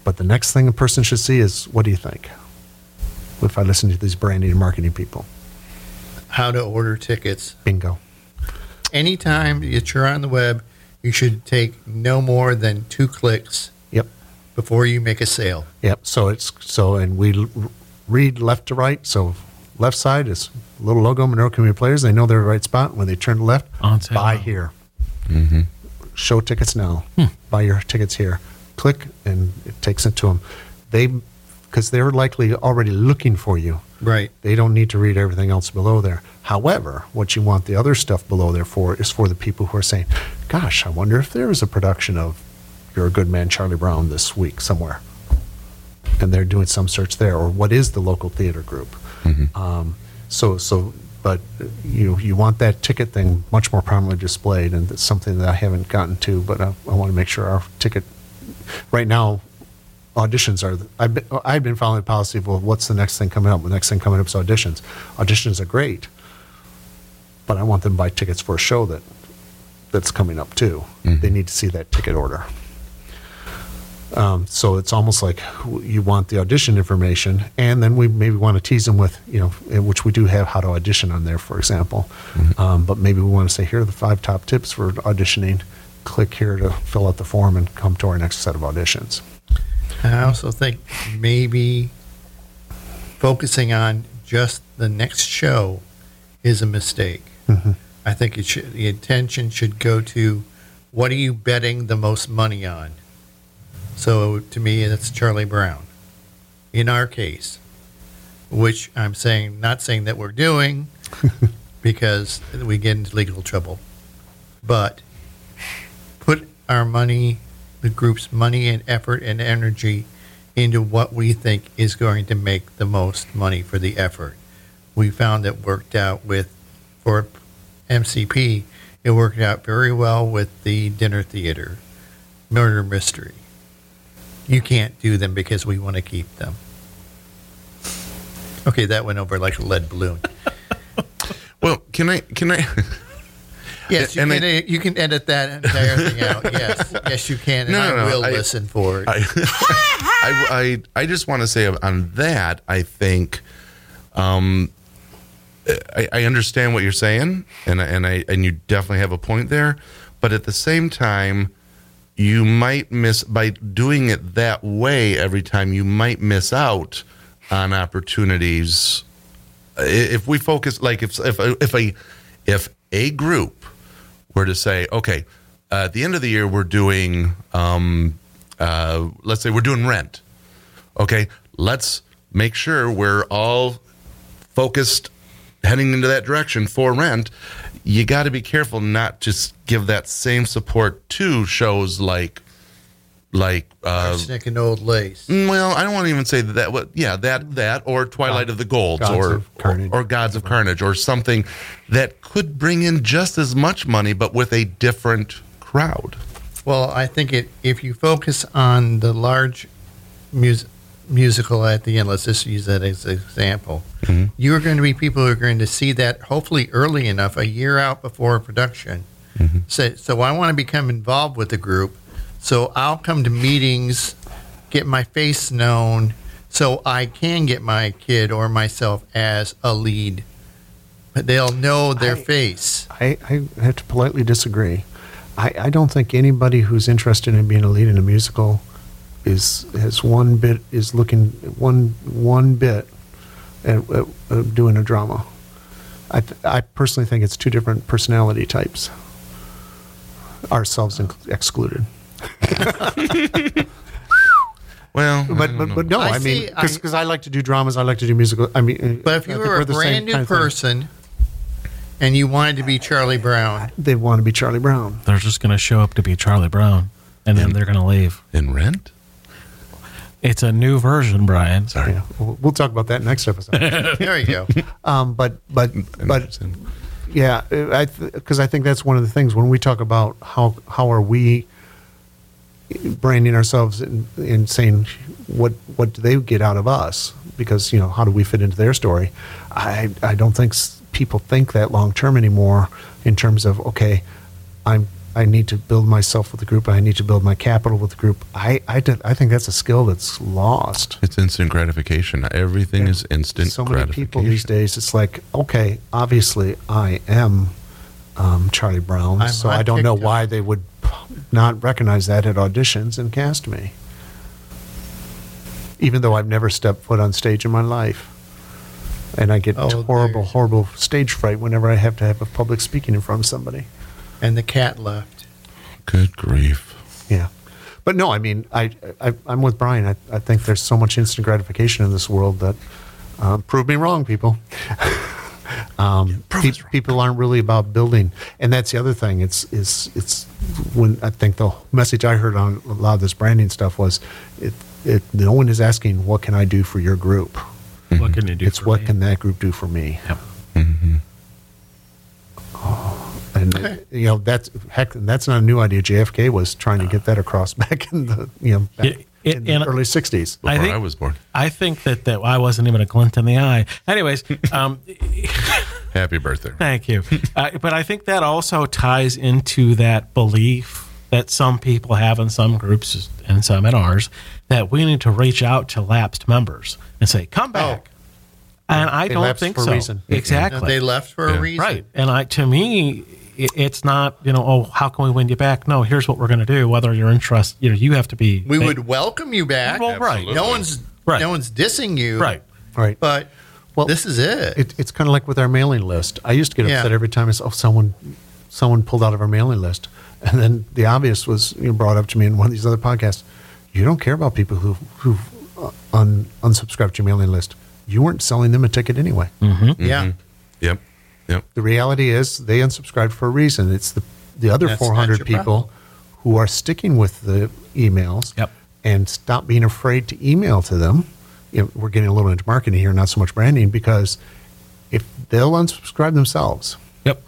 But the next thing a person should see is, what do you think? If I listen to these branding and marketing people, How to order tickets. bingo. Anytime that you're on the web, you should take no more than two clicks Yep, before you make a sale. yep. So it's so, and we read left to right. So left side is little logo Monroe Community Players. They know they're the right spot. When they turn left, On sale buy now. here. Show tickets now. Hmm. Buy your tickets here. Click, and it takes it to them. They, because they're likely already looking for you. Right. They don't need to read everything else below there. However, what you want the other stuff below there for is for the people who are saying, "Gosh, I wonder if there is a production of You're a Good Man, Charlie Brown this week somewhere," and they're doing some search there, or what is the local theater group? Um, so, so, but you you want that ticket thing much more prominently displayed, and it's something that I haven't gotten to, but I, I want to make sure our ticket right now auditions are. I've been, I've been following the policy of well, what's the next thing coming up? The next thing coming up is auditions. Auditions are great, but I want them to buy tickets for a show that that's coming up too. They need to see that ticket order. Um, so it's almost like you want the audition information, and then we maybe want to tease them with, you know, in which we do have how to audition on there, for example. Um, but maybe we want to say, here are the five top tips for auditioning. Click here to fill out the form and come to our next set of auditions. I also think maybe focusing on just the next show is a mistake. Mm-hmm. I think it should, the attention should go to what are you betting the most money on? So to me, that's Charlie Brown. In our case, which I'm saying, not saying that we're doing because we get into legal trouble, but put our money, the group's money and effort and energy into what we think is going to make the most money for the effort. We found it worked out with, for MCP, it worked out very well with the dinner theater, murder mystery. You can't do them because we want to keep them. Okay, that went over like a lead balloon. Well, can I can I Yes, you And can, I- edit- you can edit that entire thing out. Yes, yes, you can, and No, I no, no, will I- listen for it. I, I, I, I just want to say on that, I think, um, I, I understand what you're saying, and and I and you definitely have a point there, but at the same time, you might miss by doing it that way every time. You might miss out on opportunities if we focus like if if if a if a group were to say, okay, uh, at the end of the year we're doing, um, uh, let's say we're doing rent. Okay, let's make sure we're all focused heading into that direction for rent. You got to be careful not just give that same support to shows like like uh, Arsenic and old lace. Well, I don't want to even say that. that what, yeah, that that or Twilight of the Golds Gods or, of or Gods of Carnage or something that could bring in just as much money, but with a different crowd. Well, I think it if you focus on the large mus- musical at the end, let's just use that as an example. You're going to be people who are going to see that hopefully early enough, a year out before production. So, so I want to become involved with the group. So I'll come to meetings, get my face known, so I can get my kid or myself as a lead. But they'll know their I- face. I, I have to politely disagree. I, I don't think anybody who's interested in being a lead in a musical is has one bit is looking one one bit at, at, at doing a drama. I th- I personally think it's two different personality types, ourselves inc- excluded. Well, But but, but no, I I, mean see, I- because I like to do dramas, I like to do musical. I mean, But if I you think were we're a the same brand new of thing. person and you wanted to be Charlie Brown, they want to be Charlie Brown. They're just going to show up to be Charlie Brown, and then they're going to leave. in rent. It's a new version, Brian. Sorry. Yeah, we'll, we'll talk about that next episode. there you go. Um, but but but Interesting. yeah, I because I think that's one of the things when we talk about how how are we branding ourselves and, and saying what what do they get out of us because you know how do we fit into their story? I I don't think people think that long term anymore in terms of okay, I'm. I need to build myself with the group. I need to build my capital with the group. I, I, did- I think that's a skill that's lost It's instant gratification. Everything is instant so many people these days it's like okay obviously i am um, charlie brown I'm so on i don't know TikTok. why they would not recognize that at auditions and cast me even though i've never stepped foot on stage in my life and i get Oh, horrible there's- horrible stage fright whenever i have to have a public speaking in front of somebody And the cat left. Good grief. yeah but no i mean i, I i'm with brian I, I think there's so much instant gratification in this world that um, prove me wrong people um, pe- people aren't really about building. And that's the other thing. It's is it's when i think the message i heard on a lot of this branding stuff was it, it no one is asking what can i do for your group? What can you do? it's for what me? can that group do for me? Yep. and uh, you know that's heck that's not a new idea. Jfk was trying to get that across back in the you know back, Yeah, It- in the early 60s. Before I I, was born. I think that, that I wasn't even a glint in the eye. Anyways, um, Happy birthday. Thank you. Uh, but I think that also ties into that belief that some people have in some groups and some in ours that we need to reach out to lapsed members and say, "Come back." And I They don't think so. reason. Exactly. They left for Yeah. a reason. Right. And I, to me, it, it's not, you know, oh, how can we win you back? No, here's what we're going to do. Whether you're interested, you know, you have to be. We would welcome you back. Well, right. No one's Right. no one's dissing you. Right. Right. But Well, this is it. It, it's kind of like with our mailing list. I used to get Yeah. upset every time I saw oh, someone someone pulled out of our mailing list, and then the obvious was you know, brought up to me in one of these other podcasts. You don't care about people who who uh, un, unsubscribed to your mailing list. You weren't selling them a ticket anyway. yeah. Yep. Yep. The reality is they unsubscribed for a reason. It's the the other That's 400 people problem. who are sticking with the emails Yep. and stop being afraid to email to them. You know, we're getting a little into marketing here, not so much branding, because if they'll unsubscribe themselves, Yep.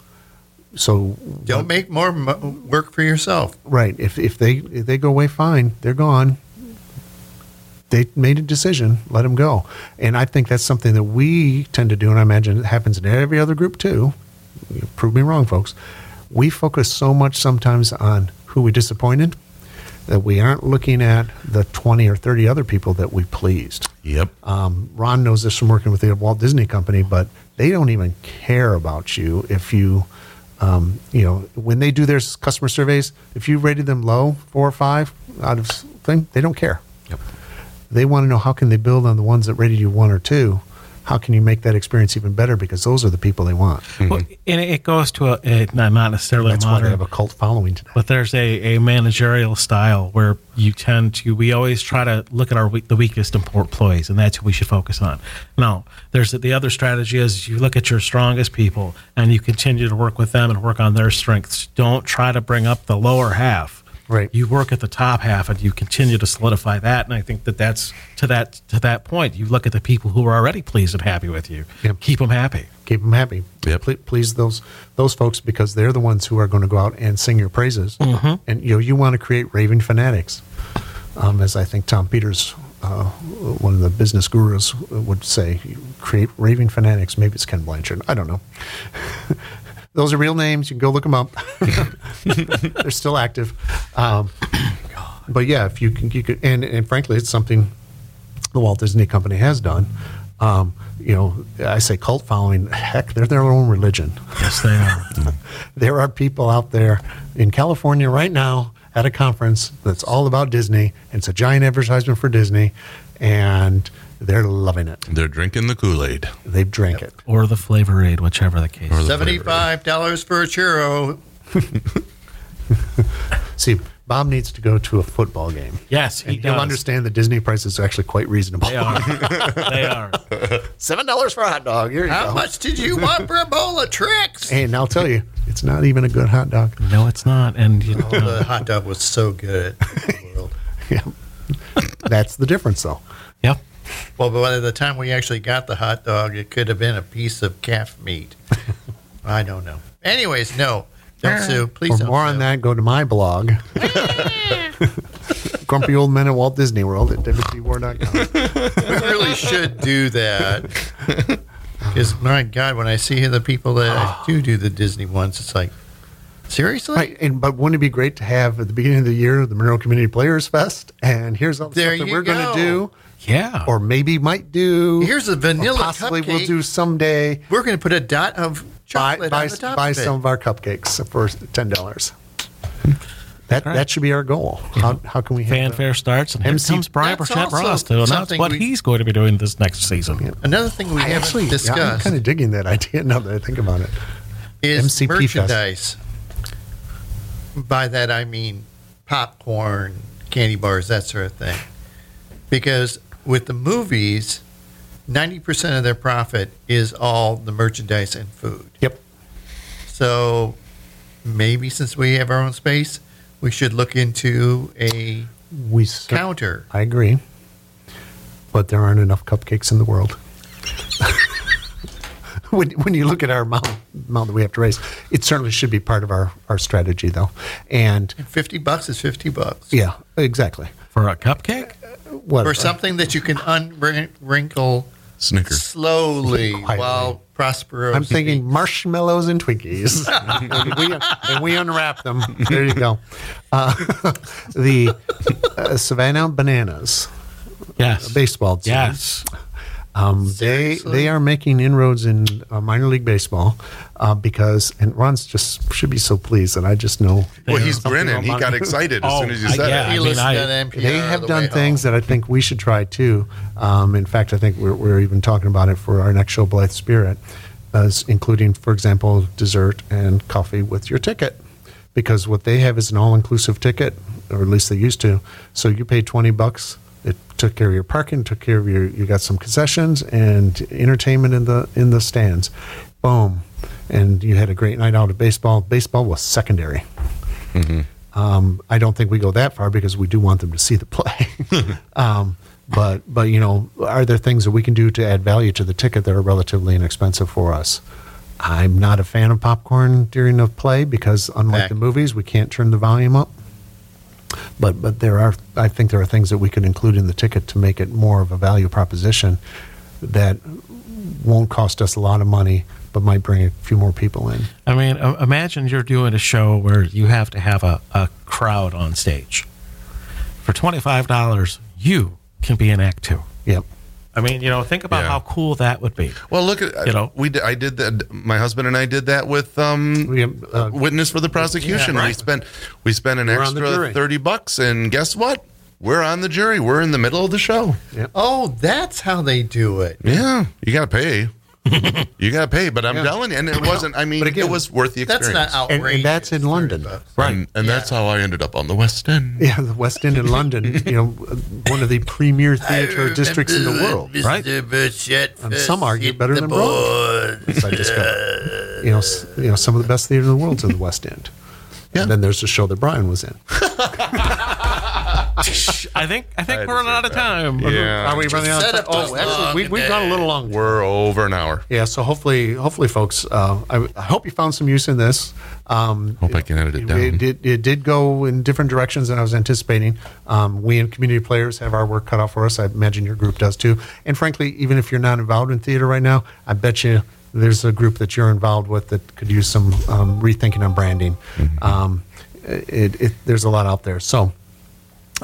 so Don't make more mo- work for yourself. right. If if they if they go away, fine, they're gone. They made a decision, let them go. And I think that's something that we tend to do, and I imagine it happens in every other group too. Prove me wrong, folks. We focus so much sometimes on who we disappointed that we aren't looking at the 20 or 30 other people that we pleased. Yep. Um, Ron knows this from working with the Walt Disney Company, but they don't even care about you if you, um, you know, when they do their customer surveys, if you rated them low, four or five out of thing, they don't care. Yep. They want to know how can they build on the ones that rated you one or two. How can you make that experience even better? Because those are the people they want. Well, mm-hmm. and it goes to a, a not not necessarily That's a why they have a cult following today. but there's a, a managerial style where you tend to we always try to look at our the weakest employees and that's who we should focus on Now, there's the other strategy is you look at your strongest people and you continue to work with them and work on their strengths don't try to bring up the lower half Right. you work at the top half and you continue to solidify that and i think that that's to that to that point you look at the people who are already pleased and happy with you Yep. keep them happy keep them happy. Yep. Ple- please those those folks because they're the ones who are going to go out and sing your praises. And you know you want to create raving fanatics, um, as I think Tom Peters, uh, one of the business gurus, would say. Create raving fanatics. Maybe it's Ken Blanchard. I don't know. those are real names. You can go look them up. they're still active. Um, but yeah, if you can, you could, and, and frankly, it's something the Walt Disney Company has done. Um, you know, I say cult following. Heck, they're their own religion. yes they are There are people out there in California right now at a conference that's all about Disney. It's a giant advertisement for Disney, and they're loving it. They're drinking the Kool Aid. They've drank it. or the flavor aid whichever the case Or the Seventy-five dollars for a churro. See, Bob needs to go to a football game. yes he And he'll does. understand that Disney prices are actually quite reasonable. they are they are Seven dollars for a hot dog. Here you How go. much did you want for a bowl of Trix? And I'll tell you, it's not even a good hot dog. no it's not and you Oh, the hot dog was so good. World. Yeah. That's the difference, though. yep Well, but by the time we actually got the hot dog, it could have been a piece of calf meat. I don't know. Anyways, no. Don't ah. sue. Please For don't more on that, go to my blog. Grumpy Old Men at Walt Disney World at davidpward.com. We really should do that. Because, my God, when I see the people that do do the Disney ones, it's like, seriously? Right, and but wouldn't it be great to have at the beginning of the year the Monroe Community Players Fest? And here's all the There stuff that you we're going go. to do, yeah or maybe might do. Here's a or vanilla possibly we'll do someday. We're going to put a dot of chocolate buy, on the top buy of it. some of our cupcakes for ten dollars. That right. that should be our goal. How, how can we have that? fanfare starts, and here comes Brian That's Burchett Ross to announce what we- he's going to be doing this next season. Another thing we I haven't actually, yeah, I'm kind of digging that idea now that I think about it. is MCP Fest. merchandise. By that I mean popcorn, candy bars, that sort of thing. Because with the movies, 90% of their profit is all the merchandise and food. Yep. So maybe since we have our own space, we should look into a We cer- counter. I agree, but there aren't enough cupcakes in the world. when, when you look at our amount, amount that we have to raise, it certainly should be part of our, our strategy, though. And 50 bucks is 50 bucks. yeah, exactly. For a cupcake? What for something that you can unwrinkle Snickers. slowly Quietly. while Prospero. I'm thinking marshmallows and Twinkies, and, we, and we unwrap them. There you go. Uh, the uh, Savannah Bananas Yes. baseball team. Yes. Um, they they are making inroads in uh, minor league baseball uh, because and Ron's just should be so pleased that I just know Well, he's grinning. He got excited as Oh, soon as you I- said yeah. it. He I mean, I- they have way done home. things that I think we should try too. Um, in fact, I think we're, we're even talking about it for our next show, Blithe Spirit, as including, for example, dessert and coffee with your ticket. Because what they have is an all-inclusive ticket, or at least they used to. So you pay twenty bucks. It took care of your parking, took care of your. You got some concessions and entertainment in the in the stands. Boom, and you had a great night out of baseball. Baseball was secondary. Um, I don't think we go that far because we do want them to see the play. um, but but you know, are there things that we can do to add value to the ticket that are relatively inexpensive for us? I'm not a fan of popcorn during the play because unlike Fact. the movies, we can't turn the volume up. But but there are I think there are things that we could include in the ticket to make it more of a value proposition that won't cost us a lot of money but might bring a few more people in. I mean, imagine you're doing a show where you have to have a, a crowd on stage. For $25, you can be an act two. Yep. I mean, you know, think about Yeah. how cool that would be. Well, look at You know. we. Did, I did that. My husband and I did that with um, We uh, witness for the prosecution. Yeah, We spent we spent an We're extra thirty bucks, and guess what? We're on the jury. We're in the middle of the show. Oh, that's how they do it. Yeah, you got to pay. you got to pay, but I'm telling you, and it wasn't. I mean, again, it was worth the experience. That's not And- outrageous. and that's in London. right, and, and that's how I ended up on the West End. Yeah, the West End in London, you know, one of the premier theater districts in the world, right? And some argue better than Broadway. I just you know, you know, some of the best theater in the world's in the West End. Yeah. And then there's the show that Brian was in. I think I think had we're running out of that. time. Yeah. Are we running out of time? Oh, actually, we, we've gone a little long. We're over an hour. Yeah, so hopefully, hopefully, folks, uh, I, I hope you found some use in this. Um, Hope I can edit it down. It did, it did go in different directions than I was anticipating. Um, we in community players have our work cut out for us. I imagine your group does too. And frankly, even if you're not involved in theater right now, I bet you there's a group that you're involved with that could use some um, rethinking on branding. Um, it, it, there's a lot out there. So.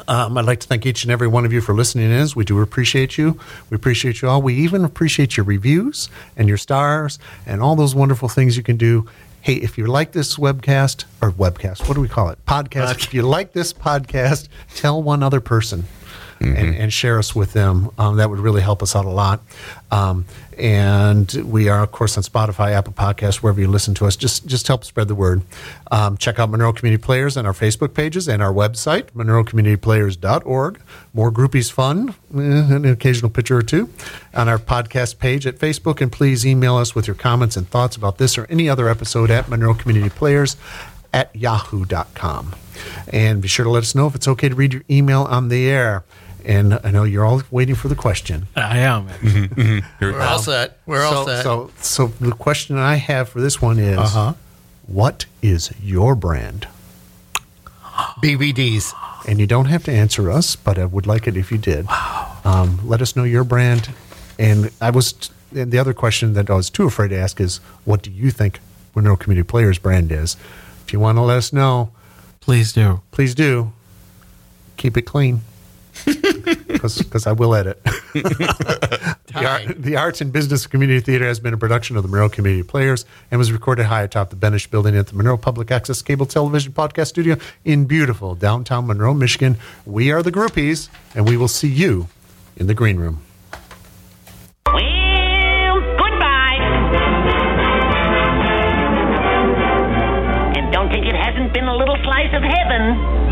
Um, I'd like to thank each and every one of you for listening in. We do appreciate you. We appreciate you all. We even appreciate your reviews and your stars and all those wonderful things you can do. Hey, if you like this webcast or webcast, what do we call it? Podcast. If you like this podcast, tell one other person and, and share us with them. Um, that would really help us out a lot. Um, and we are, of course, on Spotify, Apple Podcasts, wherever you listen to us. Just just help spread the word. Um, check out Monroe Community Players on our Facebook pages and our website, monroecommunityplayers.org. More groupies fun, eh, an occasional picture or two, on our podcast page at Facebook. And please email us with your comments and thoughts about this or any other episode at Monroe Community Players at yahoo.com. And be sure to let us know if it's okay to read your email on the air. And I know you're all waiting for the question. I am. We're all set. We're all so, set. so, so the question I have for this one is, Uh-huh. what is your brand? BBDs. And you don't have to answer us, but I would like it if you did. Um, let us know your brand. And I was, and the other question that I was too afraid to ask is, what do you think Monroe Community Players brand is? If you want to let us know, Please do. please do. Keep it clean. Because I will edit. the, art, the Arts and Business Community Theater has been a production of the Monroe Community Players and was recorded high atop the Benish Building at the Monroe Public Access Cable Television Podcast Studio in beautiful downtown Monroe, Michigan. We are the groupies, and we will see you in the green room. Well, goodbye. And don't think it hasn't been a little slice of heaven.